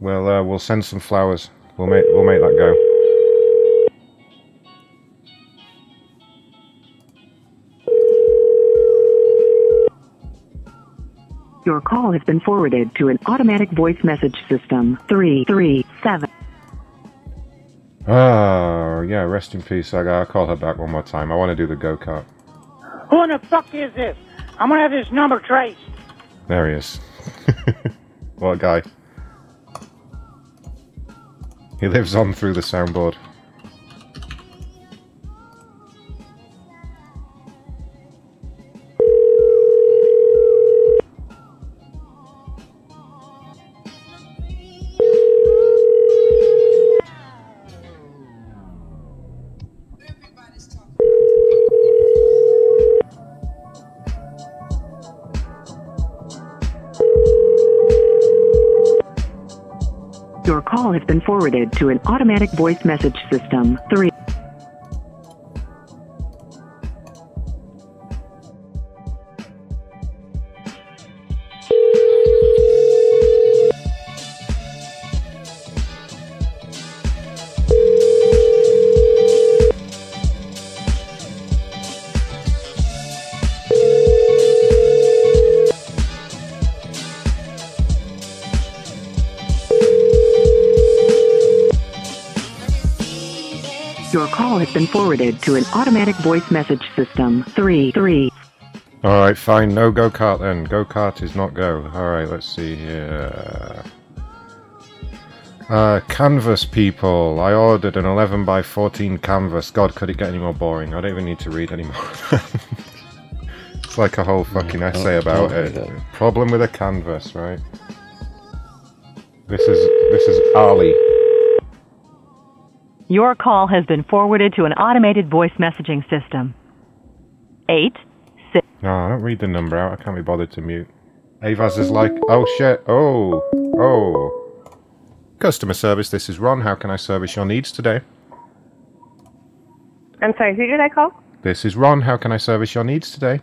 Speaker 8: Well, uh, we'll send some flowers. We'll make we'll make that go.
Speaker 18: Your call has been forwarded to an automatic voice message system. 337.
Speaker 8: Oh yeah, rest in peace. I I'll call her back one more time. I want to do the go kart.
Speaker 31: Who in the fuck is this? I'm gonna have his number traced.
Speaker 8: There he is. what a guy. He lives on through the soundboard.
Speaker 18: Your call has been forwarded to an automatic voice message system. 3. Been forwarded to an automatic voice message system. 3. 3.
Speaker 8: Alright, fine. No go kart then. Go kart is not go. Alright, let's see here. Uh, canvas people. I ordered an 11 by 14 canvas. God, could it get any more boring? I don't even need to read anymore. it's like a whole fucking
Speaker 16: don't-
Speaker 8: essay about
Speaker 16: don't
Speaker 8: it.
Speaker 16: read it.
Speaker 8: Problem with a canvas, right? This is this is Ali.
Speaker 15: Your call has been forwarded to an automated voice messaging system. 8 six.
Speaker 8: No, I don't read the number out. I can't be bothered to mute. Avaz is like, oh shit, oh, oh. Customer service, this is Ron. How can I service your needs today?
Speaker 25: I'm sorry, who did I call?
Speaker 8: This is Ron. How can I service your needs today?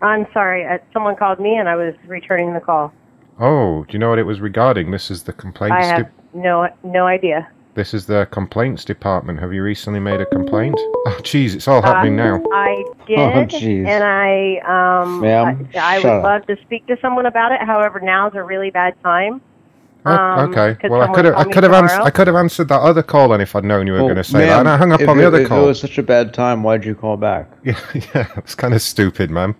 Speaker 25: I'm sorry, uh, someone called me and I was returning the call.
Speaker 8: Oh, do you know what it was regarding? This is the complaint.
Speaker 25: I have no no idea.
Speaker 8: This is the complaints department. Have you recently made a complaint? Oh, jeez, it's all happening
Speaker 25: Uh,
Speaker 8: now.
Speaker 25: I did,
Speaker 8: Oh, jeez.
Speaker 25: and I um
Speaker 8: Ma'am,
Speaker 25: I, I would
Speaker 8: up.
Speaker 25: love to speak to someone about it. However, now's a really bad time.
Speaker 8: Oh,
Speaker 25: Um,
Speaker 8: okay. Well, I could have, I could have, ans- I could have answered that other call then if I'd known you were
Speaker 16: Well,
Speaker 8: going to say that, and I hung up
Speaker 16: if
Speaker 8: on the
Speaker 16: it-
Speaker 8: other
Speaker 16: if
Speaker 8: call.
Speaker 16: it was such a bad time, why'd you call back?
Speaker 8: Yeah, yeah, it's kind of stupid, man.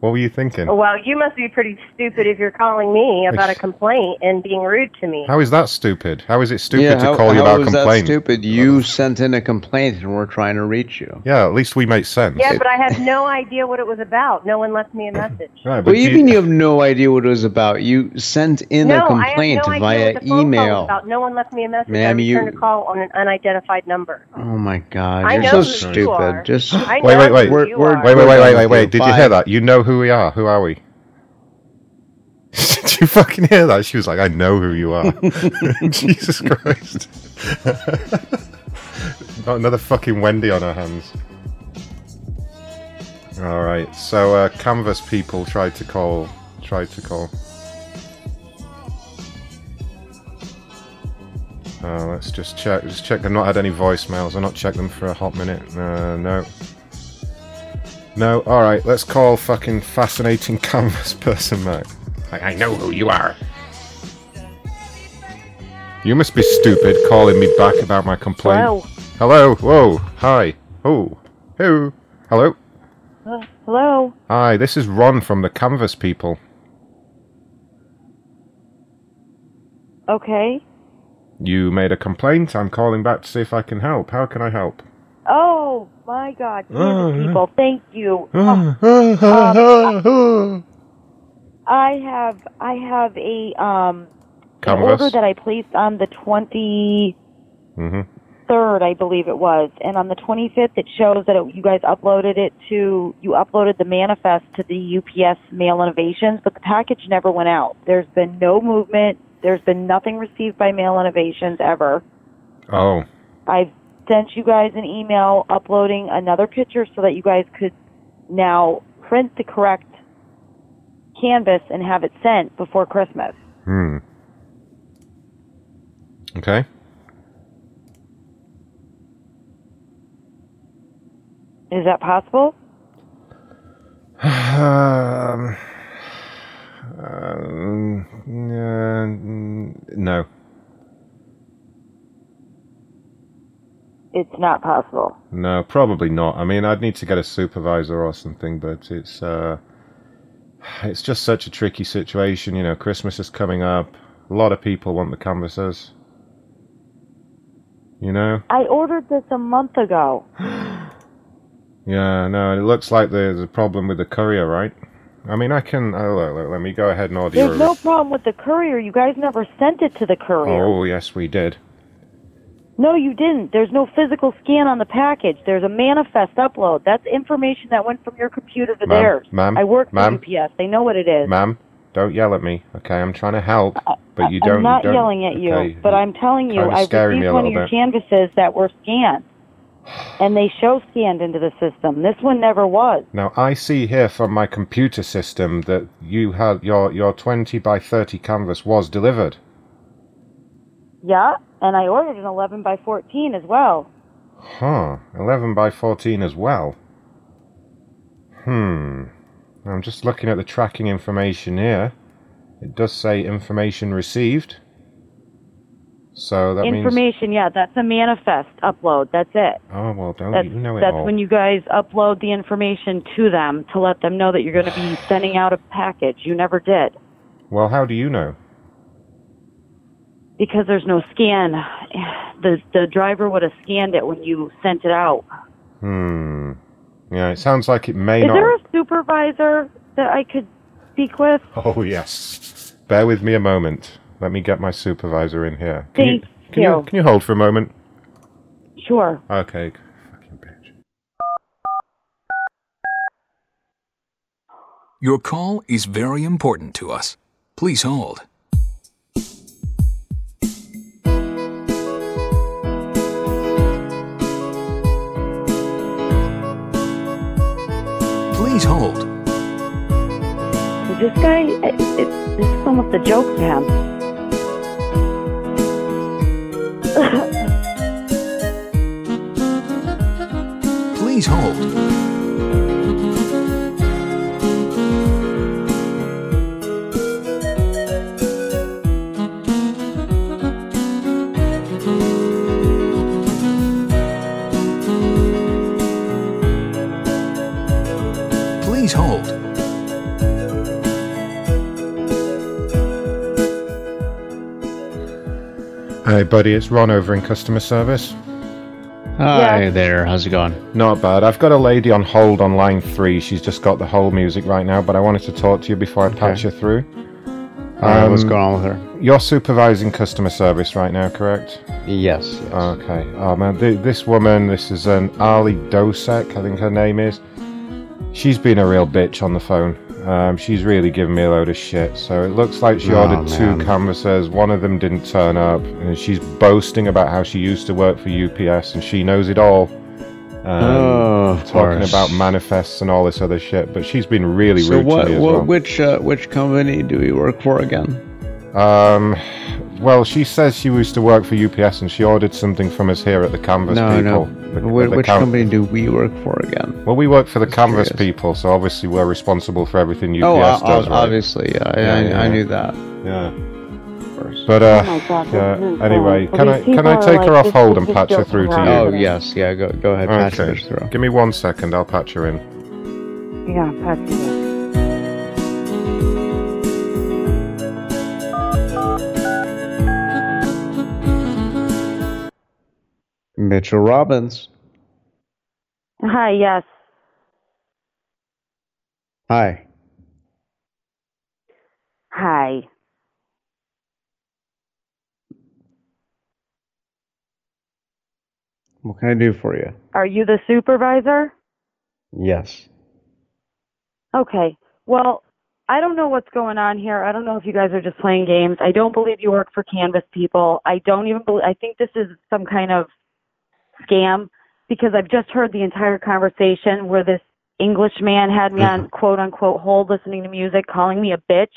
Speaker 8: What were you thinking?
Speaker 25: Well, you must be pretty stupid if you're calling me about a complaint and being rude to me.
Speaker 8: How is that stupid? How is it stupid
Speaker 9: yeah,
Speaker 8: to
Speaker 9: how,
Speaker 8: call you about a
Speaker 9: is that
Speaker 8: complaint?
Speaker 9: stupid? You sent in a complaint and we're trying to reach you.
Speaker 8: Yeah, at least we make sense.
Speaker 25: Yeah, but I had no idea what it was about. No one left me a message.
Speaker 8: Right,
Speaker 9: What do you mean you have no idea what it was about? You sent in
Speaker 25: no,
Speaker 9: a complaint
Speaker 25: I have no
Speaker 9: via
Speaker 25: idea what the phone call was
Speaker 9: email.
Speaker 25: about. No one left me a message.
Speaker 9: Ma'am,
Speaker 25: I
Speaker 9: you-
Speaker 25: returned a call on an unidentified number.
Speaker 9: Oh my god,
Speaker 25: I
Speaker 9: you're
Speaker 25: know
Speaker 9: so
Speaker 25: who you
Speaker 9: stupid.
Speaker 25: are.
Speaker 9: Just
Speaker 25: I
Speaker 8: wait,
Speaker 25: know
Speaker 8: wait, wait.
Speaker 25: who
Speaker 8: Wait, wait, wait, wait, wait, wait, Did you hear that? You know who we are. Who are we? Did you fucking hear that? She was like, I know who you are. Jesus Christ. Got another fucking Wendy on her hands. Alright, so uh, Canvas people tried to call. Tried to call. Uh, let's just check. Just check. I've not had any voicemails. I've not checked them for a hot minute. Uh, no. No. All right. Let's call fucking fascinating canvas person, mate. I, I know who you are. You must be stupid calling me back about my complaint.
Speaker 32: Hello.
Speaker 8: Hello. Whoa. Hi. Oh. Who? Hello.
Speaker 32: Uh, hello.
Speaker 8: Hi. This is Ron from the Canvas people.
Speaker 32: Okay.
Speaker 8: You made a complaint. I'm calling back to see if I can help. How can I help?
Speaker 32: Oh my God,
Speaker 8: Uh,
Speaker 32: Kansas people, thank you.
Speaker 8: uh,
Speaker 32: Um, I have I have a um an order that I placed on the twenty third, Mm-hmm. I believe it was, and on the twenty fifth, it shows that it, you guys uploaded it to you uploaded the manifest to the UPS Mail Innovations, but the package never went out. There's been no movement. There's been nothing received by Mail Innovations ever.
Speaker 8: Oh.
Speaker 32: I've sent you guys an email uploading another picture so that you guys could now print the correct canvas and have it sent before Christmas.
Speaker 8: Hmm. Okay.
Speaker 32: Is that possible?
Speaker 8: Um, um, mm, no.
Speaker 32: It's not possible.
Speaker 8: No, probably not. I mean, I'd need to get a supervisor or something, but it's uh, it's just such a tricky situation. You know, Christmas is coming up. A lot of people want the canvases. You know?
Speaker 32: I ordered this a month ago.
Speaker 8: Yeah, no, it looks like there's a problem with the courier, right? I mean, I can. Oh, look, look, let me go ahead and order
Speaker 32: There's
Speaker 8: your.
Speaker 32: no problem with the courier. You guys never sent it to the courier.
Speaker 8: Oh, yes, we did.
Speaker 32: No, you didn't. There's no physical scan on the package. There's a manifest upload. That's information that went from your computer to
Speaker 8: Ma'am,
Speaker 32: theirs.
Speaker 8: ma'am,
Speaker 32: I work for
Speaker 8: ma'am.
Speaker 32: UPS. They know what it is.
Speaker 8: Ma'am, don't yell at me, okay? I'm trying to help, but you don't.
Speaker 32: I'm not
Speaker 8: don't,
Speaker 32: yelling at you,
Speaker 8: okay,
Speaker 32: but I'm telling you, I
Speaker 8: scaring me
Speaker 32: received one of your
Speaker 8: bit.
Speaker 32: canvases that were scanned, and they show scanned into the system. This one never was.
Speaker 8: Now I see here from my computer system that you had your your 20 by 30 canvas was delivered.
Speaker 32: Yeah, and I ordered an 11 by 14 as well.
Speaker 8: Huh? 11 by 14 as well. Hmm. I'm just looking at the tracking information here. It does say information received. So that means.
Speaker 32: Information, yeah, that's a manifest upload. That's it.
Speaker 8: Oh well, don't
Speaker 32: That's,
Speaker 8: you know it
Speaker 32: that's
Speaker 8: all?
Speaker 32: when you guys upload the information to them to let them know that you're going to be sending out a package. You never did
Speaker 8: Well, how do you know?
Speaker 32: Because there's no scan. The the driver would have scanned it when you sent it out.
Speaker 8: Hmm. Yeah, it sounds like it may
Speaker 32: Is
Speaker 8: not.
Speaker 32: there a supervisor that I could speak with?
Speaker 8: Oh yes. Bear with me a moment. Let me get my supervisor in here. Can
Speaker 32: Thank
Speaker 8: you, can
Speaker 32: you.
Speaker 8: Can you hold for a moment?
Speaker 32: Sure.
Speaker 8: Okay.
Speaker 12: Your call is very important to us. Please hold. Please hold.
Speaker 32: This guy? It, it, this is almost a joke to him.
Speaker 12: Please hold.
Speaker 8: Hey, buddy, it's Ron over in customer service.
Speaker 9: Hi there. How's it going?
Speaker 8: Not bad. I've got a lady on hold on line three. She's just got the whole music right now, but I wanted to talk to you before I patch her through.
Speaker 9: Alright, what's
Speaker 8: Um,
Speaker 9: going on with her?
Speaker 8: You're supervising customer service right now, correct?
Speaker 9: Yes.
Speaker 8: Okay. Oh man, th- this woman, this is an Ali Dosek, I think her name is. She's been a real bitch on the phone. Um, she's really given me a load of shit. So it looks like she
Speaker 9: Oh,
Speaker 8: ordered two canvases. One of them didn't turn up, and she's boasting about how she used to work for UPS and she knows it all. Um,
Speaker 9: Oh,
Speaker 8: talking
Speaker 9: course.
Speaker 8: about manifests and all this other shit. But she's been really
Speaker 9: So
Speaker 8: rude
Speaker 9: what?
Speaker 8: to me as
Speaker 9: what
Speaker 8: well.
Speaker 9: Which uh, which company do you work for again?
Speaker 8: Um, well, she says she used to work for UPS and she ordered something from us here at the Canvas
Speaker 9: no,
Speaker 8: people.
Speaker 9: no.
Speaker 8: The-
Speaker 9: Wh-
Speaker 8: the
Speaker 9: which
Speaker 8: Can-
Speaker 9: company do we work for again?
Speaker 8: Well, we work for the Canvas
Speaker 9: curious.
Speaker 8: people, so obviously we're responsible for everything UPS
Speaker 9: oh, o-
Speaker 8: does.
Speaker 9: o-
Speaker 8: right?
Speaker 9: obviously, yeah, I,
Speaker 8: Yeah,
Speaker 9: I,
Speaker 8: yeah.
Speaker 9: I knew that.
Speaker 8: Yeah. But uh,
Speaker 9: Oh God,
Speaker 8: yeah. Anyway, can I can I
Speaker 9: are
Speaker 8: take her
Speaker 9: like,
Speaker 8: off hold and patch her
Speaker 9: joking
Speaker 8: through to you?
Speaker 9: Oh yes, yeah. Go go ahead, patch her through.
Speaker 8: Give me one second. I'll patch her in.
Speaker 32: Yeah, patch it
Speaker 9: Mitchell Robbins.
Speaker 32: Hi, yes.
Speaker 9: Hi.
Speaker 32: Hi.
Speaker 9: What can I do for you?
Speaker 32: Are you the supervisor?
Speaker 9: Yes.
Speaker 32: Okay. Well, I don't know what's going on here. I don't know if you guys are just playing games. I don't believe you work for Canvas people. I don't even believe I think this is some kind of scam because I've just heard the entire conversation where this English man had me on quote unquote hold listening to music, calling me a bitch,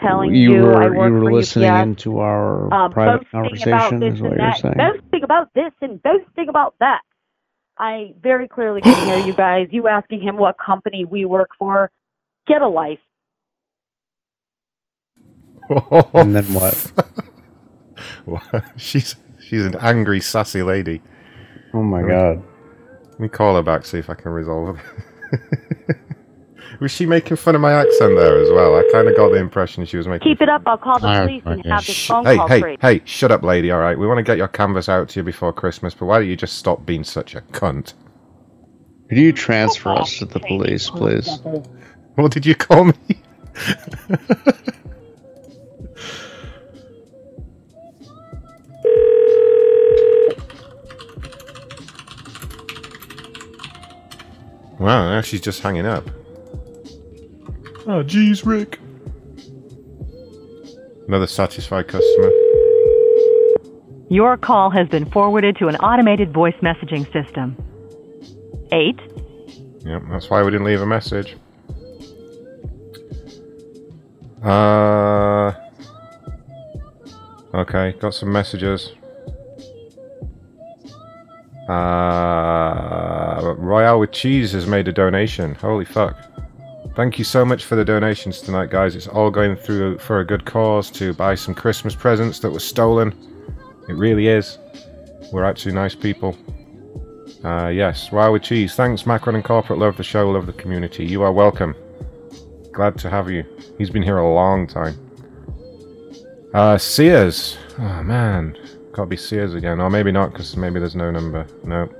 Speaker 32: telling
Speaker 9: you,
Speaker 32: you,
Speaker 9: were
Speaker 32: I work
Speaker 9: you were
Speaker 32: for
Speaker 9: listening
Speaker 32: UPS.
Speaker 9: into our
Speaker 32: um,
Speaker 9: private
Speaker 32: about
Speaker 9: conversation,
Speaker 32: this
Speaker 9: is what
Speaker 32: and
Speaker 9: you're
Speaker 32: that,
Speaker 9: saying.
Speaker 32: boasting about this and boasting about that. I very clearly can hear you guys. You asking him what company we work for. Get a life.
Speaker 9: and then what?
Speaker 8: What? she's she's an angry, sassy lady.
Speaker 9: Oh my
Speaker 8: Let me-
Speaker 9: god.
Speaker 8: Let me call her back, see if I can resolve it. was she making fun of my accent there as well? I kind of got the impression she was making.
Speaker 32: Keep it up. I'll call the police and have this phone
Speaker 8: hey,
Speaker 32: call
Speaker 8: hey,
Speaker 32: traced.
Speaker 8: hey! Shut up, lady. All right, we want to get your canvas out to you before Christmas, but why don't you just stop being such a cunt?
Speaker 9: Could you transfer us to the police, please?
Speaker 8: What did you call me? Wow, now she's just hanging up. Oh, jeez, Rick. Another satisfied customer.
Speaker 15: Your call has been forwarded to an automated voice messaging system. 8
Speaker 8: Yep, that's why we didn't leave a message. Uh. Okay, got some messages. Uh, Royale with Cheese has made a donation. Holy fuck. Thank you so much for the donations tonight, guys. It's all going through for a good cause to buy some Christmas presents that were stolen. It really is. We're actually nice people. Uh, yes, Royale with Cheese. Thanks, Macron and Corporate. Love the show, love the community. You are welcome. Glad to have you. He's been here a long time. Uh, Sears. Oh, man. Gotta be Sears again. Or maybe not, because maybe there's no number. Nope.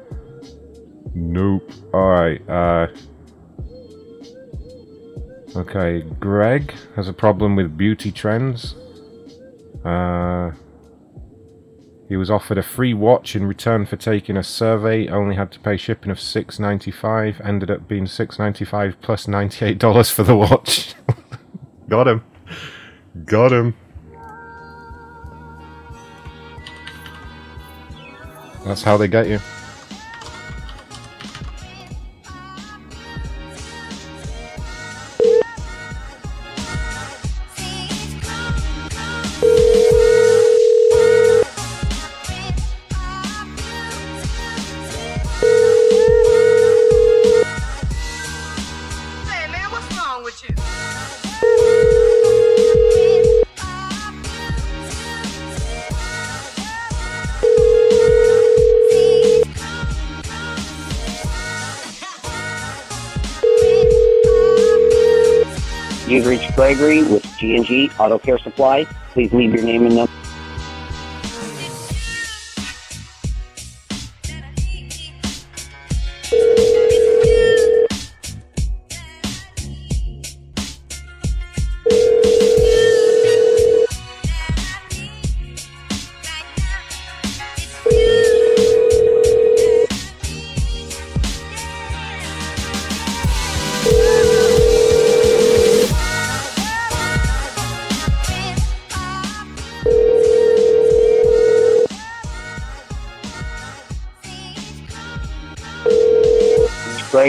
Speaker 8: Nope. Alright, uh... Okay, Greg has a problem with beauty trends. Uh... He was offered a free watch in return for taking a survey. Only had to pay shipping of six ninety five. Ended up being six ninety five plus ninety eight dollars for the watch. Got him. Got him. That's how they get you.
Speaker 33: Gregory with G&G Auto Care Supply. Please leave your name and number.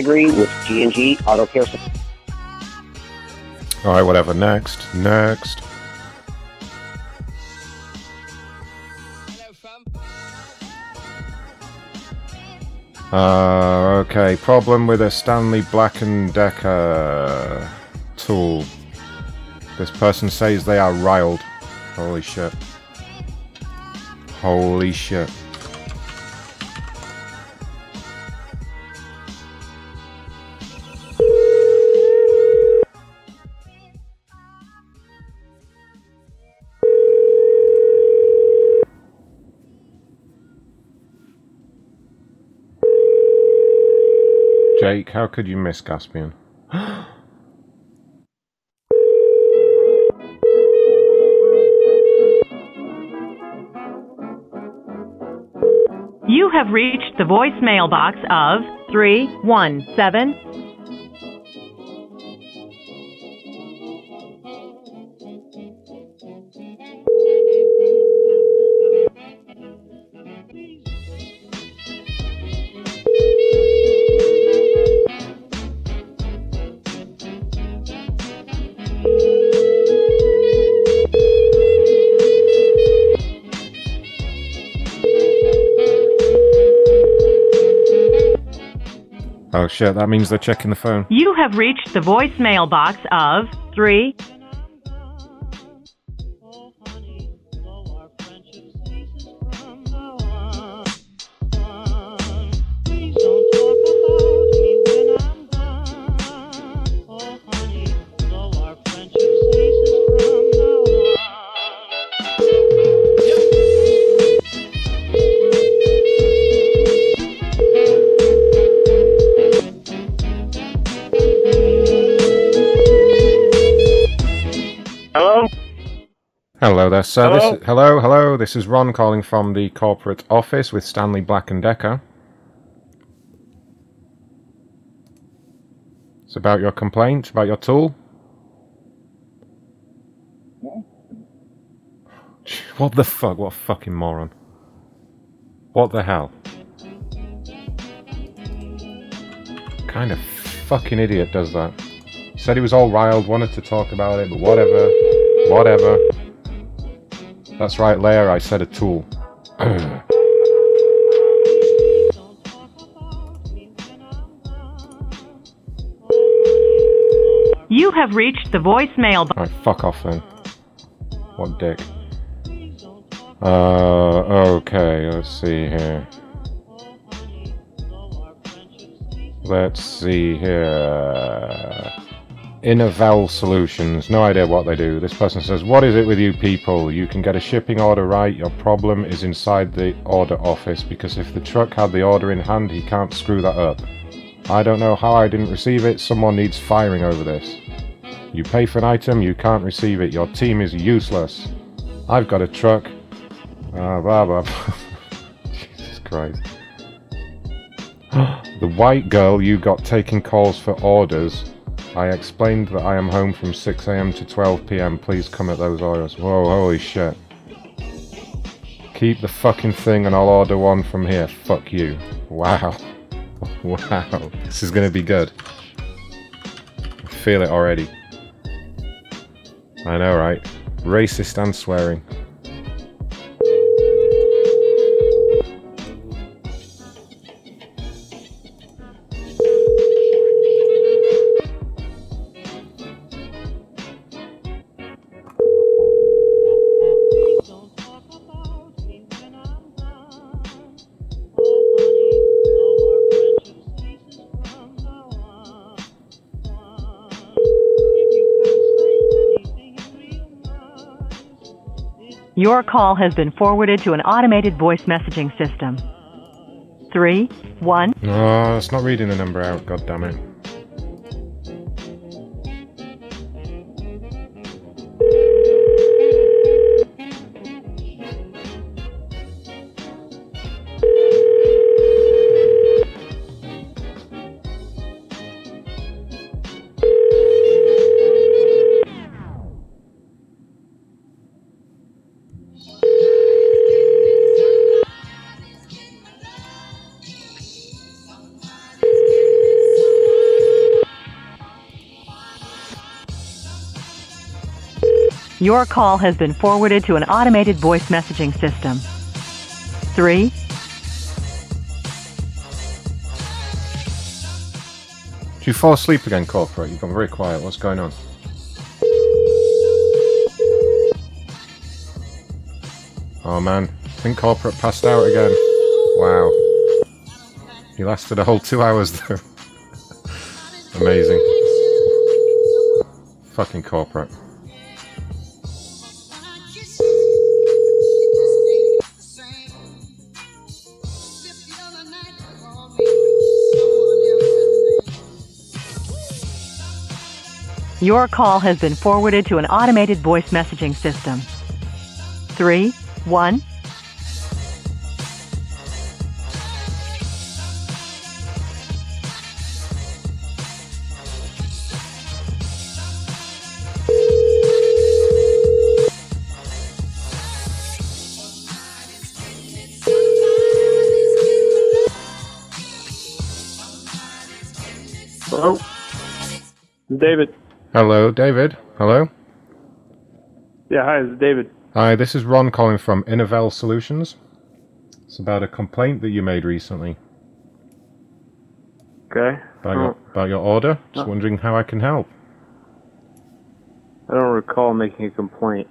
Speaker 33: With G&G Auto Care Supply.
Speaker 8: Alright, whatever. Next. Next. Uh, okay, problem with a Stanley Black & Decker tool. This person says they are riled. Holy shit. Holy shit. How could you miss Caspian?
Speaker 15: You have reached the voicemail box of 317.
Speaker 8: Oh shit, that means they're checking the phone.
Speaker 15: You have reached the voicemail box of 3
Speaker 8: Sir.
Speaker 33: Hello?
Speaker 8: This is, hello, hello. This is Ron calling from the corporate office with Stanley Black and Decker. It's about your complaint about your tool. What the fuck? What a fucking moron. What the hell? kind of fucking idiot does that? Said he was all riled, wanted to talk about it, but whatever. Whatever. That's right, Leia, I said a tool.
Speaker 15: You have reached the voicemail box.
Speaker 8: Alright, fuck off then. What dick. Uh, okay, let's see here. Let's see here. Innovel Solutions. No idea what they do. This person says, What is it with you people? You can get a shipping order right. Your problem is inside the order office because if the truck had the order in hand, he can't screw that up. I don't know how I didn't receive it. Someone needs firing over this. You pay for an item, you can't receive it. Your team is useless. I've got a truck. Ah, blah, blah, blah. Jesus Christ. the white girl you got taking calls for orders. I explained that I am home from 6am to 12pm. Please come at those hours. Whoa, holy shit. Keep the fucking thing and I'll order one from here. Fuck you. Wow. Wow. This is gonna be good. I feel it already. I know, right? Racist and swearing.
Speaker 15: Your call has been forwarded to an automated voice messaging system. 3 1
Speaker 8: Oh, it's not reading the number out, god damn it.
Speaker 15: Your call has been forwarded to an automated voice messaging system. Three,
Speaker 8: Did you fall asleep again, corporate? You've gone very quiet. What's going on? Oh man, I think corporate passed out again. Wow. He lasted a whole two hours though. Amazing. Fucking corporate.
Speaker 15: Your call has been forwarded to an automated voice messaging system. Three, one,
Speaker 34: Hello? David.
Speaker 8: Hello, David. Hello.
Speaker 34: Yeah, hi, this is David.
Speaker 8: Hi, this is Ron calling from Innovel Solutions. It's about a complaint that you made recently
Speaker 34: Okay.
Speaker 8: about, your, about your order. Just wondering how I can help.
Speaker 34: I don't recall making a complaint.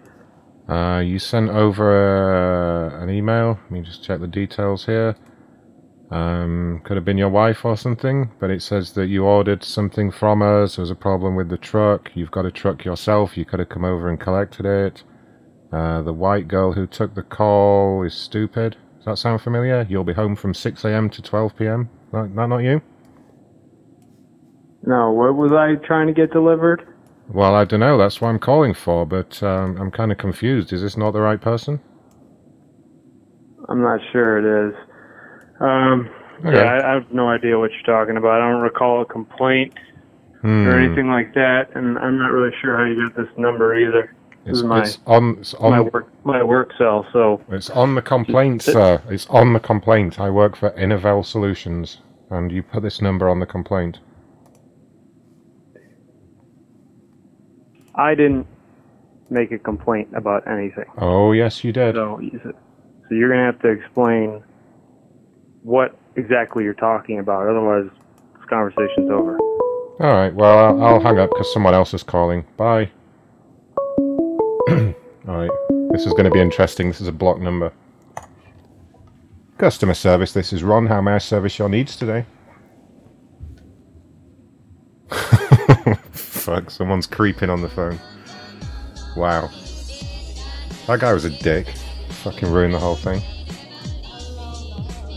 Speaker 8: Uh, you sent over uh, an email. Let me just check the details here. Um, could have been your wife or something, but it says that you ordered something from us. There was a problem with the truck. You've got a truck yourself. You could have come over and collected it. Uh, the white girl who took the call is stupid. Does that sound familiar? You'll be home from 6 a.m. to 12 p.m. That, that not you?
Speaker 34: No, what was I trying to get delivered?
Speaker 8: Well, I don't know. That's what I'm calling for, but um, I'm kind of confused. Is this not the right person?
Speaker 34: I'm not sure it is. Um,
Speaker 8: Okay.
Speaker 34: yeah, I, I have no idea what you're talking about. I don't recall a complaint
Speaker 8: Hmm.
Speaker 34: or anything like that, and I'm not really sure how you got this number either.
Speaker 8: It's,
Speaker 34: my
Speaker 8: it's on. It's on
Speaker 34: my work my work cell, so
Speaker 8: It's on the complaint, sir. It's on the complaint. I work for Innovel Solutions, and you put this number on the complaint.
Speaker 34: I didn't make a complaint about anything.
Speaker 8: Oh, yes, you did.
Speaker 34: So, so you're gonna have to explain what exactly you're talking about. Otherwise, this conversation's over.
Speaker 8: All right. Well, I'll, I'll hang up because someone else is calling. Bye. All right. This is going to be interesting. This is a block number. Customer service. This is Ron. How may I service your needs today? Fuck! Someone's creeping on the phone. Wow. That guy was a dick. Fucking ruined the whole thing.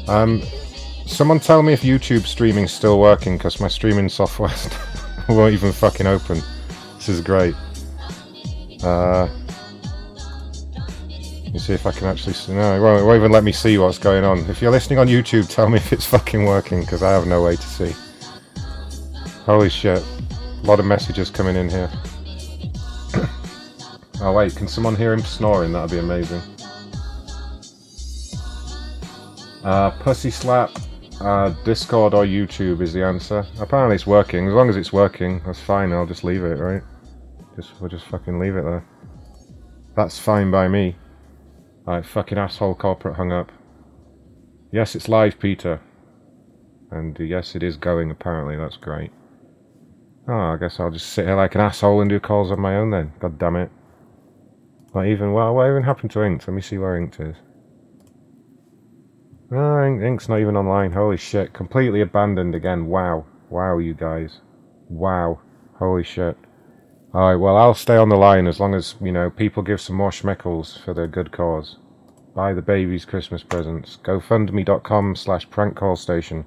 Speaker 8: Um, someone tell me if YouTube streaming's still working because my streaming software won't even fucking open. This is great. Uh, let me see if I can actually see. No, it won't, it won't even let me see what's going on. If you're listening on YouTube, tell me if it's fucking working because I have no way to see. Holy shit. A lot of messages coming in here. oh, wait, can someone hear him snoring? That'd be amazing. Uh, pussy slap, uh, Discord or YouTube is the answer. Apparently it's working. As long as it's working, that's fine. I'll just leave it, right? Just we'll just fucking leave it there. That's fine by me. Alright, fucking asshole corporate hung up. Yes, it's live, Peter. And uh, yes, it is going. Apparently, that's great. Oh, I guess I'll just sit here like an asshole and do calls on my own then. God damn it. Not even. Well, what even happened to Inked? Let me see where Inked is. Oh, Ink- Ink's not even online. Holy shit. Completely abandoned again. Wow. Wow, you guys. Wow. Holy shit. Alright, well, I'll stay on the line as long as, you know, people give some more schmeckles for the good cause. Buy the babies Christmas presents. GoFundMe.com slash prank call station.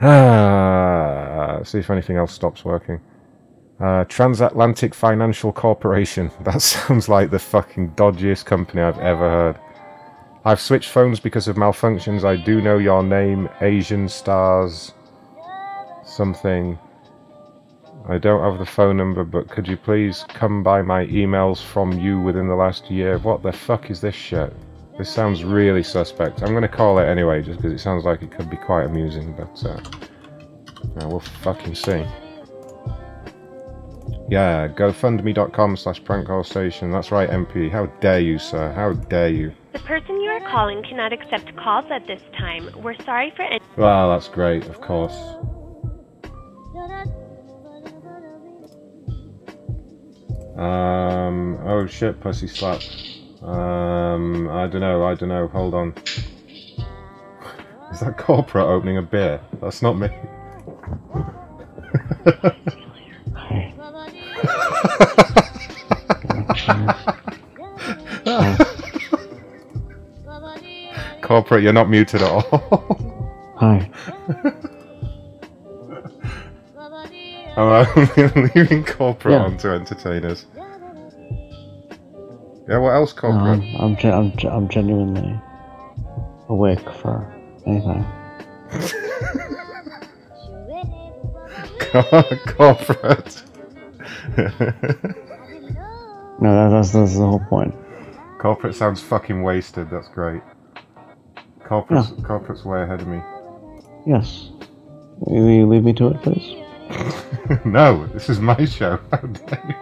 Speaker 8: Ah, see if anything else stops working. Uh, Transatlantic Financial Corporation. That sounds like the fucking dodgiest company I've ever heard. I've switched phones because of malfunctions. I do know your name, Asian Stars. Something. I don't have the phone number, but could you please come by my emails from you within the last year? What the fuck is this shit? This sounds really suspect. I'm gonna call it anyway, just because it sounds like it could be quite amusing, but uh, we'll fucking see. Yeah, gofundme.com slash prank call station. That's right, MP. How dare you, sir? How dare you?
Speaker 35: The person you are calling cannot accept calls at this time. We're sorry for any.
Speaker 8: Well, that's great, of course. Um, oh shit, pussy slap. Um, I don't know, I don't know, hold on. Is that corporate opening a beer? That's not me. corporate, you're not muted at all.
Speaker 9: Hi.
Speaker 8: I'm leaving corporate
Speaker 9: Yeah.
Speaker 8: on to entertain us. Yeah, what else
Speaker 9: No,
Speaker 8: corporate?
Speaker 9: I'm, I'm, ge- I'm, ge- I'm genuinely awake for anything.
Speaker 8: corporate.
Speaker 9: No, that, that's, that's the whole point.
Speaker 8: corporate sounds fucking wasted. That's great. Corporate's, corporate's way ahead of me.
Speaker 9: Yes. Will you leave me to it, please?
Speaker 8: no, this is my show. How dare you?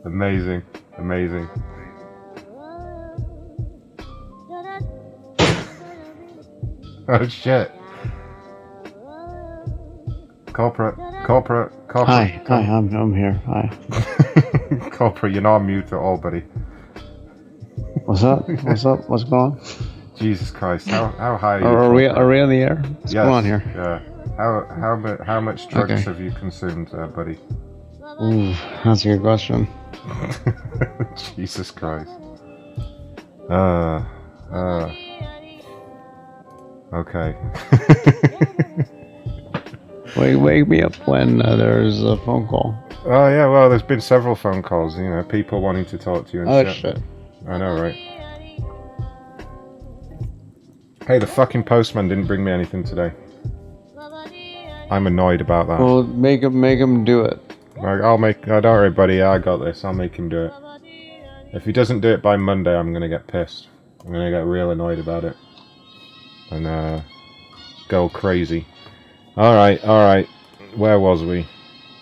Speaker 8: amazing, amazing. oh shit. Corporate, corporate, corporate.
Speaker 9: Hi, hi, I'm, I'm here. Hi.
Speaker 8: corporate, you're not on mute at all, buddy.
Speaker 9: What's up? What's up? What's going on?
Speaker 8: Jesus Christ, how how high are you?
Speaker 9: Are, are we are we on the air? What's
Speaker 8: Yes,
Speaker 9: going on here?
Speaker 8: Yeah. How how mu- how much drugs
Speaker 9: Okay.
Speaker 8: have you consumed, uh, buddy?
Speaker 9: Ooh, that's a good question.
Speaker 8: Jesus Christ. Uh, uh. Okay.
Speaker 9: Wake, wake me up when uh, there's a phone call.
Speaker 8: Oh yeah, well, there's been several phone calls. You know, people wanting to talk to you and
Speaker 9: Oh,
Speaker 8: shit.
Speaker 9: shit.
Speaker 8: I know, right? Hey, the fucking postman didn't bring me anything today. I'm annoyed about that.
Speaker 9: Well, make him make him do it.
Speaker 8: Like, I'll make. Oh, don't worry, buddy. I got this. I'll make him do it. If he doesn't do it by Monday, I'm gonna get pissed. I'm gonna get real annoyed about it, and uh, go crazy. All right, all right. Where was we?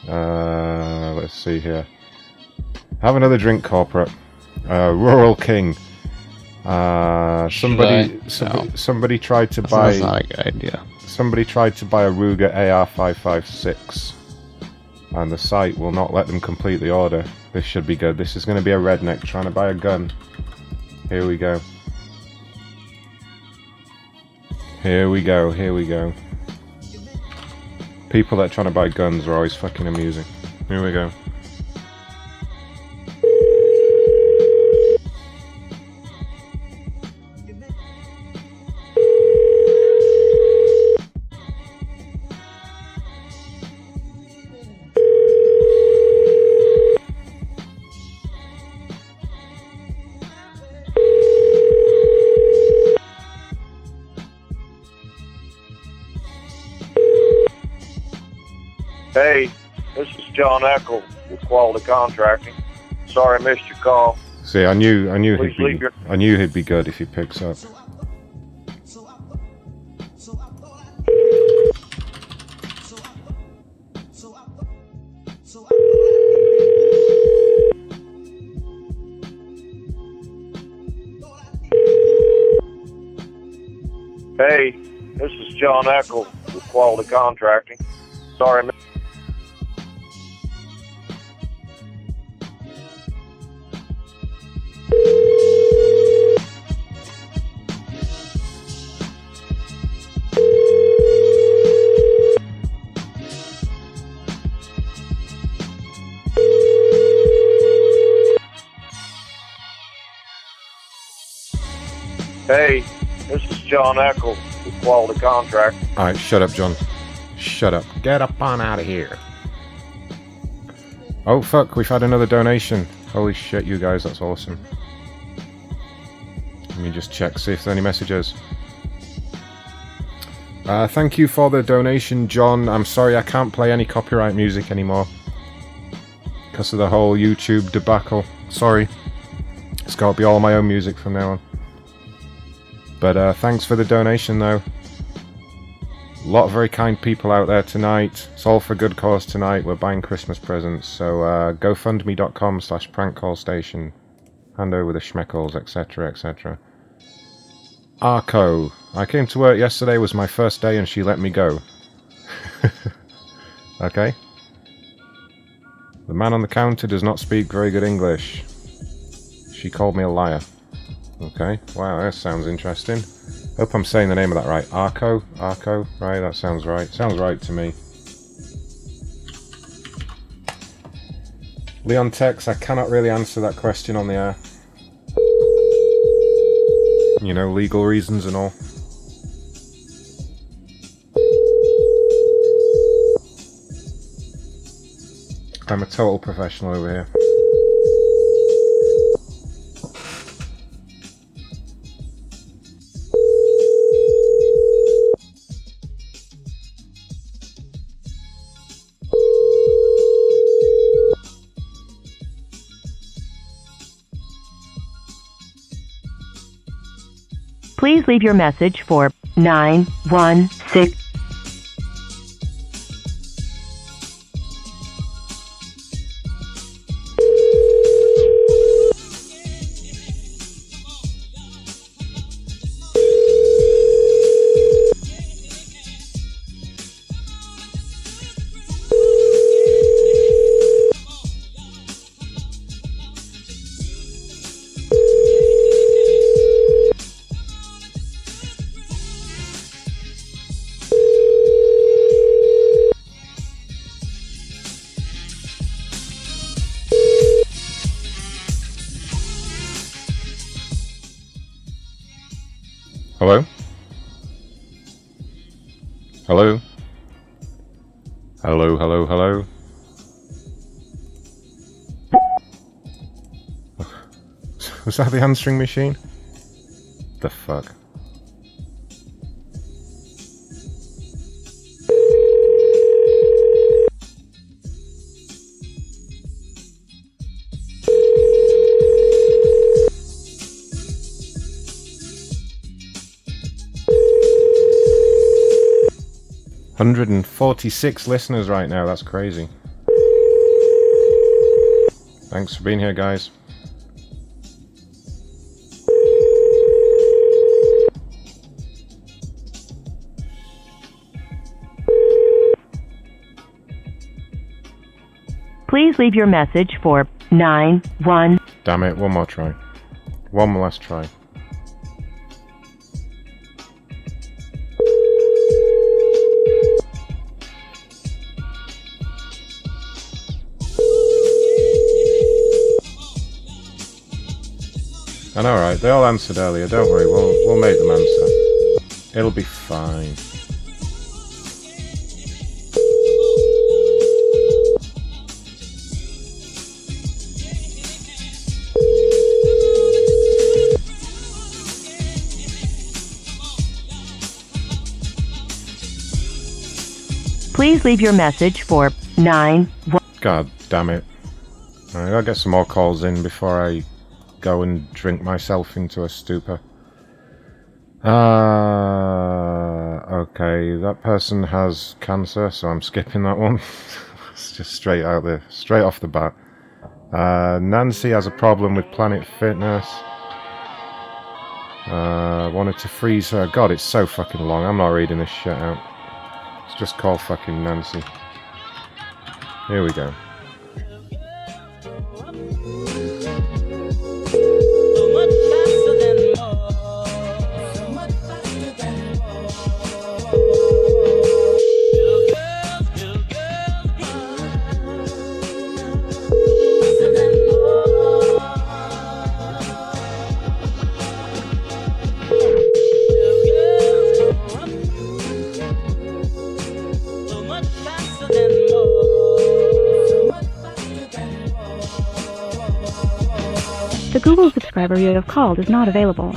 Speaker 8: Uh, let's see here. Have another drink, corporate. Uh, Rural King. Uh, somebody, somebody,
Speaker 9: No.
Speaker 8: somebody tried to
Speaker 9: That's-
Speaker 8: buy.
Speaker 9: that's not a good idea.
Speaker 8: Somebody tried to buy a Ruger AR556, and the site will not let them complete the order. This should be good. This is going to be a redneck trying to buy a gun. Here we go. Here we go. Here we go. People that are trying to buy guns are always fucking amusing. Here we go.
Speaker 7: John Eckel with Quality Contracting. Sorry I missed your call.
Speaker 8: See, I knew, I knew
Speaker 7: Please
Speaker 8: he'd be,
Speaker 7: your-
Speaker 8: I knew he'd be good if he picks up.
Speaker 7: Hey, this is John Eckel with Quality Contracting. Sorry Hey, this is John Eckel with Quality Contract.
Speaker 8: All right, shut up, John. Shut up. Get up on out of here. Oh fuck, we've had another donation. Holy shit, you guys, that's awesome. Let me just check, see if there's any messages. Uh, thank you for the donation, John. I'm sorry I can't play any copyright music anymore. Because of the whole YouTube debacle. Sorry. It's got to be all my own music from now on. But uh, thanks for the donation, though. A lot of very kind people out there tonight. It's all for good cause tonight. We're buying Christmas presents. So uh, gofundme.com slash prankcallstation. Hand over the schmeckles, etc., etc. Arco. I came to work yesterday, was my first day, and she let me go. okay. The man on the counter does not speak very good English. She called me a liar. Okay, wow, that sounds interesting. Hope I'm saying the name of that right. Arco? Arco? Right, that sounds right. Sounds right to me. Leon Tex, I cannot really answer that question on the air. You know, legal reasons and all. I'm a total professional over here.
Speaker 18: Leave your message for 916.
Speaker 8: That the answering machine? The fuck? Hundred and forty-six listeners right now. That's crazy. Thanks for being here, guys.
Speaker 18: Leave your message for 91.
Speaker 8: Damn it! One more try. One last try. I know, right? They all answered earlier. Don't worry. We'll we'll make them answer. It'll be fine.
Speaker 18: Please leave your message for 9
Speaker 8: God damn it. Alright, I'll get some more calls in before I go and drink myself into a stupor. Uh, okay, that person has cancer, so I'm skipping that one. it's just straight out there, straight off the bat. Uh, Nancy has a problem with Planet Fitness. Uh, wanted to freeze her. God, it's so fucking long. I'm not reading this shit out. Just call fucking Nancy. Here we go.
Speaker 36: Have called is not available.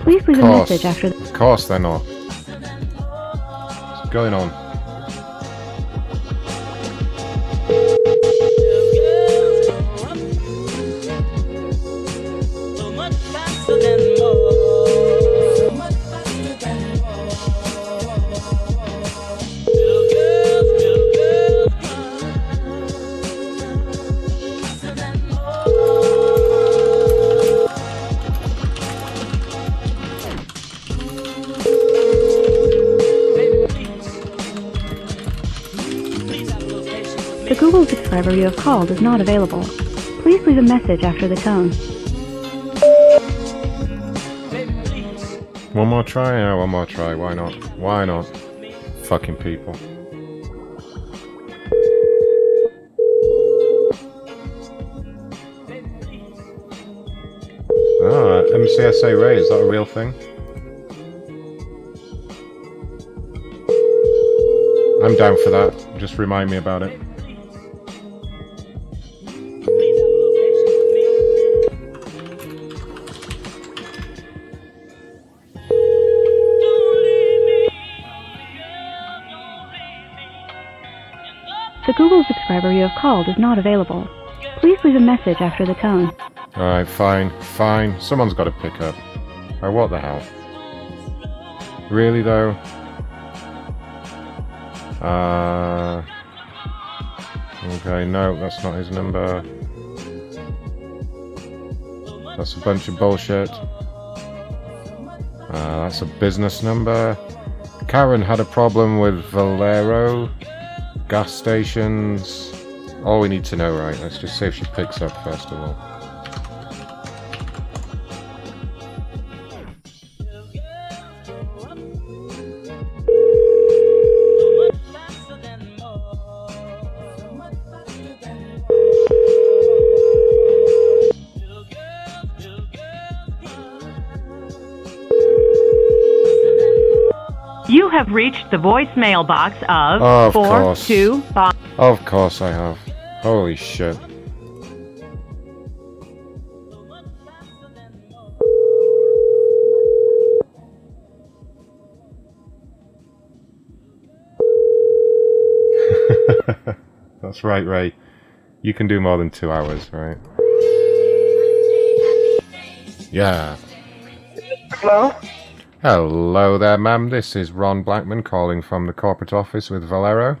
Speaker 36: Please leave a message after the
Speaker 8: Of course they're not. What's going on?
Speaker 36: Subscriber you have called is not available. Please leave a message after the tone.
Speaker 8: One more try? Yeah, one more try. Why not? Why not? Fucking people. Ah, MCSA Ray, is that a real thing? I'm down for that. Just remind me about it.
Speaker 36: Called is not available. Please leave a message after the tone.
Speaker 8: Alright, fine, fine. Someone's got to pick up. Oh, what the hell? Really, though? Uh. Okay, no, that's not his number. That's a bunch of bullshit. Uh, that's a business number. Karen had a problem with Valero gas stations. All we need to know, right? Let's just see if she picks up first of all.
Speaker 15: You have reached the voicemail box of
Speaker 8: Of
Speaker 15: four
Speaker 8: course.
Speaker 15: two five.
Speaker 8: Of course I have. Holy shit. That's right, Ray. You can do more than two hours, right? Yeah.
Speaker 31: Hello?
Speaker 8: Hello there, ma'am. This is Ron Blackman calling from the corporate office with Valero.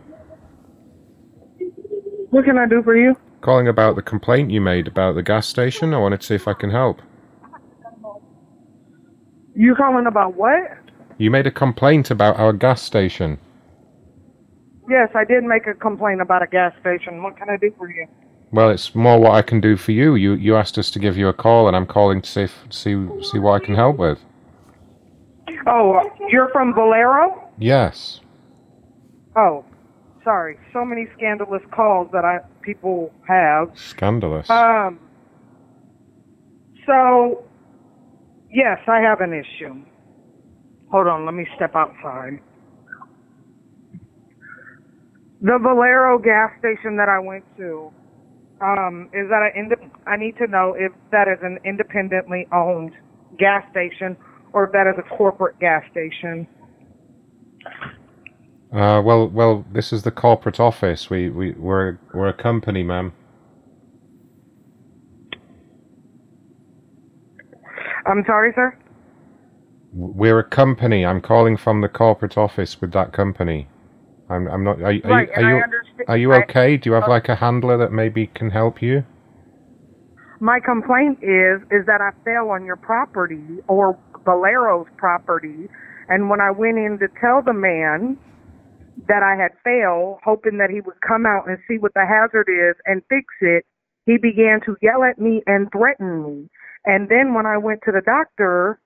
Speaker 31: What can I do for you?
Speaker 8: Calling about the complaint you made about the gas station. I wanted to see if I can help.
Speaker 31: You calling about what?
Speaker 8: You made a complaint about our gas station.
Speaker 31: Yes, I did make a complaint about a gas station. What can I do for you?
Speaker 8: Well, it's more what I can do for you. You you asked us to give you a call, and I'm calling to see if, see see what I can help with.
Speaker 31: Oh, you're from Valero?
Speaker 8: Yes.
Speaker 31: Oh, sorry. So many scandalous calls that I people have.
Speaker 8: Scandalous.
Speaker 31: Um. So, yes, I have an issue. Hold on, let me step outside. The Valero gas station that I went to, um, is that an inde- I need to know if that is an independently owned gas station or if that is a corporate gas station.
Speaker 8: Uh, well, well, this is the corporate office. We we we're we're a company, ma'am.
Speaker 31: I'm sorry, sir.
Speaker 8: We're a company. I'm calling from the corporate office with that company. I'm I'm not. Are, are
Speaker 31: Right,
Speaker 8: you are you, are you
Speaker 31: I-
Speaker 8: okay? Do you have like a handler that maybe can help you?
Speaker 31: My complaint is is that I fell on your property or Valero's property, and when I went in to tell the man that I had failed, hoping that he would come out and see what the hazard is and fix it, he began to yell at me and threaten me. And then when I went to the doctor,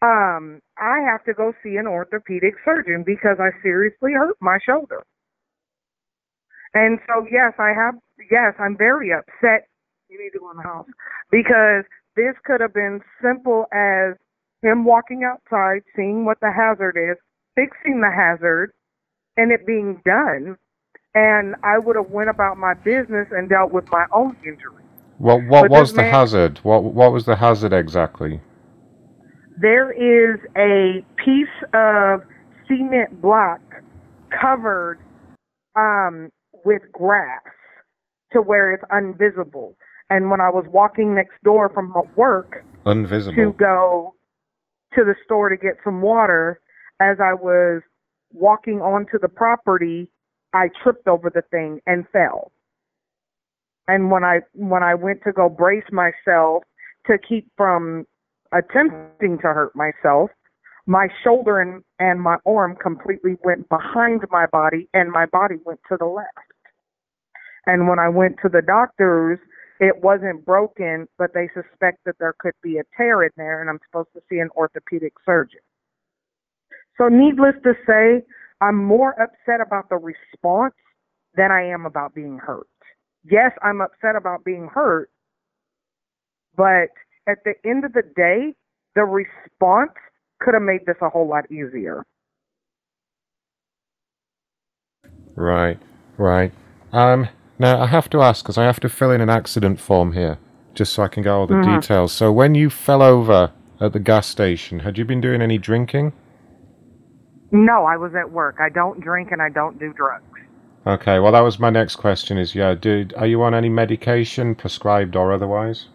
Speaker 31: um, I have to go see an orthopedic surgeon because I seriously hurt my shoulder. And so yes, I have yes, I'm very upset you need to go in the house because this could have been simple as him walking outside, seeing what the hazard is, fixing the hazard, and it being done. And I would have went about my business and dealt with my own injury.
Speaker 8: What what was the
Speaker 31: man-
Speaker 8: hazard? What what was the hazard exactly?
Speaker 31: There is a piece of cement block covered um, with grass to where it's invisible. And when I was walking next door from my work, to go to the store to get some water. As I was walking onto the property, I tripped over the thing and fell. And when I when I went to go brace myself to keep from attempting to hurt myself, my shoulder and, and my arm completely went behind my body and my body went to the left. And when I went to the doctors, it wasn't broken, but they suspect that there could be a tear in there, and I'm supposed to see an orthopedic surgeon. So, needless to say, I'm more upset about the response than I am about being hurt. Yes, I'm upset about being hurt, but at the end of the day, the response could have made this a whole lot easier.
Speaker 8: Right, right. Um, now I have to ask because I have to fill in an accident form here, just so I can get all the
Speaker 31: Mhm.
Speaker 8: details. So when you fell over at the gas station, had you been doing any drinking?
Speaker 31: No, I was at work. I don't drink and I don't do drugs.
Speaker 8: Okay, well that was my next question. Is yeah, did are you on any medication, prescribed or otherwise?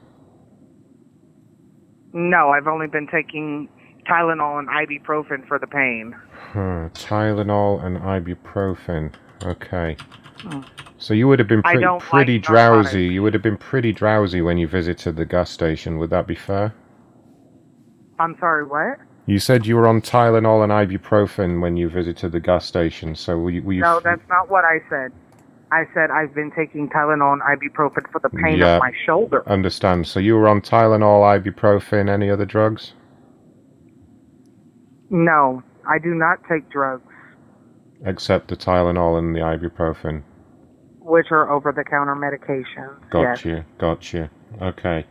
Speaker 31: No, I've only been taking Tylenol and ibuprofen for the pain.
Speaker 8: Hmm, Tylenol and ibuprofen. Okay.
Speaker 31: Hmm.
Speaker 8: So you would have been pretty, pretty
Speaker 31: like
Speaker 8: drowsy. You would have been pretty drowsy when you visited the gas station. Would that be fair?
Speaker 31: I'm sorry, what?
Speaker 8: You said you were on Tylenol and ibuprofen when you visited the gas station. So were you? Were you
Speaker 31: No, that's not what I said. I said I've been taking Tylenol and ibuprofen for the pain
Speaker 8: Yeah.
Speaker 31: of my shoulder.
Speaker 8: Understand. So you were on Tylenol, ibuprofen, any other drugs?
Speaker 31: No, I do not take drugs,
Speaker 8: Except the Tylenol and the ibuprofen.
Speaker 31: which are over-the-counter medications.
Speaker 8: Got
Speaker 31: yes.
Speaker 8: you. Got you. Okay.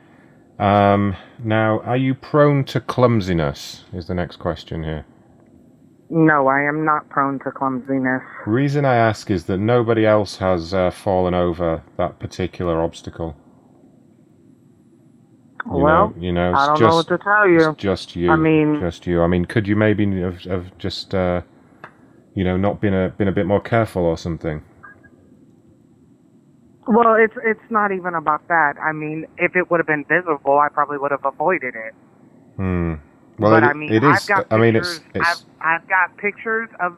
Speaker 8: Um, now, are you prone to clumsiness? Is the next question here.
Speaker 31: No, I am not prone to clumsiness.
Speaker 8: Reason I ask is that nobody else has uh, fallen over that particular obstacle. You
Speaker 31: well,
Speaker 8: know, you know,
Speaker 31: I don't
Speaker 8: just,
Speaker 31: know what to tell you.
Speaker 8: It's just you.
Speaker 31: I mean-
Speaker 8: just you. I mean, could you maybe have, have just, uh, you know, not been a been a bit more careful or something?
Speaker 31: Well, it's it's not even about that. I mean, if it would have been visible, I probably would have avoided it.
Speaker 8: Hmm. Well,
Speaker 31: but
Speaker 8: it,
Speaker 31: I mean,
Speaker 8: it
Speaker 31: I've
Speaker 8: is.
Speaker 31: got
Speaker 8: I mean, it's
Speaker 31: pictures.
Speaker 8: it's
Speaker 31: I've I've got pictures of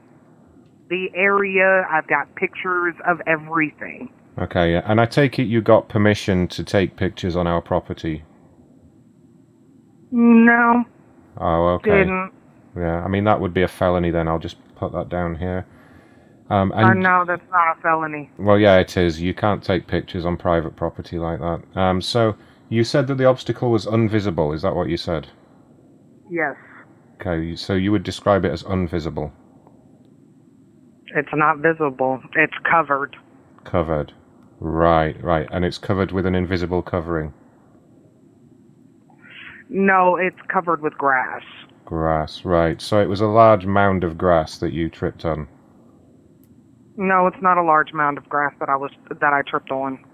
Speaker 31: the area. I've got pictures of everything.
Speaker 8: okay. Yeah. And I take it you got permission to take pictures on our property.
Speaker 31: No,
Speaker 8: Oh, okay.
Speaker 31: didn't.
Speaker 8: Yeah. I mean, that would be a felony. Then I'll just put that down here. Um,
Speaker 31: Uh,
Speaker 8: and
Speaker 31: no, that's not a felony.
Speaker 8: Well, yeah, it is. You can't take pictures on private property like that. Um, so you said that the obstacle was unvisible. Is that what you said?
Speaker 31: Yes,
Speaker 8: Okay, so you would describe it as unvisible,
Speaker 31: it's not visible. It's covered.
Speaker 8: covered. Right, right, and it's covered with an invisible covering,
Speaker 31: No, it's covered with grass.
Speaker 8: grass. Right, so it was a large mound of grass that you tripped on.
Speaker 31: No, it's not a large mound of grass that I was that I tripped on.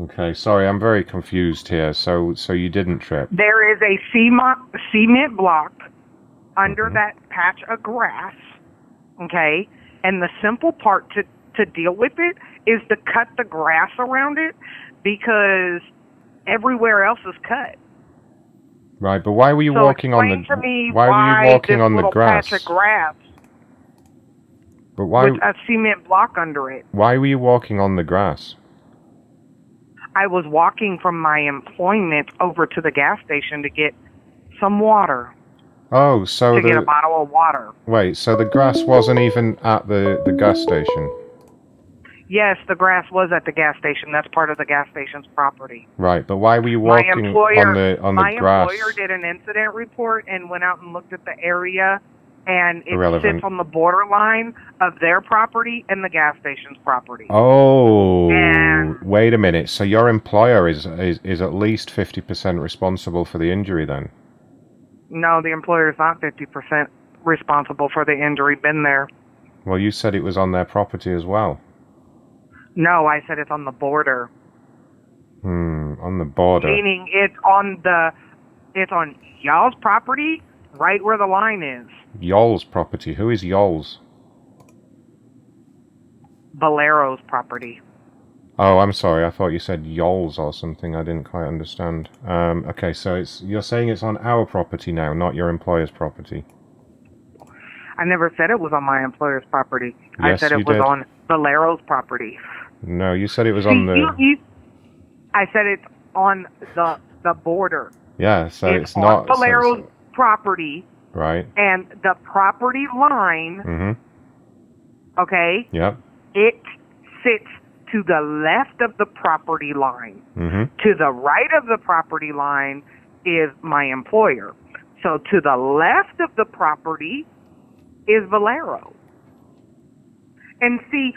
Speaker 8: Okay, sorry, I'm very confused here. So, so you didn't trip.
Speaker 31: There is a cement cement block under
Speaker 8: Mm-hmm.
Speaker 31: that patch of grass. Okay, and the simple part to to deal with it is to cut the grass around it because everywhere else is cut.
Speaker 8: Right, but why were you
Speaker 31: so
Speaker 8: walking on the?
Speaker 31: me
Speaker 8: why were you walking on the grass?
Speaker 31: patch of grass
Speaker 8: But why?
Speaker 31: with a cement block under it?
Speaker 8: Why were you walking on the grass?
Speaker 31: I was walking from my employment over to the gas station to get some water,
Speaker 8: Oh, so
Speaker 31: to get a bottle of water.
Speaker 8: wait, so the grass wasn't even at the the gas station,
Speaker 31: Yes, the grass was at the gas station. That's part of the gas station's property.
Speaker 8: right? But why were you
Speaker 31: my
Speaker 8: walking
Speaker 31: employer,
Speaker 8: on the on
Speaker 31: my
Speaker 8: the grass?
Speaker 31: My employer did an incident report and went out and looked at the area, and it
Speaker 8: Irrelevant.
Speaker 31: sits on the borderline of their property and the gas station's property.
Speaker 8: Oh,
Speaker 31: And-
Speaker 8: wait a minute. So your employer is is, is at least fifty percent responsible for the injury then?
Speaker 31: No, the employer is not fifty percent responsible for the injury. Been there.
Speaker 8: Well, you said it was on their property as well.
Speaker 31: No, I said it's on the border,
Speaker 8: Hmm, on the border.
Speaker 31: meaning it's on the, it's on y'all's property, right where the line is.
Speaker 8: Yoll's property. Who is Yoll's?
Speaker 31: Valero's property.
Speaker 8: Oh, I'm sorry. I thought you said Yoll's or something. I didn't quite understand. Um, okay, so it's you're saying it's on our property now, not your employer's property.
Speaker 31: I never said it was on my employer's property.
Speaker 8: Yes, I
Speaker 31: said it
Speaker 8: you
Speaker 31: was
Speaker 8: did.
Speaker 31: on Valero's property.
Speaker 8: No, you said it was on the.
Speaker 31: you, you, I said it's on the the border.
Speaker 8: Yeah, so
Speaker 31: it's,
Speaker 8: it's not. so
Speaker 31: Valero's
Speaker 8: it's-
Speaker 31: property,
Speaker 8: right.
Speaker 31: and the property line.
Speaker 8: Mhm.
Speaker 31: Okay,
Speaker 8: Yep.
Speaker 31: it sits to the left of the property line.
Speaker 8: Mm-hmm.
Speaker 31: To the right of the property line is my employer. So to the left of the property is Valero. And see,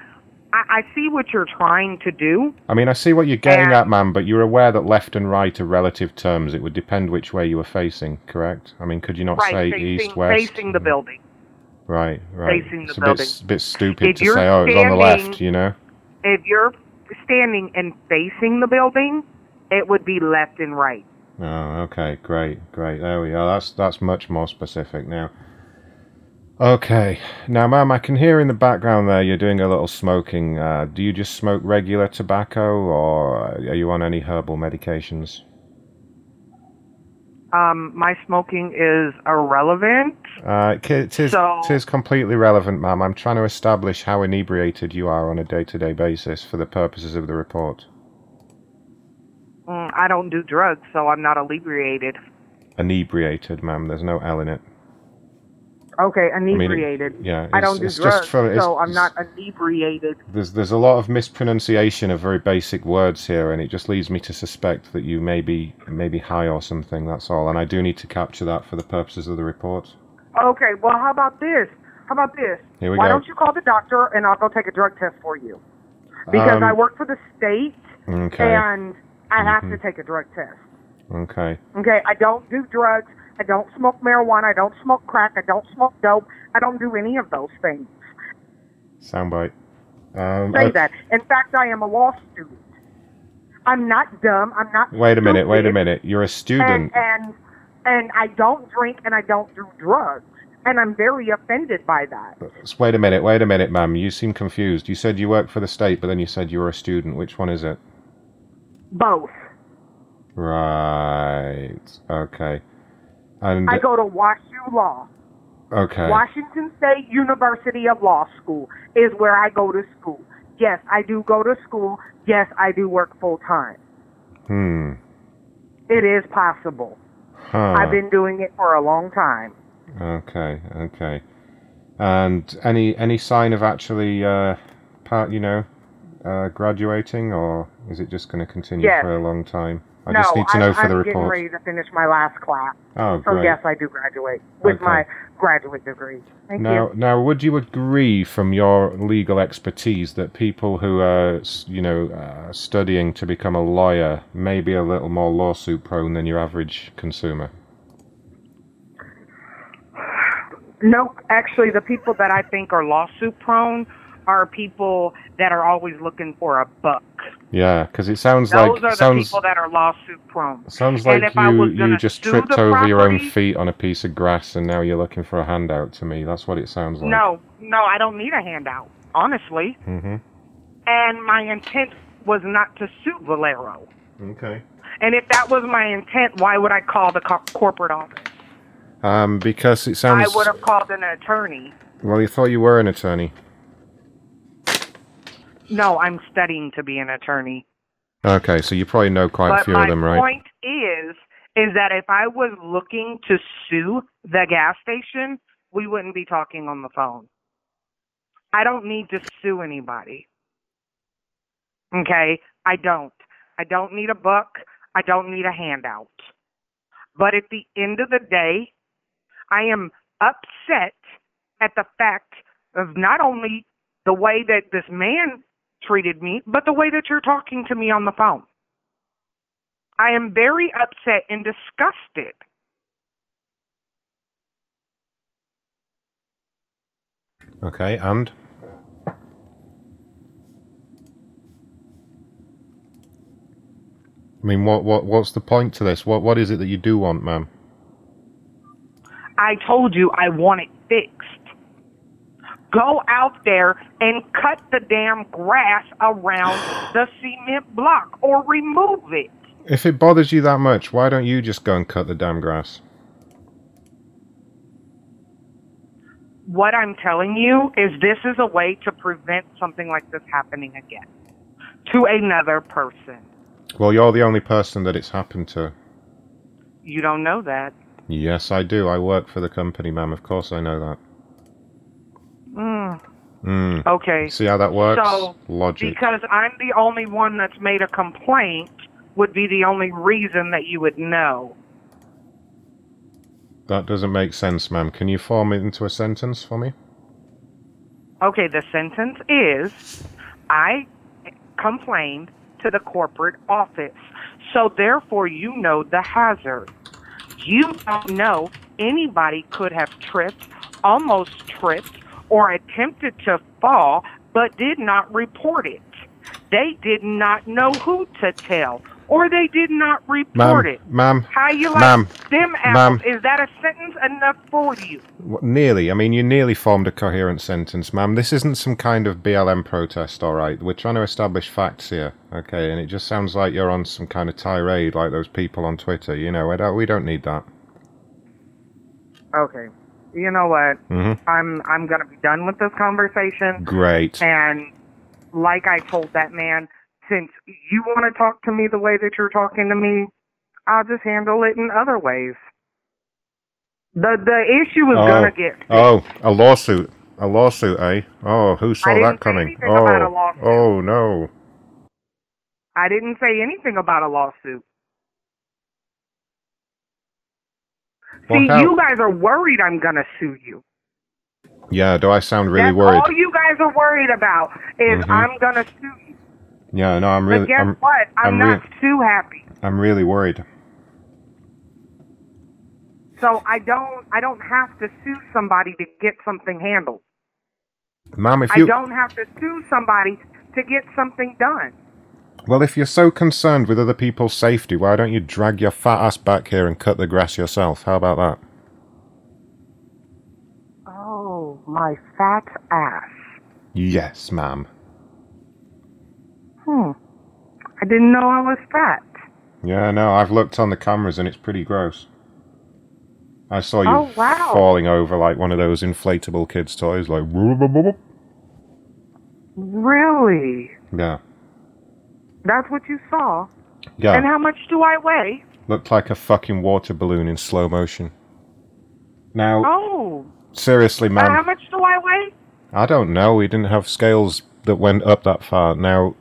Speaker 31: I, I see what you're trying to do.
Speaker 8: I mean, I see what you're getting
Speaker 31: And-
Speaker 8: at, man, but you're aware that left and right are relative terms. It would depend which way you were facing, correct? I mean, could you not
Speaker 31: right,
Speaker 8: say
Speaker 31: facing,
Speaker 8: east, west?
Speaker 31: facing the building.
Speaker 8: Right, right.
Speaker 31: facing the
Speaker 8: it's a
Speaker 31: building.
Speaker 8: bit, bit stupid
Speaker 31: If
Speaker 8: to say, oh, it's on the left, you know?
Speaker 31: If you're standing and facing the building, it would be left and right.
Speaker 8: Oh, okay, great, great. There we are. That's that's much more specific now. Okay, now, ma'am, I can hear in the background there you're doing a little smoking. Uh, do you just smoke regular tobacco, or are you on any herbal medications?
Speaker 31: Um, my smoking is irrelevant.
Speaker 8: Uh, it is,
Speaker 31: So-
Speaker 8: it is completely relevant, ma'am. I'm trying to establish how inebriated you are on a day-to-day basis for the purposes of the report.
Speaker 31: Mm, I don't do drugs, so I'm not inebriated.
Speaker 8: Inebriated, ma'am. There's no L in it.
Speaker 31: Okay,
Speaker 8: mean, it-
Speaker 31: inebriated.
Speaker 8: yeah,
Speaker 31: I don't do drugs,
Speaker 8: for-
Speaker 31: so I'm not inebriated.
Speaker 8: There's there's a lot of mispronunciation of very basic words here, and it just leads me to suspect that you may be maybe high or something. That's all, and I do need to capture that for the purposes of the report.
Speaker 31: Okay, well, how about this? How about this?
Speaker 8: Here we
Speaker 31: Why
Speaker 8: go.
Speaker 31: don't you call the doctor and I'll go take a drug test for you? Because
Speaker 8: Um,
Speaker 31: I work for the state
Speaker 8: Okay.
Speaker 31: and I have
Speaker 8: Mhm.
Speaker 31: to take a drug test.
Speaker 8: Okay.
Speaker 31: Okay, I don't do drugs. I don't smoke marijuana. I don't smoke crack. I don't smoke dope. I don't do any of those things.
Speaker 8: Soundbite. Um,
Speaker 31: Say
Speaker 8: uh,
Speaker 31: that. In fact, I am a law student. I'm not dumb. I'm not.
Speaker 8: Wait a minute. Wait a minute. You're a student.
Speaker 31: And, and and I don't drink and I don't do drugs. And I'm very offended by that.
Speaker 8: Wait a minute. Wait a minute, ma'am. You seem confused. You said you work for the state, but then you said you were a student. Which one is it?
Speaker 31: Both.
Speaker 8: Right. Okay. And
Speaker 31: I go to WashU Law.
Speaker 8: okay.
Speaker 31: Washington State University of Law School is where I go to school. Yes, I do go to school. Yes, I do work full time.
Speaker 8: Hmm.
Speaker 31: It is possible.
Speaker 8: Huh.
Speaker 31: I've been doing it for a long time.
Speaker 8: Okay, okay. And any any sign of actually, uh, part you know, uh, graduating, or is it just going to continue
Speaker 31: Yes.
Speaker 8: for a long time? I
Speaker 31: no,
Speaker 8: just need to know
Speaker 31: I'm,
Speaker 8: for
Speaker 31: I'm
Speaker 8: the
Speaker 31: getting ready to finish my last class.
Speaker 8: Oh,
Speaker 31: so
Speaker 8: great.
Speaker 31: yes, I do graduate with
Speaker 8: Okay.
Speaker 31: my graduate degree. Thank you.
Speaker 8: now,
Speaker 31: you.
Speaker 8: now, would you agree from your legal expertise that people who are, you know, uh, studying to become a lawyer may be a little more lawsuit prone than your average consumer?
Speaker 31: No, actually, the people that I think are lawsuit prone are people that are always looking for a buck.
Speaker 8: Yeah, because it sounds
Speaker 31: Those
Speaker 8: like
Speaker 31: are the
Speaker 8: sounds
Speaker 31: people that are lawsuit prone.
Speaker 8: sounds like
Speaker 31: if I was
Speaker 8: you you just tripped over your own feet on a piece of grass and now you're looking for a handout to me. That's what it sounds like.
Speaker 31: No, no, I don't need a handout, honestly.
Speaker 8: Mm-hmm.
Speaker 31: And my intent was not to sue Valero.
Speaker 8: Okay.
Speaker 31: And if that was my intent, why would I call the co- corporate office?
Speaker 8: Um, because it sounds.
Speaker 31: I would have called an attorney.
Speaker 8: Well, you thought you were an attorney.
Speaker 31: No, I'm studying to be an attorney.
Speaker 8: Okay, so you probably know quite
Speaker 31: but
Speaker 8: a few of them, right?
Speaker 31: My point is, is that if I was looking to sue the gas station, we wouldn't be talking on the phone. I don't need to sue anybody. Okay? I don't. I don't need a buck. I don't need a handout. But at the end of the day, I am upset at the fact of not only the way that this man treated me, but the way that you're talking to me on the phone. I am very upset and disgusted.
Speaker 8: Okay, and I mean, what what what's the point to this? What what is it that you do want, ma'am?
Speaker 31: I told you I want it fixed. Go out there and cut the damn grass around the cement block or remove it.
Speaker 8: If it bothers you that much, why don't you just go and cut the damn grass?
Speaker 31: What I'm telling you is this is a way to prevent something like this happening again to another person.
Speaker 8: Well, you're the only person that it's happened to.
Speaker 31: You don't know that.
Speaker 8: Yes, I do. I work for the company, ma'am. Of course I know that.
Speaker 31: Mm.
Speaker 8: Hmm.
Speaker 31: Okay.
Speaker 8: See how that works?
Speaker 31: So,
Speaker 8: Logic.
Speaker 31: because I'm the only one that's made a complaint, would be the only reason that you would know.
Speaker 8: That doesn't make sense, ma'am. Can you form it into a sentence for me?
Speaker 31: Okay, the sentence is I complained to the corporate office. So therefore, you know the hazard. You don't know anybody could have tripped, almost tripped, or attempted to fall, but did not report it. They did not know who to tell, or they did not report
Speaker 8: Ma'am,
Speaker 31: it.
Speaker 8: ma'am,
Speaker 31: How you like
Speaker 8: ma'am,
Speaker 31: them apples?
Speaker 8: ma'am.
Speaker 31: Is that a sentence enough for you?
Speaker 8: Nearly. I mean, you nearly formed a coherent sentence, ma'am. This isn't some kind of BLM protest, all right? We're trying to establish facts here, okay? And it just sounds like you're on some kind of tirade, like those people on Twitter. You know, we don't, we don't need that.
Speaker 31: Okay. You know what?
Speaker 8: Mhm.
Speaker 31: I'm I'm gonna be done with this conversation.
Speaker 8: Great.
Speaker 31: And like I told that man, since you want to talk to me the way that you're talking to me, I'll just handle it in other ways. The the issue is
Speaker 8: oh,
Speaker 31: gonna get
Speaker 8: oh, a lawsuit. A lawsuit, eh? Oh, who saw that coming? Oh, oh no.
Speaker 31: I didn't say anything about a lawsuit.
Speaker 8: Well,
Speaker 31: See,
Speaker 8: how-
Speaker 31: you guys are worried I'm gonna sue you.
Speaker 8: Yeah, do I sound really
Speaker 31: That's
Speaker 8: worried?
Speaker 31: all you guys are worried about is
Speaker 8: Mhm.
Speaker 31: I'm gonna sue you.
Speaker 8: Yeah, no, I'm really.
Speaker 31: but guess
Speaker 8: I'm,
Speaker 31: what? I'm,
Speaker 8: I'm
Speaker 31: not
Speaker 8: rea-
Speaker 31: too happy.
Speaker 8: I'm really worried.
Speaker 31: So I don't I don't have to sue somebody to get something handled.
Speaker 8: Ma'am, if
Speaker 31: I don't have to sue somebody to get something done.
Speaker 8: Well, if you're so concerned with other people's safety, why don't you drag your fat ass back here and cut the grass yourself? How about that?
Speaker 31: Oh, my fat ass.
Speaker 8: Yes, ma'am.
Speaker 31: Hmm. I didn't know I was fat.
Speaker 8: Yeah, no, I've looked on the cameras and it's pretty gross. I saw you
Speaker 31: Oh, wow.
Speaker 8: falling over like one of those inflatable kids' toys, like.
Speaker 31: Really?
Speaker 8: Yeah.
Speaker 31: That's what you saw?
Speaker 8: Yeah.
Speaker 31: And how much do I weigh?
Speaker 8: Looked like a fucking water balloon in slow motion. Now,
Speaker 31: Oh.
Speaker 8: seriously,
Speaker 31: Uh,
Speaker 8: ma'am.
Speaker 31: how much do I weigh?
Speaker 8: I don't know. We didn't have scales that went up that far. Now,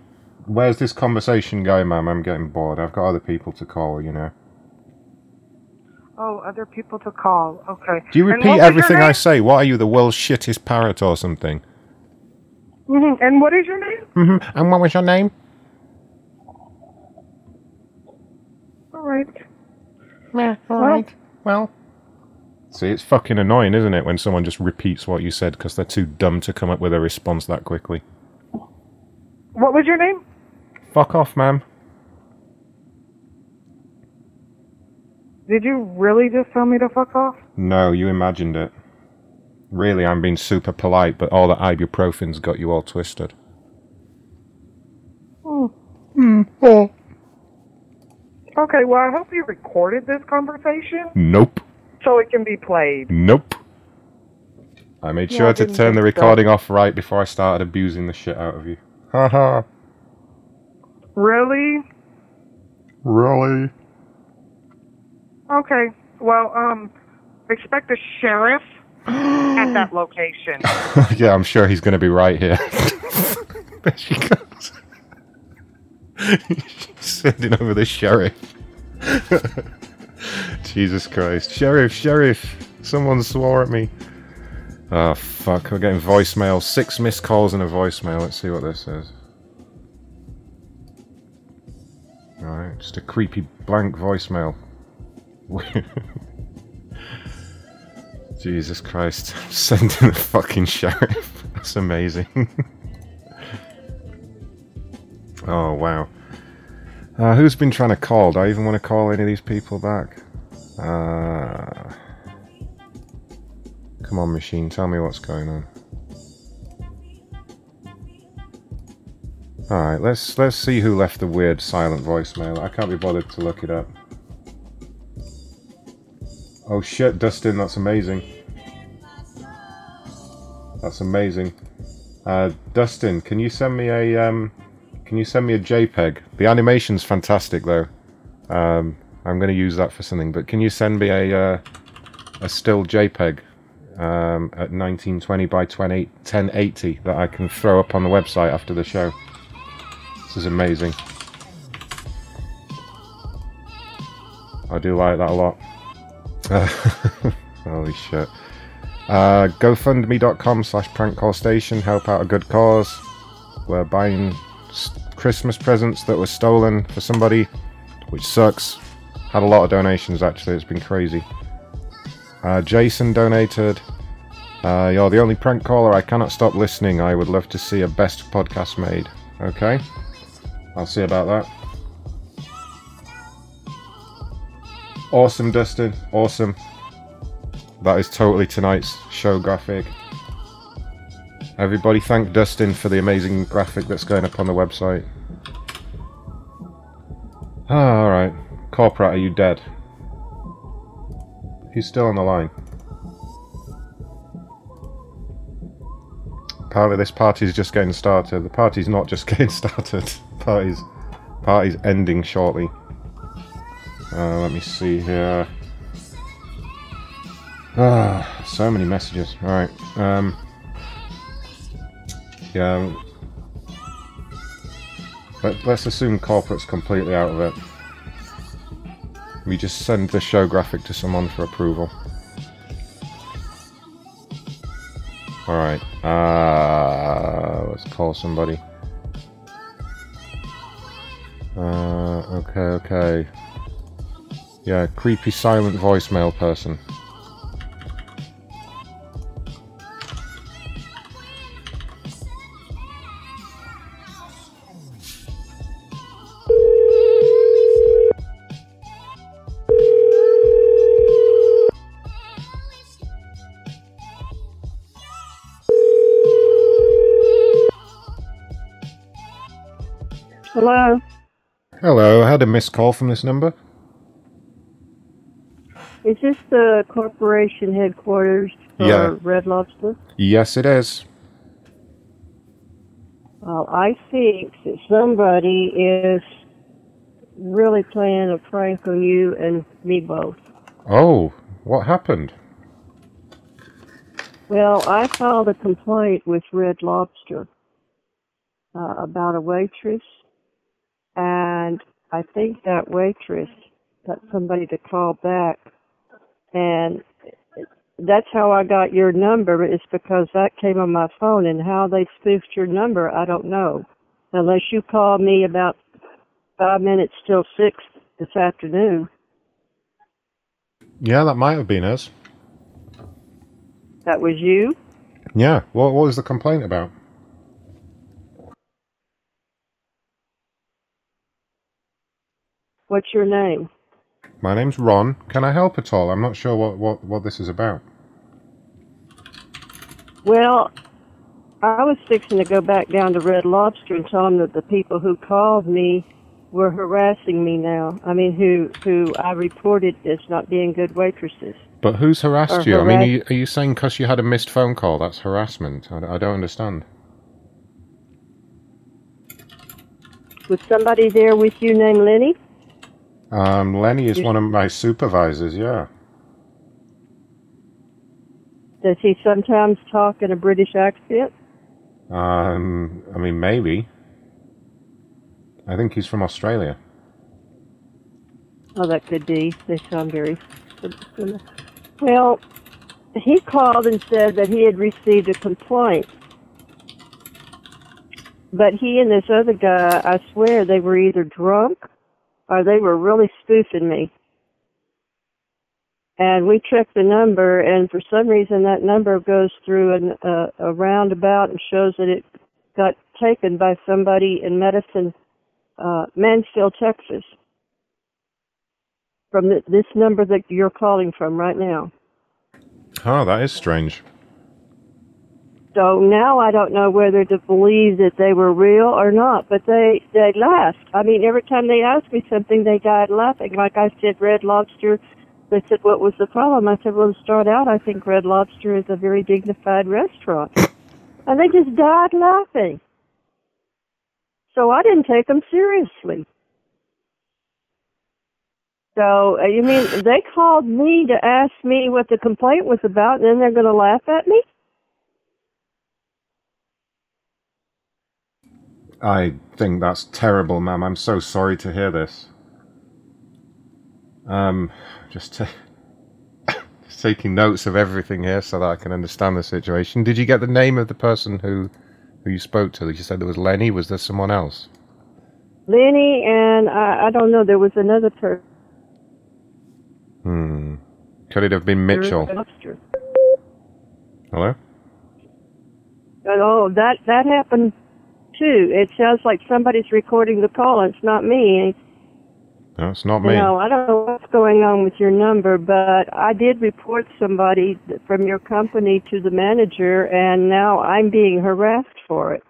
Speaker 8: where's this conversation going, ma'am? I'm getting bored. I've got other people to call, you know.
Speaker 31: Oh, other people to call. Okay.
Speaker 8: Do you repeat
Speaker 31: what was your
Speaker 8: everything I say? What are you, the world's shittest parrot or something?
Speaker 31: Mhm. And what is your name?
Speaker 8: Mm-hmm. And what was your name?
Speaker 31: All right.
Speaker 8: Yeah, all right. Well. See, it's fucking annoying, isn't it, when someone just repeats what you said because they're too dumb to come up with a response that quickly?
Speaker 31: What was your name?
Speaker 8: Fuck off, ma'am.
Speaker 31: Did you really just tell me to fuck off?
Speaker 8: No, you imagined it. Really, I'm being super polite, but all the ibuprofen's got you all twisted.
Speaker 31: Hmm.
Speaker 8: Hmm. Oh.
Speaker 31: Okay, well, I hope you recorded this conversation
Speaker 8: Nope.
Speaker 31: so it can be played.
Speaker 8: Nope. I made
Speaker 31: Yeah,
Speaker 8: sure
Speaker 31: I
Speaker 8: to turn the
Speaker 31: think so.
Speaker 8: recording off right before I started abusing the shit out of you. Haha.
Speaker 31: Really?
Speaker 8: really?
Speaker 31: Okay. Well, um, expect a sheriff at that location.
Speaker 8: yeah, I'm sure he's going to be right here. there she goes. Sending over the sheriff. Jesus Christ. Sheriff, sheriff. Someone swore at me. Oh, fuck. We're getting voicemail. Six missed calls and a voicemail. Let's see what this is. Alright, just a creepy blank voicemail. Jesus Christ. Sending the fucking sheriff. That's amazing. Oh, wow. Uh, who's been trying to call? Do I even want to call any of these people back? Uh, come on, machine. Tell me what's going on. Alright, let's let's see who left the weird silent voicemail. I can't be bothered to look it up. Oh shit, Dustin, that's amazing. That's amazing. Uh, Dustin, can you send me a um, can you send me a JPEG? The animation's fantastic though. Um, I'm going to use that for something, but can you send me a uh, a still JPEG um, at 1920 by 20, 1080 that I can throw up on the website after the show. This is amazing. I do like that a lot. holy shit. Uh, GoFundMe.com slash prank call station. Help out a good cause. We're buying Christmas presents that were stolen for somebody, which sucks. Had a lot of donations actually. It's been crazy. Uh, Jason donated. Uh, you're the only prank caller. I cannot stop listening. I would love to see a best podcast made. Okay. I'll see about that. Awesome, Dustin. Awesome. That is totally tonight's show graphic. Everybody thank Dustin for the amazing graphic that's going up on the website. Ah, alright. Corporate, are you dead? He's still on the line. Apparently this party's just getting started. The party's not just getting started. Party's party's ending shortly. Uh, let me see here. Ah, so many messages. Alright. Um Yeah. Let, let's assume corporate's completely out of it. We just send the show graphic to someone for approval. Alright, uh, let's call somebody. Uh, okay, okay. Yeah, creepy silent voicemail person.
Speaker 37: Hello.
Speaker 8: Hello, I had a missed call from this number.
Speaker 37: Is this the corporation headquarters for
Speaker 8: Yeah.
Speaker 37: Red Lobster?
Speaker 8: Yes, it is.
Speaker 37: Well, I think that somebody is really playing a prank on you and me both.
Speaker 8: Oh, what happened?
Speaker 37: Well, I filed a complaint with Red Lobster uh, about a waitress, and I think that waitress got somebody to call back, and that's how I got your number. It's because that came on my phone, and how they spoofed your number, I don't know, unless you called me about five minutes till six this afternoon.
Speaker 8: Yeah, that might have been us.
Speaker 37: That was you.
Speaker 8: Yeah, what, what was the complaint about?
Speaker 37: What's your name?
Speaker 8: My name's Ron. Can I help at all? I'm not sure what, what, what this is about.
Speaker 37: Well, I was fixing to go back down to Red Lobster and tell them that the people who called me were harassing me now. I mean, who who I reported as not being good waitresses.
Speaker 8: But who's harassed you? I mean, are you, are you saying because you had a missed phone call, that's harassment? I, I don't understand.
Speaker 37: Was somebody there with you named Lenny?
Speaker 8: Um, Lenny is one of my supervisors, yeah.
Speaker 37: Does he sometimes talk in a British accent?
Speaker 8: Um, I mean, maybe. I think he's from Australia.
Speaker 37: Oh, that could be. They sound very. Well, he called and said that he had received a complaint. But he and this other guy, I swear, they were either drunk or they were really spoofing me. And we checked the number, and for some reason, that number goes through an, uh, a roundabout and shows that it got taken by somebody in Medicine, uh, Mansfield, Texas from th this number that you're calling from right now.
Speaker 8: Oh, that is strange.
Speaker 37: So now I don't know whether to believe that they were real or not, but they they laughed. I mean, every time they asked me something, they died laughing. Like I said, Red Lobster. They said, "What was the problem?" I said, "Well, to start out, I think Red Lobster is a very dignified restaurant," and they just died laughing. So I didn't take them seriously. So uh, you mean they called me to ask me what the complaint was about, and then they're going to laugh at me?
Speaker 8: I think that's terrible, ma'am. I'm so sorry to hear this. Um, just, just taking notes of everything here so that I can understand the situation. Did you get the name of the person who who you spoke to? You said there was Lenny. Was there someone else?
Speaker 37: Lenny and I, I don't know. There was another person.
Speaker 8: Hmm. Could it have been Mitchell? Hello.
Speaker 37: Oh, that that happened too. It sounds like somebody's recording the call. It's not me.
Speaker 8: No, it's not me.
Speaker 37: No, I don't know what's going on with your number, but I did report somebody from your company to the manager, and now I'm being harassed for it.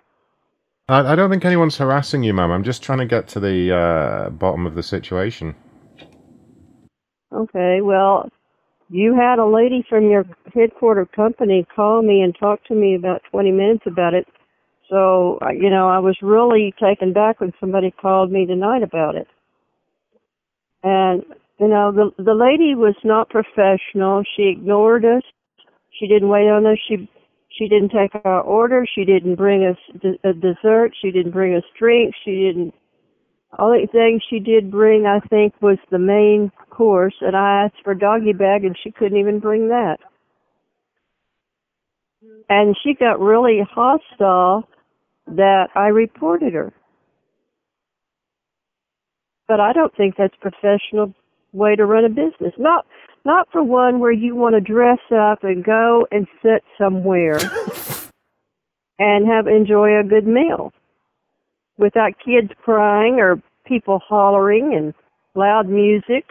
Speaker 8: I, I don't think anyone's harassing you, ma'am. I'm just trying to get to the uh, bottom of the situation.
Speaker 37: Okay, well, you had a lady from your headquarter company call me and talk to me about 20 minutes about it. So, you know, I was really taken back when somebody called me tonight about it. And, you know, the the lady was not professional. She ignored us. She didn't wait on us. She she didn't take our order. She didn't bring us a dessert. She didn't bring us drinks. She didn't only thing she did bring, I think, was the main course, and I asked for a doggy bag, and she couldn't even bring that. And she got really hostile that I reported her. But I don't think that's a professional way to run a business. Not not for one where you want to dress up and go and sit somewhere and have enjoy a good meal without kids crying or people hollering and loud music.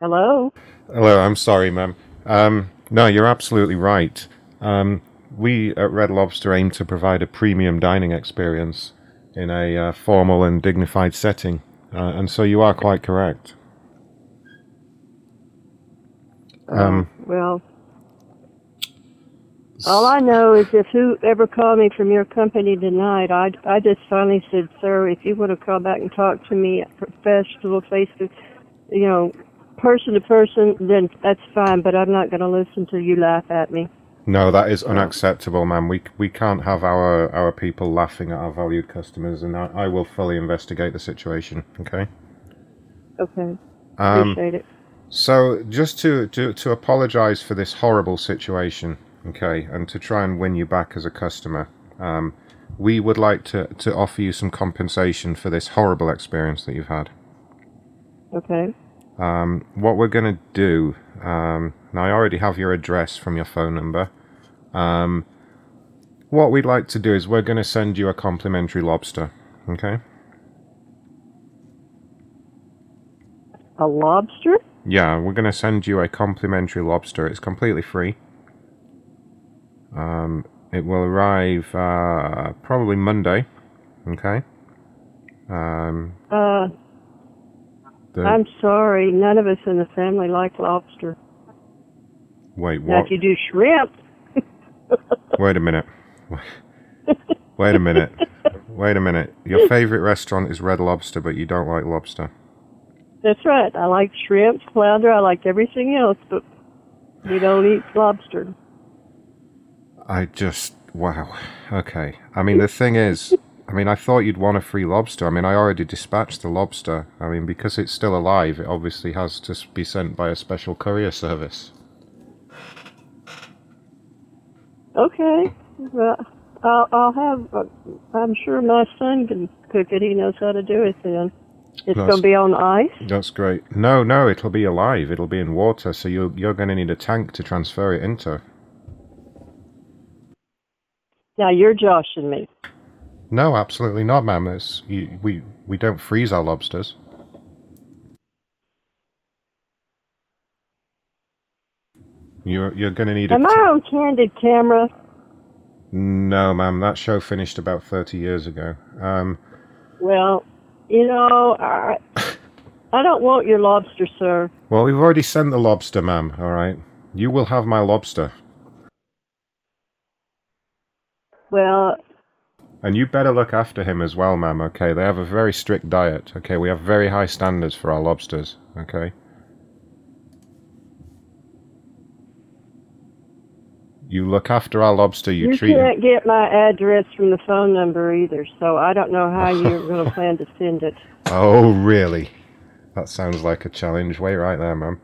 Speaker 37: Hello?
Speaker 8: Hello, I'm sorry, ma'am. Um, no, you're absolutely right. Um, we at Red Lobster aim to provide a premium dining experience in a uh, formal and dignified setting, uh, and so you are quite correct. Um,
Speaker 37: Well, all I know is if whoever called me from your company tonight, I, I just finally said, sir, if you want to call back and talk to me professional, face to, you know, person to person, then that's fine. But I'm not going to listen to you laugh at me.
Speaker 8: no, that is unacceptable, ma'am. We we can't have our our people laughing at our valued customers, and I, I will fully investigate the situation. Okay.
Speaker 37: Okay.
Speaker 8: Um,
Speaker 37: Appreciate it.
Speaker 8: So, just to, to, to apologize for this horrible situation, okay, and to try and win you back as a customer, um, we would like to, to offer you some compensation for this horrible experience that you've had.
Speaker 37: Okay.
Speaker 8: Um, what we're going to do, um, now I already have your address from your phone number. Um, what we'd like to do is we're going to send you a complimentary lobster, okay?
Speaker 37: A lobster?
Speaker 8: Yeah, we're going to send you a complimentary lobster. It's completely free. Um, it will arrive uh, probably Monday. Okay. Um,
Speaker 37: Uh, I'm sorry. None of us in the family like lobster.
Speaker 8: wait, what?
Speaker 37: Now, if you do shrimp,
Speaker 8: Wait a minute. Wait a minute. Wait a minute. Your favorite restaurant is Red Lobster, but you don't like lobster.
Speaker 37: that's right. I like shrimp, flounder. I like everything else, but we don't eat lobster.
Speaker 8: I just wow. Okay. I mean, the thing is, I mean, I thought you'd want a free lobster. I mean, I already dispatched the lobster. I mean, because it's still alive, it obviously has to be sent by a special courier service.
Speaker 37: Okay. Well, I'll, I'll have. Uh, I'm sure my son can cook it. He knows how to do it. Then it's going to be on ice.
Speaker 8: That's great. No, no, it'll be alive. It'll be in water, so you're you're going to need a tank to transfer it into.
Speaker 37: Now you're joshing me.
Speaker 8: No, absolutely not, ma'am. It's, you, we we don't freeze our lobsters. You're you're going to need a.
Speaker 37: Am I on candid camera?
Speaker 8: No, ma'am. That show finished about thirty years ago. Um,
Speaker 37: Well, you know, I I don't want your lobster, sir.
Speaker 8: well, we've already sent the lobster, ma'am. All right. You will have my lobster.
Speaker 37: Well,
Speaker 8: And you better look after him as well, ma'am, okay? They have a very strict diet, okay? We have very high standards for our lobsters, okay? You look after our lobster, you,
Speaker 37: You
Speaker 8: treat him.
Speaker 37: can't get my address from the phone number either, so I don't know how you're going to plan to send it.
Speaker 8: Oh, really? That sounds like a challenge. Wait right there, ma'am.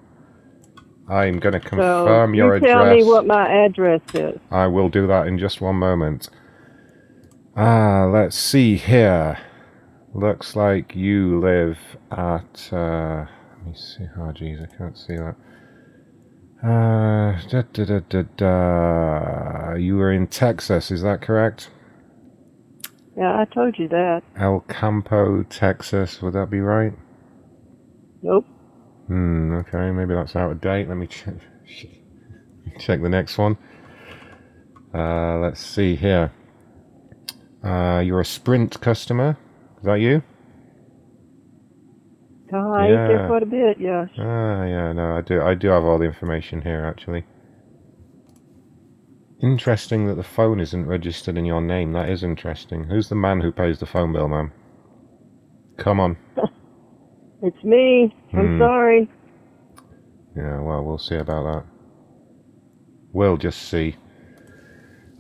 Speaker 8: I'm going to confirm
Speaker 37: so
Speaker 8: your
Speaker 37: you tell me what my address is.
Speaker 8: I will do that in just one moment. Ah, let's see here. Looks like you live at. Uh, let me see. Oh, jeez, I can't see that. Uh, da, da, da, da, da. You were in Texas, is that correct?
Speaker 37: Yeah, I told you that.
Speaker 8: El Campo, Texas, would that be right?
Speaker 37: Nope.
Speaker 8: Hmm, okay, maybe that's out of date. Let me check, check the next one. Uh, let's see here. Uh, you're a Sprint customer. Is that you?
Speaker 37: I
Speaker 8: Yeah.
Speaker 37: there quite a bit, yes.
Speaker 8: Ah, yeah, no, I do. I do have all the information here, actually. Interesting that the phone isn't registered in your name. That is interesting. Who's the man who pays the phone bill, ma'am? Come on.
Speaker 37: It's me. I'm
Speaker 8: Hmm.
Speaker 37: sorry.
Speaker 8: Yeah, well, we'll see about that. We'll just see.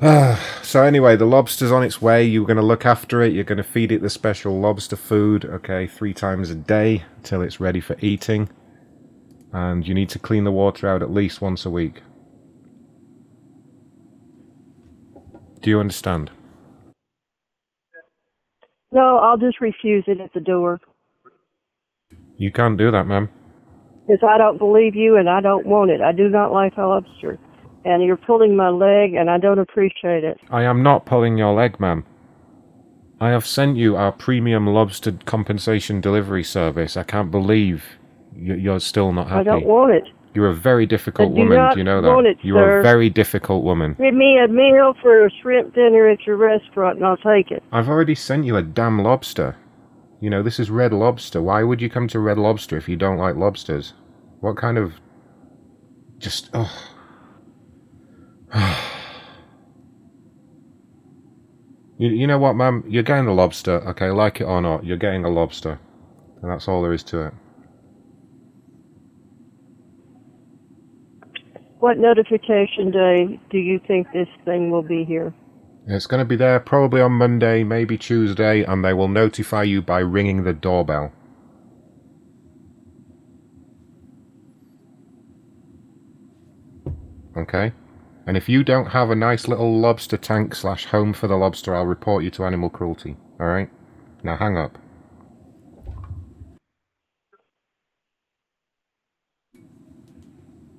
Speaker 8: So anyway, the lobster's on its way. You're going to look after it. You're going to feed it the special lobster food, okay, three times a day until it's ready for eating. And you need to clean the water out at least once a week. Do you understand?
Speaker 37: No, I'll just refuse it at the door.
Speaker 8: You can't do that, ma'am.
Speaker 37: Because I don't believe you and I don't want it. I do not like lobster. And you're pulling my leg and I don't appreciate it.
Speaker 8: I am not pulling your leg, ma'am. I have sent you our premium lobster compensation delivery service. I can't believe you're still not happy.
Speaker 37: I don't want it.
Speaker 8: You're a very difficult
Speaker 37: do
Speaker 8: woman. Do you know
Speaker 37: want
Speaker 8: that?
Speaker 37: it,
Speaker 8: You're
Speaker 37: sir.
Speaker 8: a very difficult woman.
Speaker 37: Give me a meal for a shrimp dinner at your restaurant and I'll take it.
Speaker 8: I've already sent you a damn lobster. You know, this is red lobster. Why would you come to red lobster if you don't like lobsters? What kind of. Just. Oh. you, you know what, ma'am? You're getting a lobster, okay? Like it or not, you're getting a lobster. And that's all there is to it.
Speaker 37: What notification day do you think this thing will be here?
Speaker 8: It's going to be there probably on Monday, maybe Tuesday, and they will notify you by ringing the doorbell. Okay? And if you don't have a nice little lobster tank slash home for the lobster, I'll report you to animal cruelty. Alright? Now hang up.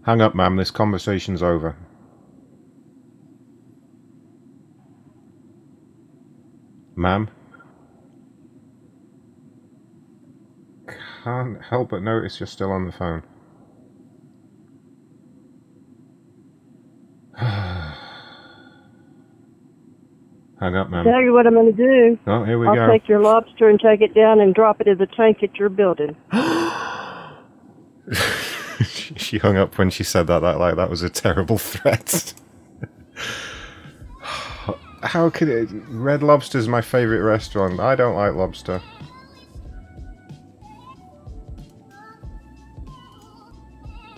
Speaker 8: Hang up, ma'am. This conversation's over. Ma'am? Can't help but notice you're still on the phone. Hang up, ma'am.
Speaker 37: Tell you what I'm going to do.
Speaker 8: Oh, here we
Speaker 37: I'll
Speaker 8: go.
Speaker 37: take your lobster and take it down and drop it in the tank at your building.
Speaker 8: she hung up when she said that. That like that was a terrible threat. How could it? Red Lobster's my favorite restaurant. I don't like lobster.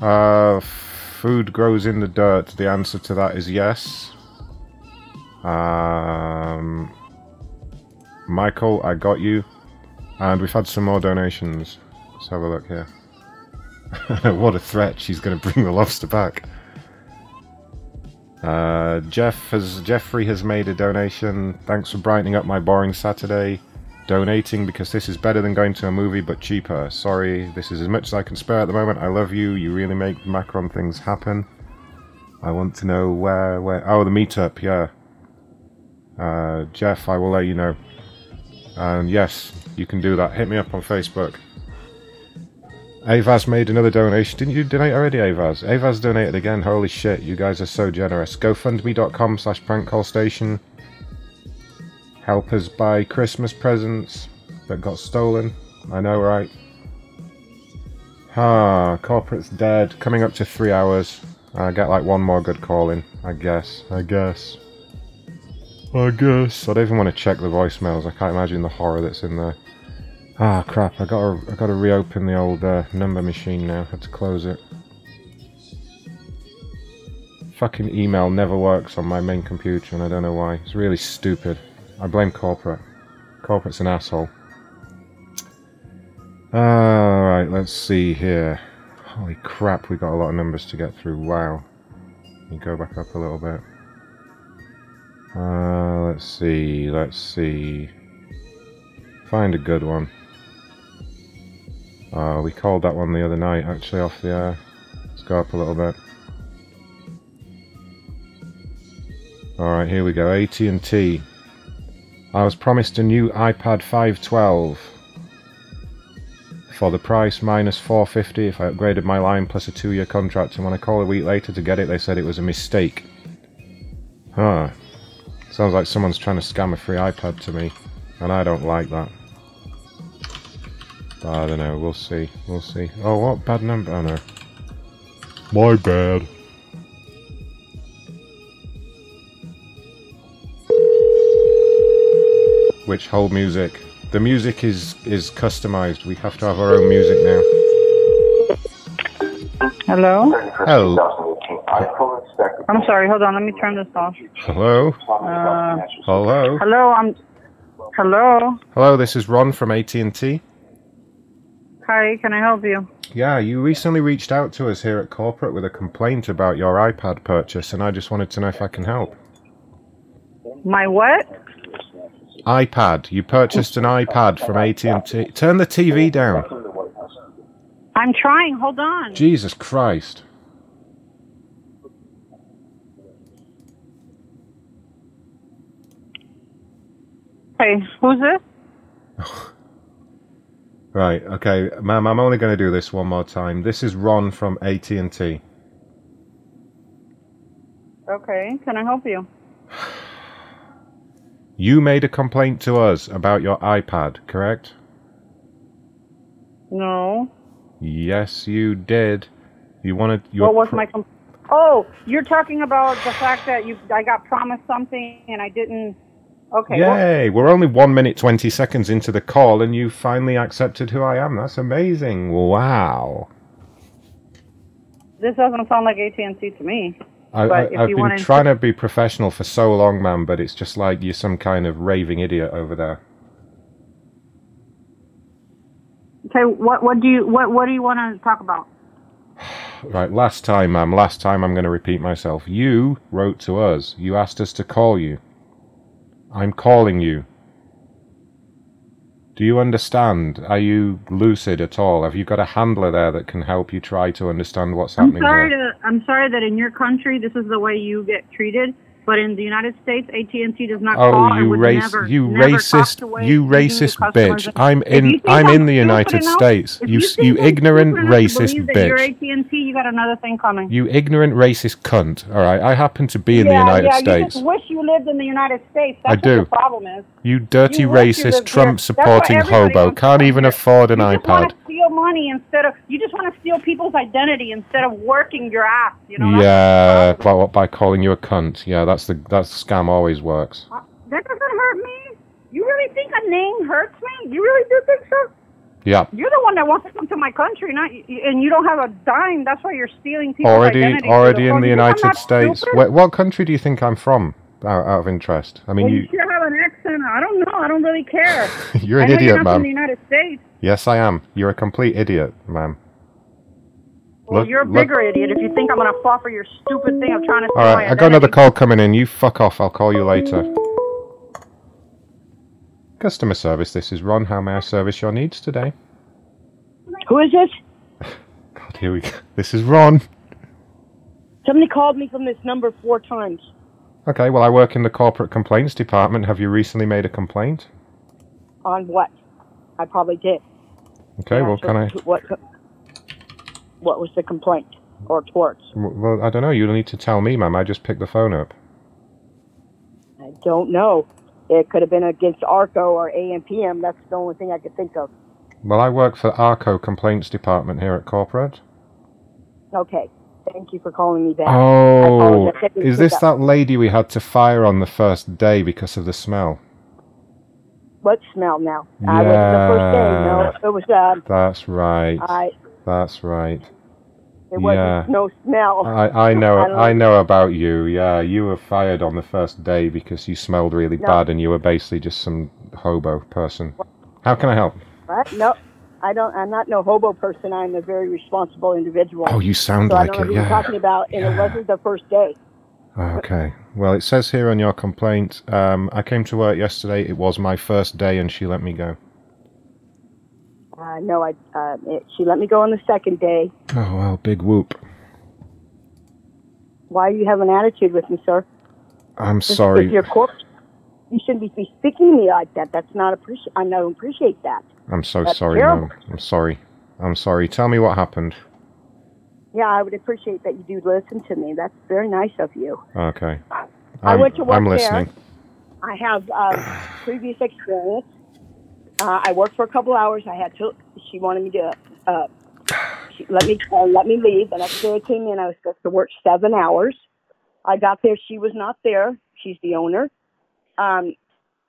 Speaker 8: Uh, food grows in the dirt. The answer to that is yes. Um, Michael, I got you. And we've had some more donations. Let's have a look here. what a threat! She's going to bring the lobster back. Uh, Jeff has Jeffrey has made a donation. Thanks for brightening up my boring Saturday. Donating because this is better than going to a movie but cheaper. Sorry, this is as much as I can spare at the moment. I love you. You really make Macron things happen. I want to know where where. Oh, the meetup. Yeah. Uh, Jeff, I will let you know. And yes, you can do that. Hit me up on Facebook. Avaz made another donation. Didn't you donate already, Avaz? Avaz donated again. Holy shit, you guys are so generous. GoFundMe.com slash prankcallstation. Help us buy Christmas presents that got stolen. I know, right? Ah, corporate's dead. Coming up to three hours. I get like one more good call in, I guess. I guess. I guess. I don't even want to check the voicemails. I can't imagine the horror that's in there. Ah, crap. I gotta, I gotta reopen the old uh, number machine now. had to close it. Fucking email never works on my main computer, and I don't know why. It's really stupid. I blame corporate. Corporate's an asshole. Alright, let's see here. Holy crap, we got a lot of numbers to get through. Wow. Let me go back up a little bit. Uh, let's see, let's see. Find a good one. Uh, we called that one the other night, actually, off the air. Let's go up a little bit. Alright, here we go. AT&T. I was promised a new iPad 512 for the price minus 450 if I upgraded my line plus a two-year contract and when I called a week later to get it they said it was a mistake. Huh. Sounds like someone's trying to scam a free iPad to me and I don't like that. I don't know, we'll see, we'll see. Oh, what bad number? Oh no. My bad. Which whole music? The music is is customized. We have to have our own music now.
Speaker 31: Hello?
Speaker 8: Hello.
Speaker 31: I'm sorry, hold on, let me turn this off.
Speaker 8: Hello.
Speaker 31: Uh,
Speaker 8: Hello.
Speaker 31: hello, I'm. Hello?
Speaker 8: Hello. This is Ron from AT&T.
Speaker 31: Hi, can I help you?
Speaker 8: Yeah, you recently reached out to us here at corporate with a complaint about your iPad purchase, and I just wanted to know if I can help.
Speaker 31: My what?
Speaker 8: iPad. You purchased an iPad from AT&T. Turn the TV down.
Speaker 31: I'm trying, hold on.
Speaker 8: Jesus Christ.
Speaker 31: Hey, who's this?
Speaker 8: Right. Okay, ma'am. I'm only going to do this one more time. This is Ron from AT&T.
Speaker 31: Okay, can I help you?
Speaker 8: You made a complaint to us about your iPad, correct?
Speaker 31: No.
Speaker 8: Yes, you did. You wanted your
Speaker 31: what was
Speaker 8: pr-
Speaker 31: my com- Oh, you're talking about the fact that you I got promised something and I didn't. Okay. well,
Speaker 8: Yay! We're only one minute twenty seconds into the call, and you finally accepted who I am. That's amazing! Wow.
Speaker 31: this doesn't sound like AT&T to me.
Speaker 8: I,
Speaker 31: But
Speaker 8: I,
Speaker 31: if
Speaker 8: I've
Speaker 31: you
Speaker 8: been trying to be professional for so long, man, but it's just like you're some kind of raving idiot over there.
Speaker 31: Okay, what what do you what what do you want to talk about?
Speaker 8: Right, last time, ma'am, last time I'm going to repeat myself. You wrote to us. You asked us to call you. I'm calling you. Do you understand? Are you lucid at all? Have you got a handler there that can help you try to understand what's happening?
Speaker 31: I'm
Speaker 8: sorry
Speaker 31: to I'm sorry that in your country this is the way you get treated, but in the United States AT&T does not
Speaker 8: Oh,
Speaker 31: call
Speaker 8: you race,
Speaker 31: never,
Speaker 8: you
Speaker 31: never
Speaker 8: racist, you racist bitch! I'm in, I'm in the United
Speaker 31: enough-
Speaker 8: States. You,
Speaker 31: you
Speaker 8: you ignorant racist
Speaker 31: that You're
Speaker 8: bitch!
Speaker 31: AT&T. You got another thing coming.
Speaker 8: You ignorant racist cunt! All right, I happen to be in
Speaker 31: yeah,
Speaker 8: the United
Speaker 31: yeah,
Speaker 8: States.
Speaker 31: You just wish you lived in the United States.
Speaker 8: I do.
Speaker 31: Problem is.
Speaker 8: You dirty
Speaker 31: You
Speaker 8: racist.
Speaker 31: That's why everybody
Speaker 8: hobo can't even afford an iPad.
Speaker 31: Steal money instead of you just want to steal people's identity instead of working your ass. You know.
Speaker 8: Yeah, by? By calling you a cunt. Yeah, that's the that scam always works.
Speaker 31: Uh, that doesn't hurt me. You really think a name hurts me? You really do think so?
Speaker 8: Yeah,
Speaker 31: You're the one that wants to come to my country, not and you don't have a dime. That's why you're stealing people's
Speaker 8: already
Speaker 31: identity.
Speaker 8: already
Speaker 31: So
Speaker 8: in the
Speaker 31: you think I'm
Speaker 8: United States. Where, what country do you think I'm from? Out, out of interest. I mean,
Speaker 31: well, you
Speaker 8: you
Speaker 31: sure have an accent. I don't know. I don't really care.
Speaker 8: you're
Speaker 31: I
Speaker 8: an
Speaker 31: know
Speaker 8: idiot,
Speaker 31: you're not from the United States.
Speaker 8: Yes, I am. You're a complete idiot, ma'am.
Speaker 31: Well,
Speaker 8: Look-
Speaker 31: you're a
Speaker 8: look-
Speaker 31: bigger idiot if you think I'm gonna fall for your stupid thing of trying to
Speaker 8: All
Speaker 31: my
Speaker 8: I got another call coming in. You fuck off. I'll call you later. Customer service. This is Ron. How may I service your needs today?
Speaker 38: Who is this?
Speaker 8: God, here we go. This is Ron.
Speaker 38: Somebody called me from this number four times.
Speaker 8: Okay, well, I work in the corporate complaints department. Have you recently made a complaint?
Speaker 38: On what? I probably did.
Speaker 8: Okay,
Speaker 38: Yeah,
Speaker 8: well,
Speaker 38: so
Speaker 8: can I?
Speaker 38: What? What was the complaint or towards?
Speaker 8: Well, I don't know. You'll need to tell me, ma'am. I just picked the phone up.
Speaker 38: I don't know. It could have been against ARCO or AMPM. That's the only thing I could think of.
Speaker 8: Well, I work for ARCO Complaints Department here at corporate.
Speaker 38: Okay. Thank you for calling me back.
Speaker 8: Oh,
Speaker 38: apologize. I didn't
Speaker 8: is this that lady we had to fire on the first day because of the smell?
Speaker 38: What smell now? I wasn't the first day. No, it was uh,
Speaker 8: That's right.
Speaker 38: I.
Speaker 8: That's right.
Speaker 38: It wasn't
Speaker 8: Yeah.
Speaker 38: no smell.
Speaker 8: I, I know
Speaker 38: I
Speaker 8: I know about you. Yeah, you were fired on the first day because you smelled really
Speaker 38: No.
Speaker 8: bad and you were basically just some hobo person. How can I help?
Speaker 38: What? No, I don't. I'm not no hobo person. I'm a very responsible individual.
Speaker 8: Oh, you sound
Speaker 38: so
Speaker 8: like
Speaker 38: I don't know
Speaker 8: it,
Speaker 38: who
Speaker 8: yeah.
Speaker 38: you're talking about, and it wasn't the first day.
Speaker 8: Okay. Well, it says here on your complaint, um, I came to work yesterday. It was my first day, and she let me go.
Speaker 38: Uh, no, I. Uh, it, she let me go on the second day.
Speaker 8: Oh well, big whoop.
Speaker 38: Why do you have an attitude with me, sir?
Speaker 8: I'm
Speaker 38: This-
Speaker 8: sorry.
Speaker 38: If you're corp- you shouldn't be speaking to me like that. That's not appreciate. I don't appreciate that.
Speaker 8: I'm so
Speaker 38: That's
Speaker 8: sorry,
Speaker 38: terrible.
Speaker 8: I'm sorry. I'm sorry. Tell me what happened.
Speaker 38: Yeah, I would appreciate that you do listen to me. That's very nice of you.
Speaker 8: Okay.
Speaker 38: I
Speaker 8: I'm,
Speaker 38: went to work
Speaker 8: I'm
Speaker 38: there.
Speaker 8: listening.
Speaker 38: I have um, previous experience. Uh, I worked for a couple hours. I had to. She wanted me to uh, she let me uh, let me leave. The next day I came in. I was supposed to work seven hours. I got there. She was not there. She's the owner. Um,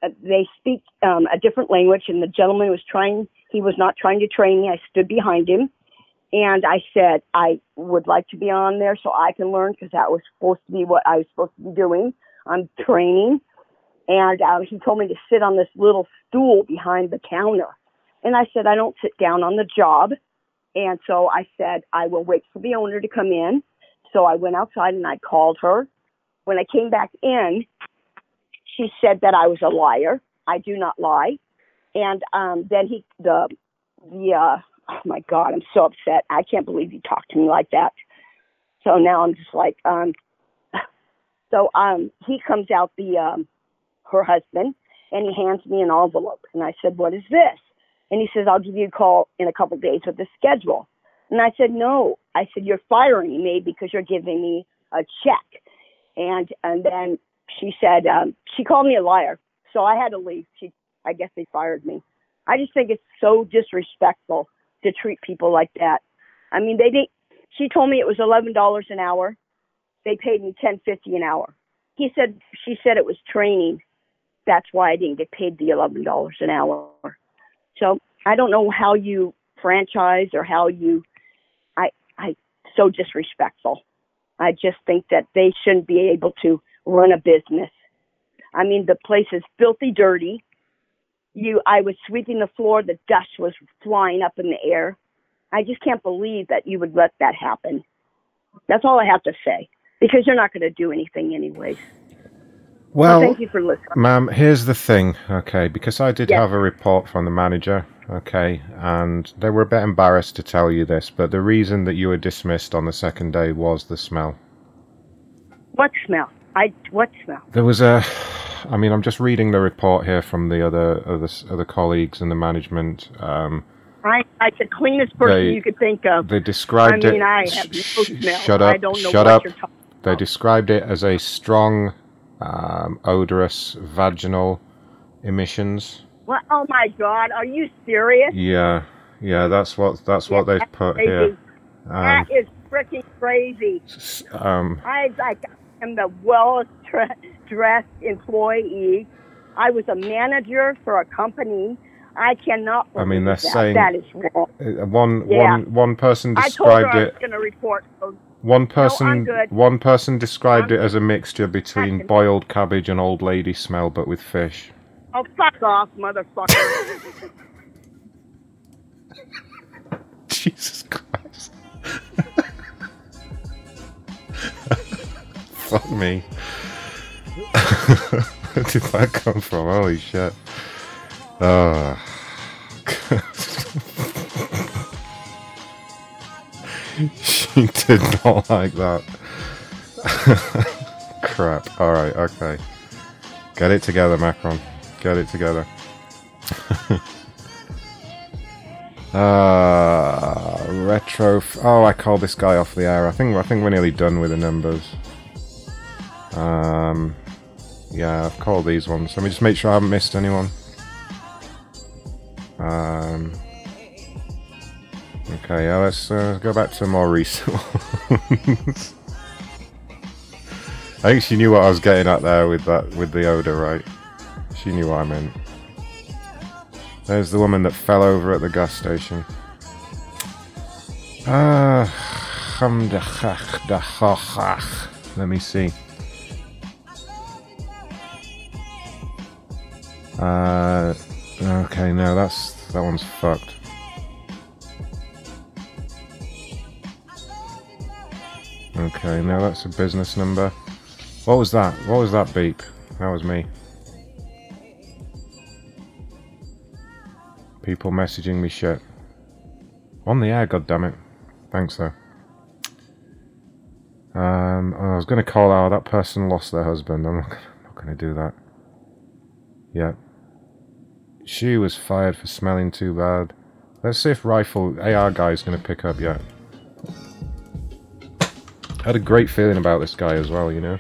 Speaker 38: uh, they speak um, a different language, and the gentleman was trying. He was not trying to train me. I stood behind him, and I said I would like to be on there so I can learn because that was supposed to be what I was supposed to be doing. I'm training and uh, he told me to sit on this little stool behind the counter. And I said, I don't sit down on the job. And so I said, I will wait for the owner to come in. So I went outside and I called her. When I came back in, she said that I was a liar. I do not lie. And um, then he, the, the, uh, oh my God, I'm so upset. I can't believe you talked to me like that. So now I'm just like, um, so um, he comes out the, um, her husband, and he hands me an envelope. And I said, What is this? And he says, I'll give you a call in a couple of days with the schedule. And I said, No. I said, You're firing me because you're giving me a check. And and then she said, um, she called me a liar. So I had to leave. She I guess they fired me. I just think it's so disrespectful to treat people like that. I mean they didn't she told me it was eleven dollars an hour. They paid me ten fifty an hour. He said she said it was training that's why I didn't get paid the eleven dollars an hour. So I don't know how you franchise or how you I I so disrespectful. I just think that they shouldn't be able to run a business. I mean the place is filthy dirty. You I was sweeping the floor, the dust was flying up in the air. I just can't believe that you would let that happen. That's all I have to say. Because you're not going to do anything anyways.
Speaker 8: Well,
Speaker 38: thank you for listening.
Speaker 8: Ma'am, here's the thing, okay, because I did
Speaker 38: Yes.
Speaker 8: have a report from the manager, okay, and they were a bit embarrassed to tell you this, but the reason that you were dismissed on the second day was the smell.
Speaker 38: What smell? I what smell?
Speaker 8: There was a, I mean, I'm just reading the report here from the other other, other colleagues and the management. Um,
Speaker 38: I I'm the cleanest person
Speaker 8: They-
Speaker 38: you could think of.
Speaker 8: they described
Speaker 38: I mean,
Speaker 8: it.
Speaker 38: I have no smell.
Speaker 8: Shut up!
Speaker 38: I don't know
Speaker 8: shut up! They described it as a strong, um, odorous vaginal emissions.
Speaker 38: What? Oh my God! Are you serious?
Speaker 8: Yeah, yeah, that's what that's what they've put
Speaker 38: crazy.
Speaker 8: here. Um,
Speaker 38: that is freaking crazy.
Speaker 8: um,
Speaker 38: I like am the well dressed employee. I was a manager for a company. I cannot.
Speaker 8: I mean, they're
Speaker 38: that.
Speaker 8: saying
Speaker 38: that is wrong.
Speaker 8: uh, one
Speaker 38: Yeah.
Speaker 8: one one person
Speaker 38: I told her
Speaker 8: described
Speaker 38: I was
Speaker 8: it.
Speaker 38: report. So
Speaker 8: One
Speaker 38: I'm
Speaker 8: person
Speaker 38: good.
Speaker 8: one person described it as a mixture between boiled cabbage and old lady smell, but with fish.
Speaker 38: oh, fuck off, motherfucker!
Speaker 8: Jesus Christ. Fuck me. Where did that come from? Holy shit. Oh. she did not like that. Crap. Alright, okay. Get it together, Macron. Get it together. Uh, retro. F- oh, I called this guy off the air. I think I think we're nearly done with the numbers. Um, yeah, I've called these ones. Let me just make sure I haven't missed anyone. Um, Okay, yeah, let's uh, go back to more recent ones. I think she knew what I was getting at there with that with the odor, right? She knew what I meant. There's the woman that fell over at the gas station. Ah, let me see. Uh, okay, no, that's that one's fucked. Okay, now that's a business number. What was that? What was that beep? That was me. People messaging me shit. On the air, goddammit. Thanks, though. Um, I was going to call out that person lost their husband. I'm not, not going to do that. Yeah. She was fired for smelling too bad. Let's see if Rifle AR guy is going to pick up yet. Had a great feeling about this guy as well, you know?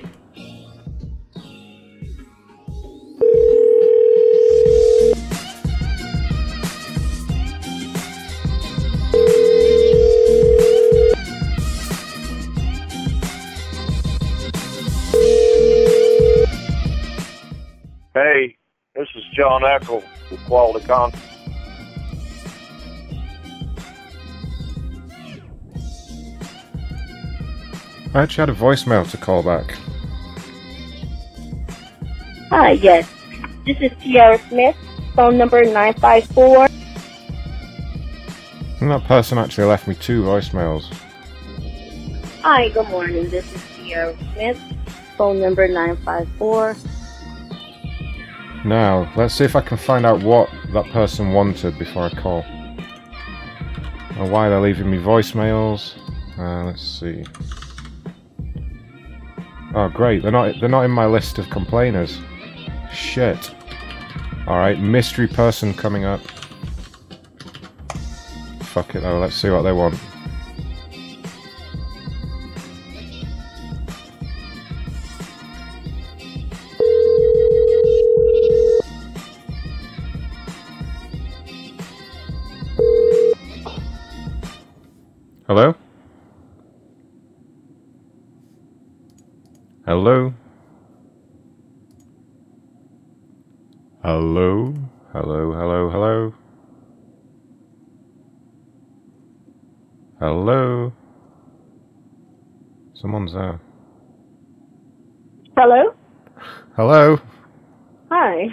Speaker 7: John Eckel with Quality Con.
Speaker 8: I actually had a voicemail to call back.
Speaker 39: Hi, yes. This is Tiara Smith, phone number 954.
Speaker 8: And that person actually left me two voicemails.
Speaker 39: Hi, good morning. This is Tiara Smith, phone number 954.
Speaker 8: Now, let's see if I can find out what that person wanted before I call. Or why they're leaving me voicemails. Uh, let's see. Oh, great! They're not they're not in my list of complainers. Shit. All right, mystery person coming up. Fuck it though. Let's see what they want. Hello? Hello? Hello, hello, hello? Hello? Someone's there.
Speaker 39: Hello?
Speaker 8: Hello?
Speaker 39: Hi.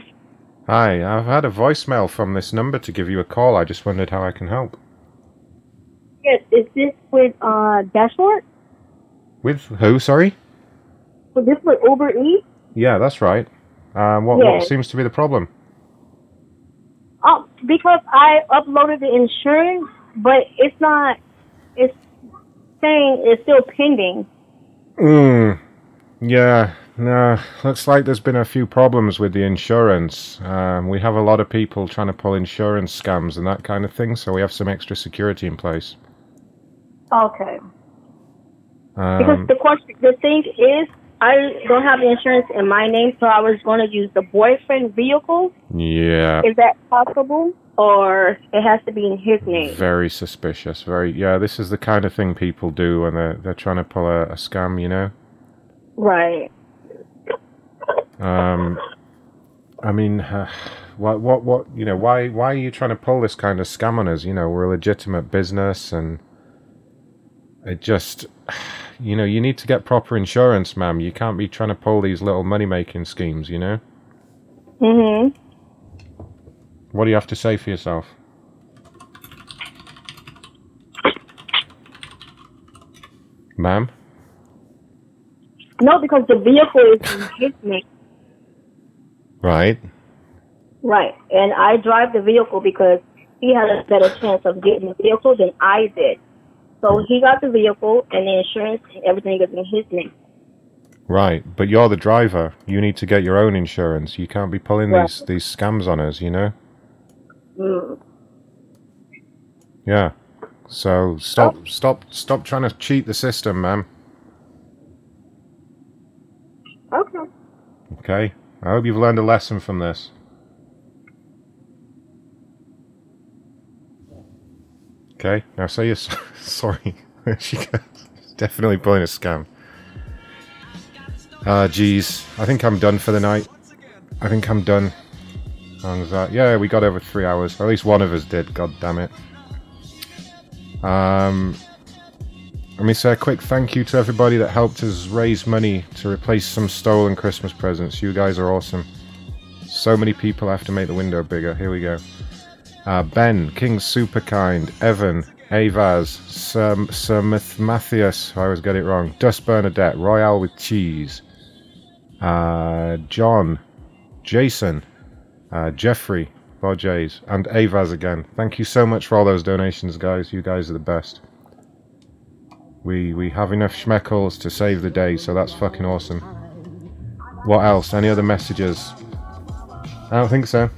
Speaker 8: Hi, I've had a voicemail from this number to give you a call. I just wondered how I can help.
Speaker 39: Yes, is this with uh Dashboard?
Speaker 8: With who, sorry?
Speaker 39: Was this Uber Eats?
Speaker 8: Yeah, that's right. Um, what,
Speaker 39: Yes.
Speaker 8: what seems to be the problem?
Speaker 39: Oh, because I uploaded the insurance, but it's not. It's saying it's still pending.
Speaker 8: Mm. Yeah, no. Looks like there's been a few problems with the insurance. Um, we have a lot of people trying to pull insurance scams and that kind of thing, so we have some extra security in place.
Speaker 39: Okay. Because
Speaker 8: Um,
Speaker 39: the question, the thing is, I don't have insurance in my name, so I was going to use the boyfriend vehicle.
Speaker 8: yeah,
Speaker 39: Is that possible, or it has to be in his name?
Speaker 8: very suspicious. Very, yeah. This is the kind of thing people do when they're they're trying to pull a, a scam. You know.
Speaker 39: Right.
Speaker 8: Um, I mean, uh, what, what, what? You know, why, why are you trying to pull this kind of scam on us? You know, we're a legitimate business, and it just, you know, you need to get proper insurance, ma'am. You can't be trying to pull these little money-making schemes. You know.
Speaker 39: Mhm.
Speaker 8: What do you have to say for yourself? Ma'am?
Speaker 39: No, because the vehicle is his name.
Speaker 8: Right.
Speaker 39: Right. And I drive the vehicle because he had a better chance of getting the vehicle than I did. So he got the vehicle and the insurance everything is in his name.
Speaker 8: Right, but you're the driver. You need to get your own insurance. You can't be pulling
Speaker 39: Right.
Speaker 8: these these scams on us, you know?
Speaker 39: Mm.
Speaker 8: Yeah. So stop stop stop trying to cheat the system, ma'am.
Speaker 39: Okay.
Speaker 8: Okay? I hope you've learned a lesson from this. Okay, now say you're s- sorry. she definitely pulling a scam. Ah, jeez. I think I'm done for the night. I think I'm done. Is that? Yeah, we got over three hours. Or At least one of us did, god damn it. Um, let me say a quick thank you to everybody that helped us raise money to replace some stolen Christmas presents. You guys are awesome. So many people have to make the window bigger. Here we go. Uh, ben, King Superkind, Evan, Avaz, Sir, Sir Math- Matthias, I always get it wrong, Dust Bernadette, Royale with Cheese, uh, John, Jason, uh, Jeffrey, Borges, and Avaz again. Thank you so much for all those donations, guys. You guys are the best. We we have enough schmeckles to save the day, so that's fucking awesome. What else? Any other messages? I don't think so.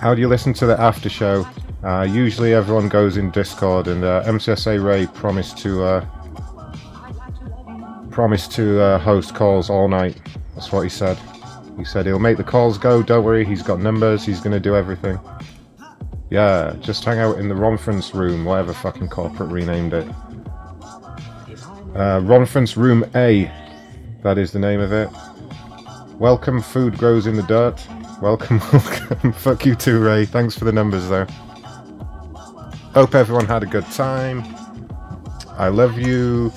Speaker 8: How do you listen to the after show? Uh, usually everyone goes in Discord, and uh, MCSA Ray promised to uh, to uh, host calls all night. That's what he said. He said he'll make the calls go. Don't worry, he's got numbers. He's gonna do everything. Yeah, just hang out in the Ronference room, whatever fucking corporate renamed it. Uh, Room A, that is the name of it. Welcome, food grows in the dirt. Welcome, welcome. Fuck you too, Ray. Thanks for the numbers, though. Hope everyone had a good time. I love you.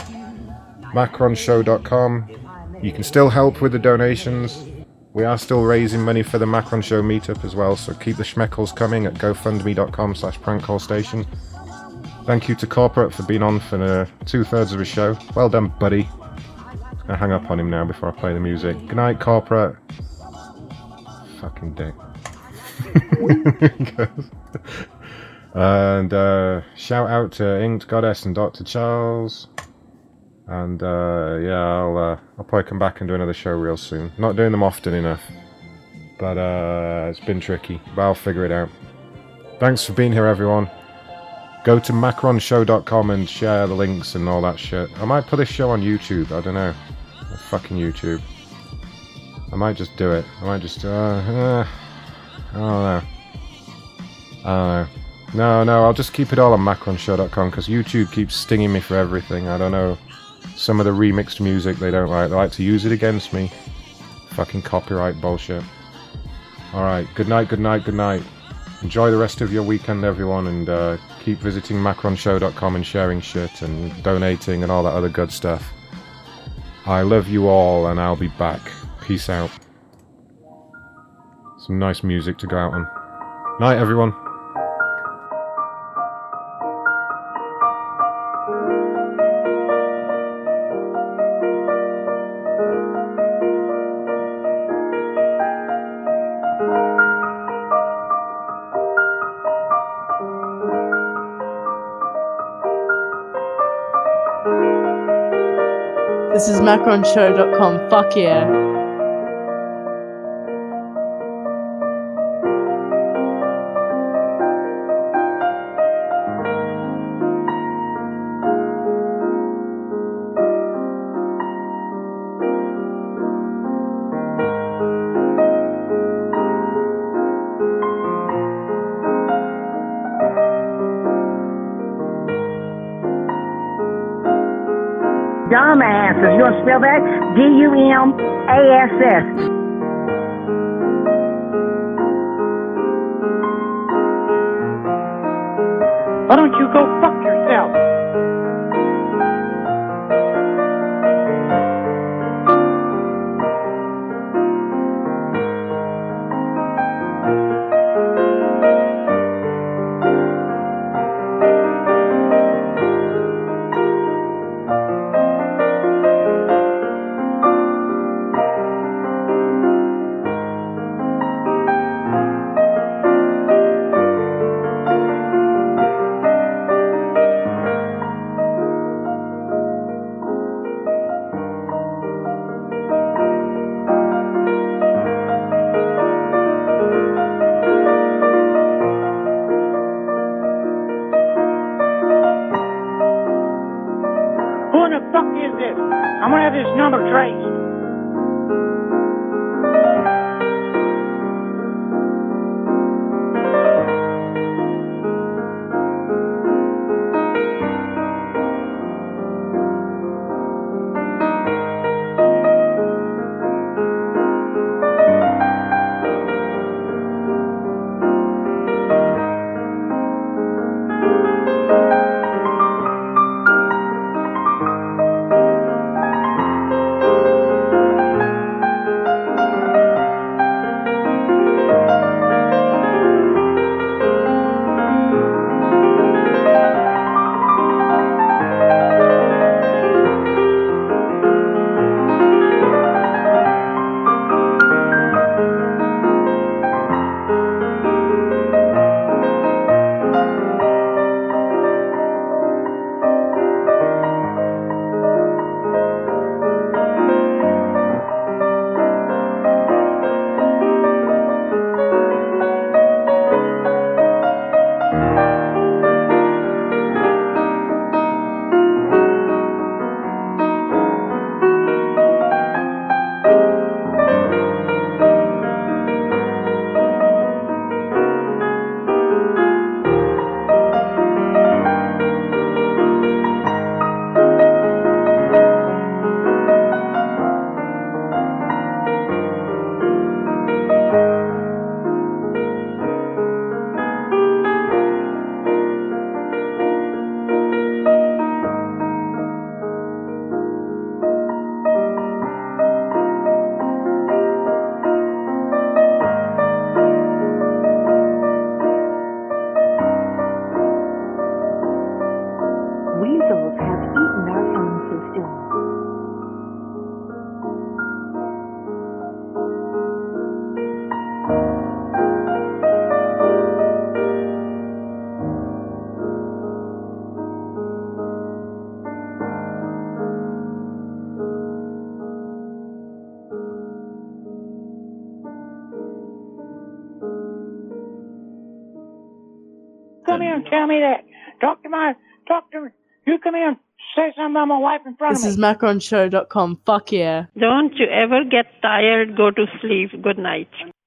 Speaker 8: Macronshow.com. You can still help with the donations. We are still raising money for the Macron Show meetup as well, so keep the schmeckles coming at gofundme.com slash prankcallstation. Thank you to Corporate for being on for uh, two thirds of a show. Well done, buddy. I'm hang up on him now before I play the music. Good night, Corporate. Fucking dick. And uh, shout out to Inked Goddess and Dr. Charles. And uh, yeah, I'll uh, I'll probably come back and do another show real soon. Not doing them often enough, but uh, it's been tricky. But I'll figure it out. Thanks for being here, everyone. Go to macronshow.com and share the links and all that shit. I might put this show on YouTube. I don't know. Fucking YouTube. I might just do it. I might just. Uh, uh, I don't know. I don't know. No, no, I'll just keep it all on macronshow.com because YouTube keeps stinging me for everything. I don't know. Some of the remixed music they don't like. They like to use it against me. Fucking copyright bullshit. Alright, good night, good night, good night. Enjoy the rest of your weekend, everyone, and uh, keep visiting macronshow.com and sharing shit and donating and all that other good stuff. I love you all, and I'll be back. Peace out. Some nice music to go out on. Night, everyone.
Speaker 40: This is macronshow.com. Fuck yeah.
Speaker 41: Spell that? D U M A S S.
Speaker 27: Why don't you go fuck
Speaker 42: say something about my wife in front
Speaker 40: This
Speaker 42: of
Speaker 40: is
Speaker 42: me.
Speaker 40: macronshow.com. Fuck yeah.
Speaker 27: Don't you ever get tired, go to sleep. Good night.